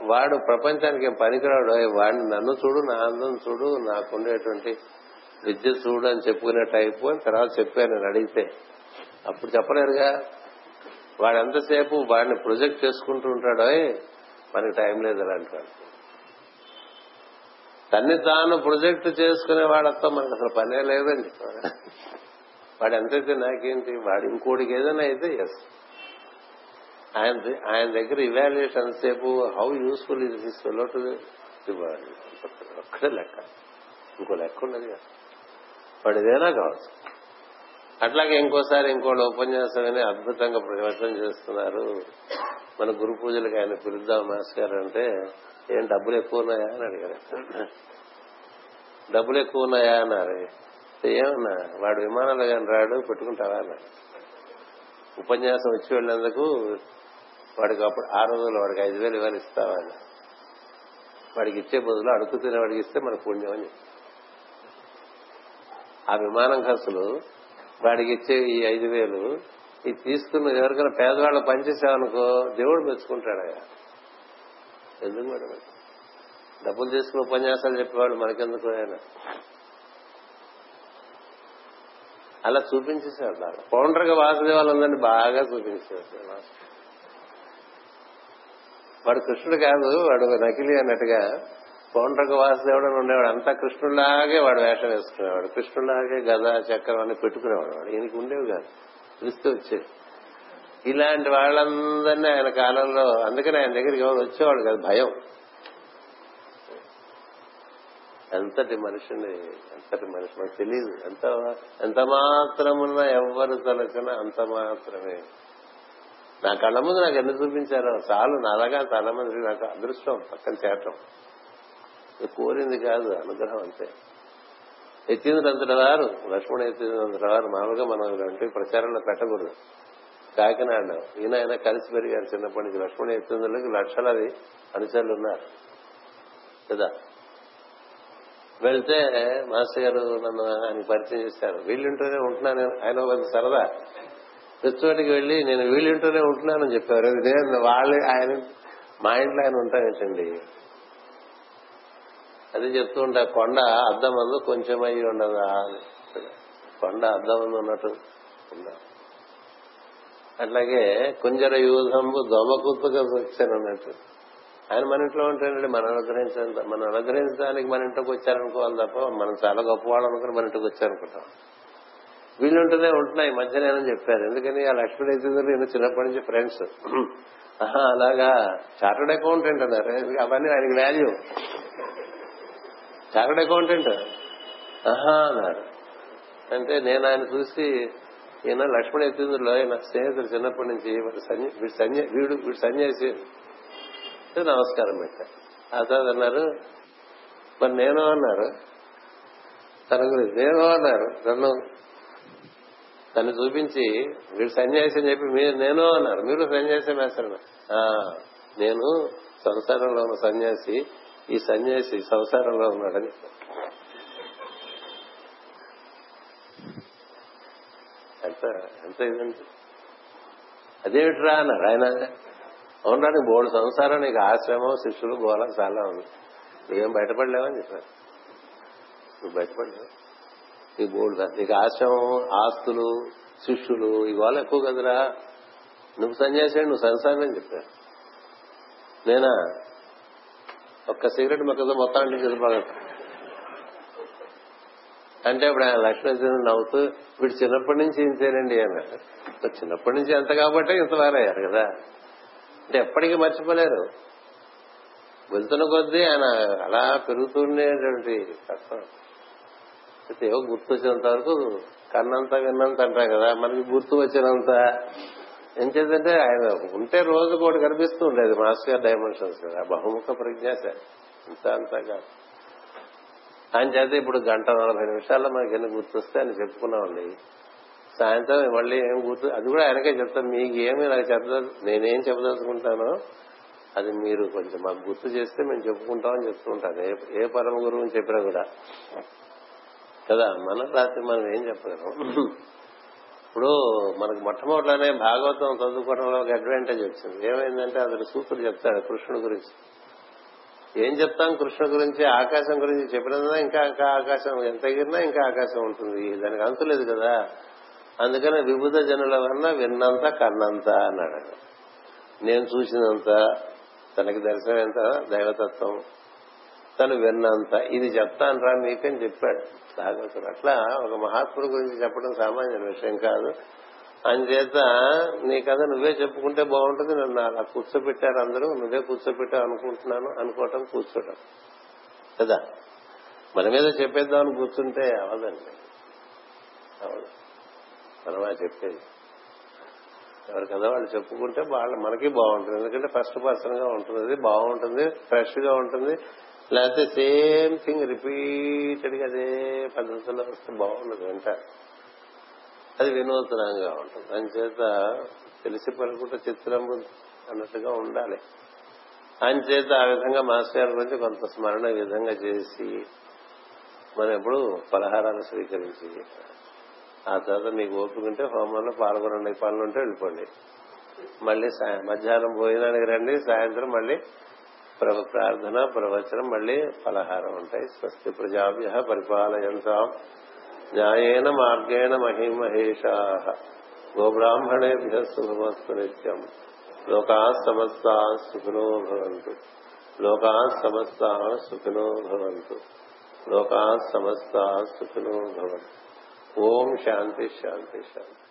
వాడు ప్రపంచానికి ఏం పనికిరాడు. వాడిని నన్ను చూడు నా అందం చూడు నాకుండేటువంటి విద్య చూడు అని చెప్పుకునే టైపు అని తర్వాత చెప్పాను నేను అడిగితే. అప్పుడు చెప్పలేరుగా. వాడు ఎంతసేపు వాడిని ప్రొజెక్ట్ చేసుకుంటూ ఉంటాడో మనకి టైం లేదు అంటాడు. తన్ని తాను ప్రొజెక్ట్ చేసుకునే వాడతో మనకు అసలు పనే లేదని చెప్పాడు వాడు ఎంతైతే నాకేంటి వాడు ఇంకోటికి ఏదైనా అయితే ఎస్ ఆయన ఆయన దగ్గర ఇవాల్యుయేషన్ సేపు హౌ యూస్ఫుల్ ఇది దిస్ ఫెలో టు ఒక్కడే లెక్క. ఇంకో లెక్క ఉన్నది వాడు ఏదైనా కావచ్చు. అట్లాగే ఇంకోసారి ఇంకోటి ఉపన్యాసం అని అద్భుతంగా ప్రవచనం చేస్తున్నారు. మన గురు పూజలకు ఆయన పిలుద్దాం మాస్ గారు అంటే ఏం డబ్బులు ఎక్కువ ఉన్నాయా? అని అడిగారు. డబ్బులు ఎక్కువ ఉన్నాయా? అన్నారు. ఏమన్నా వాడు విమానాలు కానీ రాడు పెట్టుకుంటావా? అన్నారు. ఉపన్యాసం వచ్చి వెళ్ళేందుకు వాడికి అప్పుడు ఆ రోజుల్లో వాడికి ఐదు వేలు ఇవ్వాలి ఇస్తావా అని. వాడికి ఇచ్చే బదులు అడుగు తినే వాడికి ఇస్తే మన పుణ్యం అని. ఆ విమానం ఖర్చులు వాడికి ఇచ్చే ఈ ఐదు వేలు ఇది తీసుకున్న ఎవరికైనా పేదవాళ్ళు పనిచేసామనుకో దేవుడు మెచ్చుకుంటాడు ఎందుకు మేడం డబ్బులు తీసుకుని ఉపన్యాసాలు చెప్పేవాళ్ళు మనకెందుకు ఆయన? అలా చూపించేశాడు బాగా. పౌండ్రగా వాసుదేవాలు ఉందని బాగా చూపించారు వాడు కృష్ణుడు కాదు వాడు నకిలీ అన్నట్టుగా పౌండ్రక వాసుదేవుడు అని ఉండేవాడు. అంతా కృష్ణుడిలాగే వాడు వేషం వేసుకునేవాడు. కృష్ణుడిలాగే గద చక్రం అని పెట్టుకునేవాడు వాడు. ఈయనకి ఉండేవి కాదు. పిలుస్తూ వచ్చేది. ఇలాంటి వాళ్ళందరినీ ఆయన కాలంలో అందుకని ఆయన దగ్గరికి ఎవరు వచ్చేవాడు కాదు భయం. ఎంతటి మనిషిని ఎంతటి మనిషి మనకు తెలియదు ఎంత ఎంత మాత్రమున్నా ఎవరు తలచినా అంత మాత్రమే. నా కళ్ళ ముందు నాకు ఎన్ని చూపించారో? చాలు నాలాగా చాలా మంది నాకు అదృష్టం పక్కన చేరటం. కోరింది కాదు అనుగ్రహం అంతే. ఎత్తిందంతటి వారు లక్ష్మణ్ ఎత్తిందంతటి వారు మామూలుగా మనం ఇలాంటి ప్రచారంలో పెట్టకూడదు. కాకినాడ ఈయన ఆయన కలిసి పెరిగారు చిన్నప్పటి నుంచి. లక్ష్మణ్ ఎత్తిందులకి లక్షలాది అనుచరులు ఉన్నారు. కదా? వెళ్తే మాస్టర్ గారు నన్ను ఆయన పరిచయం చేశారు. వీళ్ళింటూనే ఉంటున్నాను ఆయన ఒక సరదా. ప్రతిచోటికి వెళ్ళి నేను వీళ్ళింటూనే ఉంటున్నానని చెప్పారు. నేను వాళ్ళే ఆయన మా ఇంట్లో ఆయన ఉంటానేటండి అది చెప్తూ ఉంటా కొండ అద్దం అందు కొంచెం అయ్యి ఉండదా? అని కొండ అద్దం అందు ఉన్నట్టు ఉందా? అట్లాగే కుంజర యూధంబు దొమకుత్తుగా వచ్చాను అన్నట్టు. ఆయన మన ఇంట్లో ఉంటాడండి మనం అనుగ్రహించంత మనం అనుగ్రహించడానికి మన ఇంటికి వచ్చారనుకోవాలి తప్ప మనం చాలా గొప్పవాళ్ళు అనుకుని మన ఇంటికి వచ్చారనుకుంటాం. వీళ్ళుంటూనే ఉంటున్నాయి ఈ మధ్య నేనని చెప్పారు. ఎందుకని ఆ లక్ష్మీ రైతులు నేను చిన్నప్పటి నుంచి ఫ్రెండ్స్ అలాగా. చార్టర్డ్ అకౌంటెంట్ అన్నారు. అవన్నీ ఆయనకి వాల్యూ చార్టర్డ్ అకౌంటెంట్ ఆహా అన్నారు. అంటే నేను ఆయన చూసి ఈయన లక్ష్మణ ఎత్తిందులో ఆయన స్నేహితుడు చిన్నప్పటి నుంచి వీడు సన్య- వీడు వీడు సన్యాసి. నమస్కారం పెట్టా. ఆ తర్వాత అన్నారు మరి నేను అన్నారు తన గురించి నేను అన్నారు నన్ను తను చూపించి వీడు సన్యాసి అని చెప్పి మీరు నేను అన్నారు. మీరు సన్యాసి మేస్తారు నేను సంసారంలో ఉన్న సన్యాసి ఈ సన్యాసి సంసారంలో ఉన్నాడని ఎంత ఎంత ఇదండి. అదేమిట్రా అన్నారు ఆయన. అవునా నీకు బోర్డు సంసారం నీకు ఆశ్రమం శిష్యులు గోళం చాలా ఉంది. నువ్వేం బయటపడలేవని చెప్పారు. నువ్వు బయటపడలేవు? నీ బోర్డు నీకు ఆశ్రమం ఆస్తులు శిష్యులు ఇవాళ ఎక్కువ కదరా. నువ్వు సన్యాసి నువ్వు సంసారం అని చెప్పారు. నేనా? ఒక్క సిగరెట్ మొక్కతో మొత్తం అంటే తెలిపాలి అంటే ఇప్పుడు ఆయన లక్ష్మణ నవ్వుతూ వీడు చిన్నప్పటి నుంచి ఇంతేనండి అన్నారు. చిన్నప్పటి నుంచి ఎంత కాబట్టి ఇంత వారయ్యారు కదా. అంటే ఎప్పటికీ మర్చిపోలేరు. వెళ్తున్న కొద్దీ ఆయన అలా పెరుగుతుండేటువంటి కష్టం అయితే ఏవో గుర్తు వచ్చినంత వరకు కన్నంత విన్నంత అంటారు కదా మనకి గుర్తు వచ్చినంత ఏం చేద్దంటే ఆయన ఉంటే రోజు కూడా కనిపిస్తూ ఉండేది మాస్టర్ గారు డైమెన్షన్స్ కదా బహుముఖ ప్రజ్ఞాస. ఇంత అంతా కాదు. ఆయన చేత ఇప్పుడు గంట నలభై నిమిషాల్లో మనకి ఎన్ని గుర్తొస్తే అని చెప్పుకున్నామండి. సాయంత్రం మళ్ళీ ఏం గుర్తు అది కూడా ఆయనకే చెప్తాను మీకు ఏమి నాకు చెప్పద నేనేం చెప్పదలుచుకుంటానో అది మీరు కొంచెం మాకు గుర్తు చేస్తే మేము చెప్పుకుంటామని చెప్తుంటాను ఏ పరమ గురువు చెప్పినా కూడా. కదా మన రాత్రి మనం ఏం చెప్పగలం ఇప్పుడు మనకు మొట్టమొదటిలోనే భాగవతం చదువుకోవడంలో ఒక అడ్వాంటేజ్ వచ్చింది. ఏమైందంటే అతను సూత్రుడు చెప్తాడు కృష్ణుడి గురించి. ఏం చెప్తాం కృష్ణ గురించి? ఆకాశం గురించి చెప్పినందున ఇంకా ఇంకా ఆకాశం ఎంత ఎగిరినా ఇంకా ఆకాశం ఉంటుంది. దానికి అంతులేదు కదా. అందుకని విభుధ జనుల వలన విన్నంత కన్నంత అన్నాడు నేను చూసినంత తనకి దర్శనం ఎంత దైవతత్వం. తను విన్నంత. ఇది చెప్తాను రా మీకని చెప్పాడు. భాగవతుడు అట్లా ఒక మహాత్ముడు గురించి చెప్పడం సామాన్య విషయం కాదు. అంచేత నీ కథ నువ్వే చెప్పుకుంటే బాగుంటుంది. నన్ను అలా కూర్చోబెట్టారు అందరూ. నువ్వే కూర్చోబెట్టావు అనుకుంటున్నాను అనుకోవటం కూర్చోటం కదా? మన మీద చెప్పేద్దామని కూర్చుంటే అవదండి. అవదు. మనమా చెప్పేది. ఎవరి కదా వాళ్ళు చెప్పుకుంటే వాళ్ళ మనకి బాగుంటుంది. ఎందుకంటే ఫస్ట్ పర్సన్గా ఉంటుంది బాగుంటుంది ఫ్రెష్గా ఉంటుంది. లేకపోతే సేమ్ థింగ్ రిపీటెడ్గా అదే పద్ధతిలో వస్తే బాగుండదు వింటారు అది వినూతనంగా ఉంటుంది. అంచేత తెలిసి పలుకుంటే చిత్రంబు అన్నట్టుగా ఉండాలి. అంచేత ఆ విధంగా మాస్టర్ గారి గురించి కొంత స్మరణ ఈ విధంగా చేసి మనం ఎప్పుడు పలహారాలు స్వీకరించి ఆ తర్వాత మీకు ఓపుకుంటే హోమంలో పాల్గొనండి పనులు ఉంటే వెళ్ళిపోండి. మళ్ళీ మధ్యాహ్నం భోజనానికి రండి సాయంత్రం మళ్ళీ ప్రభు ప్రార్థన ప్రవచనం మళ్ళీ ఫలహారం ఉంటాయి. స్వస్తి ప్రజాభ్య పరిపాలయంతాం. న్యాయేన మార్గేణ మహిమహేషా. గోబ్రాహ్మణేభ్య శుభమస్తు నిత్యం. లోకా సమస్తా సుఖినో భవంతు. లోకా సమస్తా సుఖినో భవంతు. లోకా సమస్తా సుఖినో భవంతు. ఓం శాంతి శాంతి శాంతి.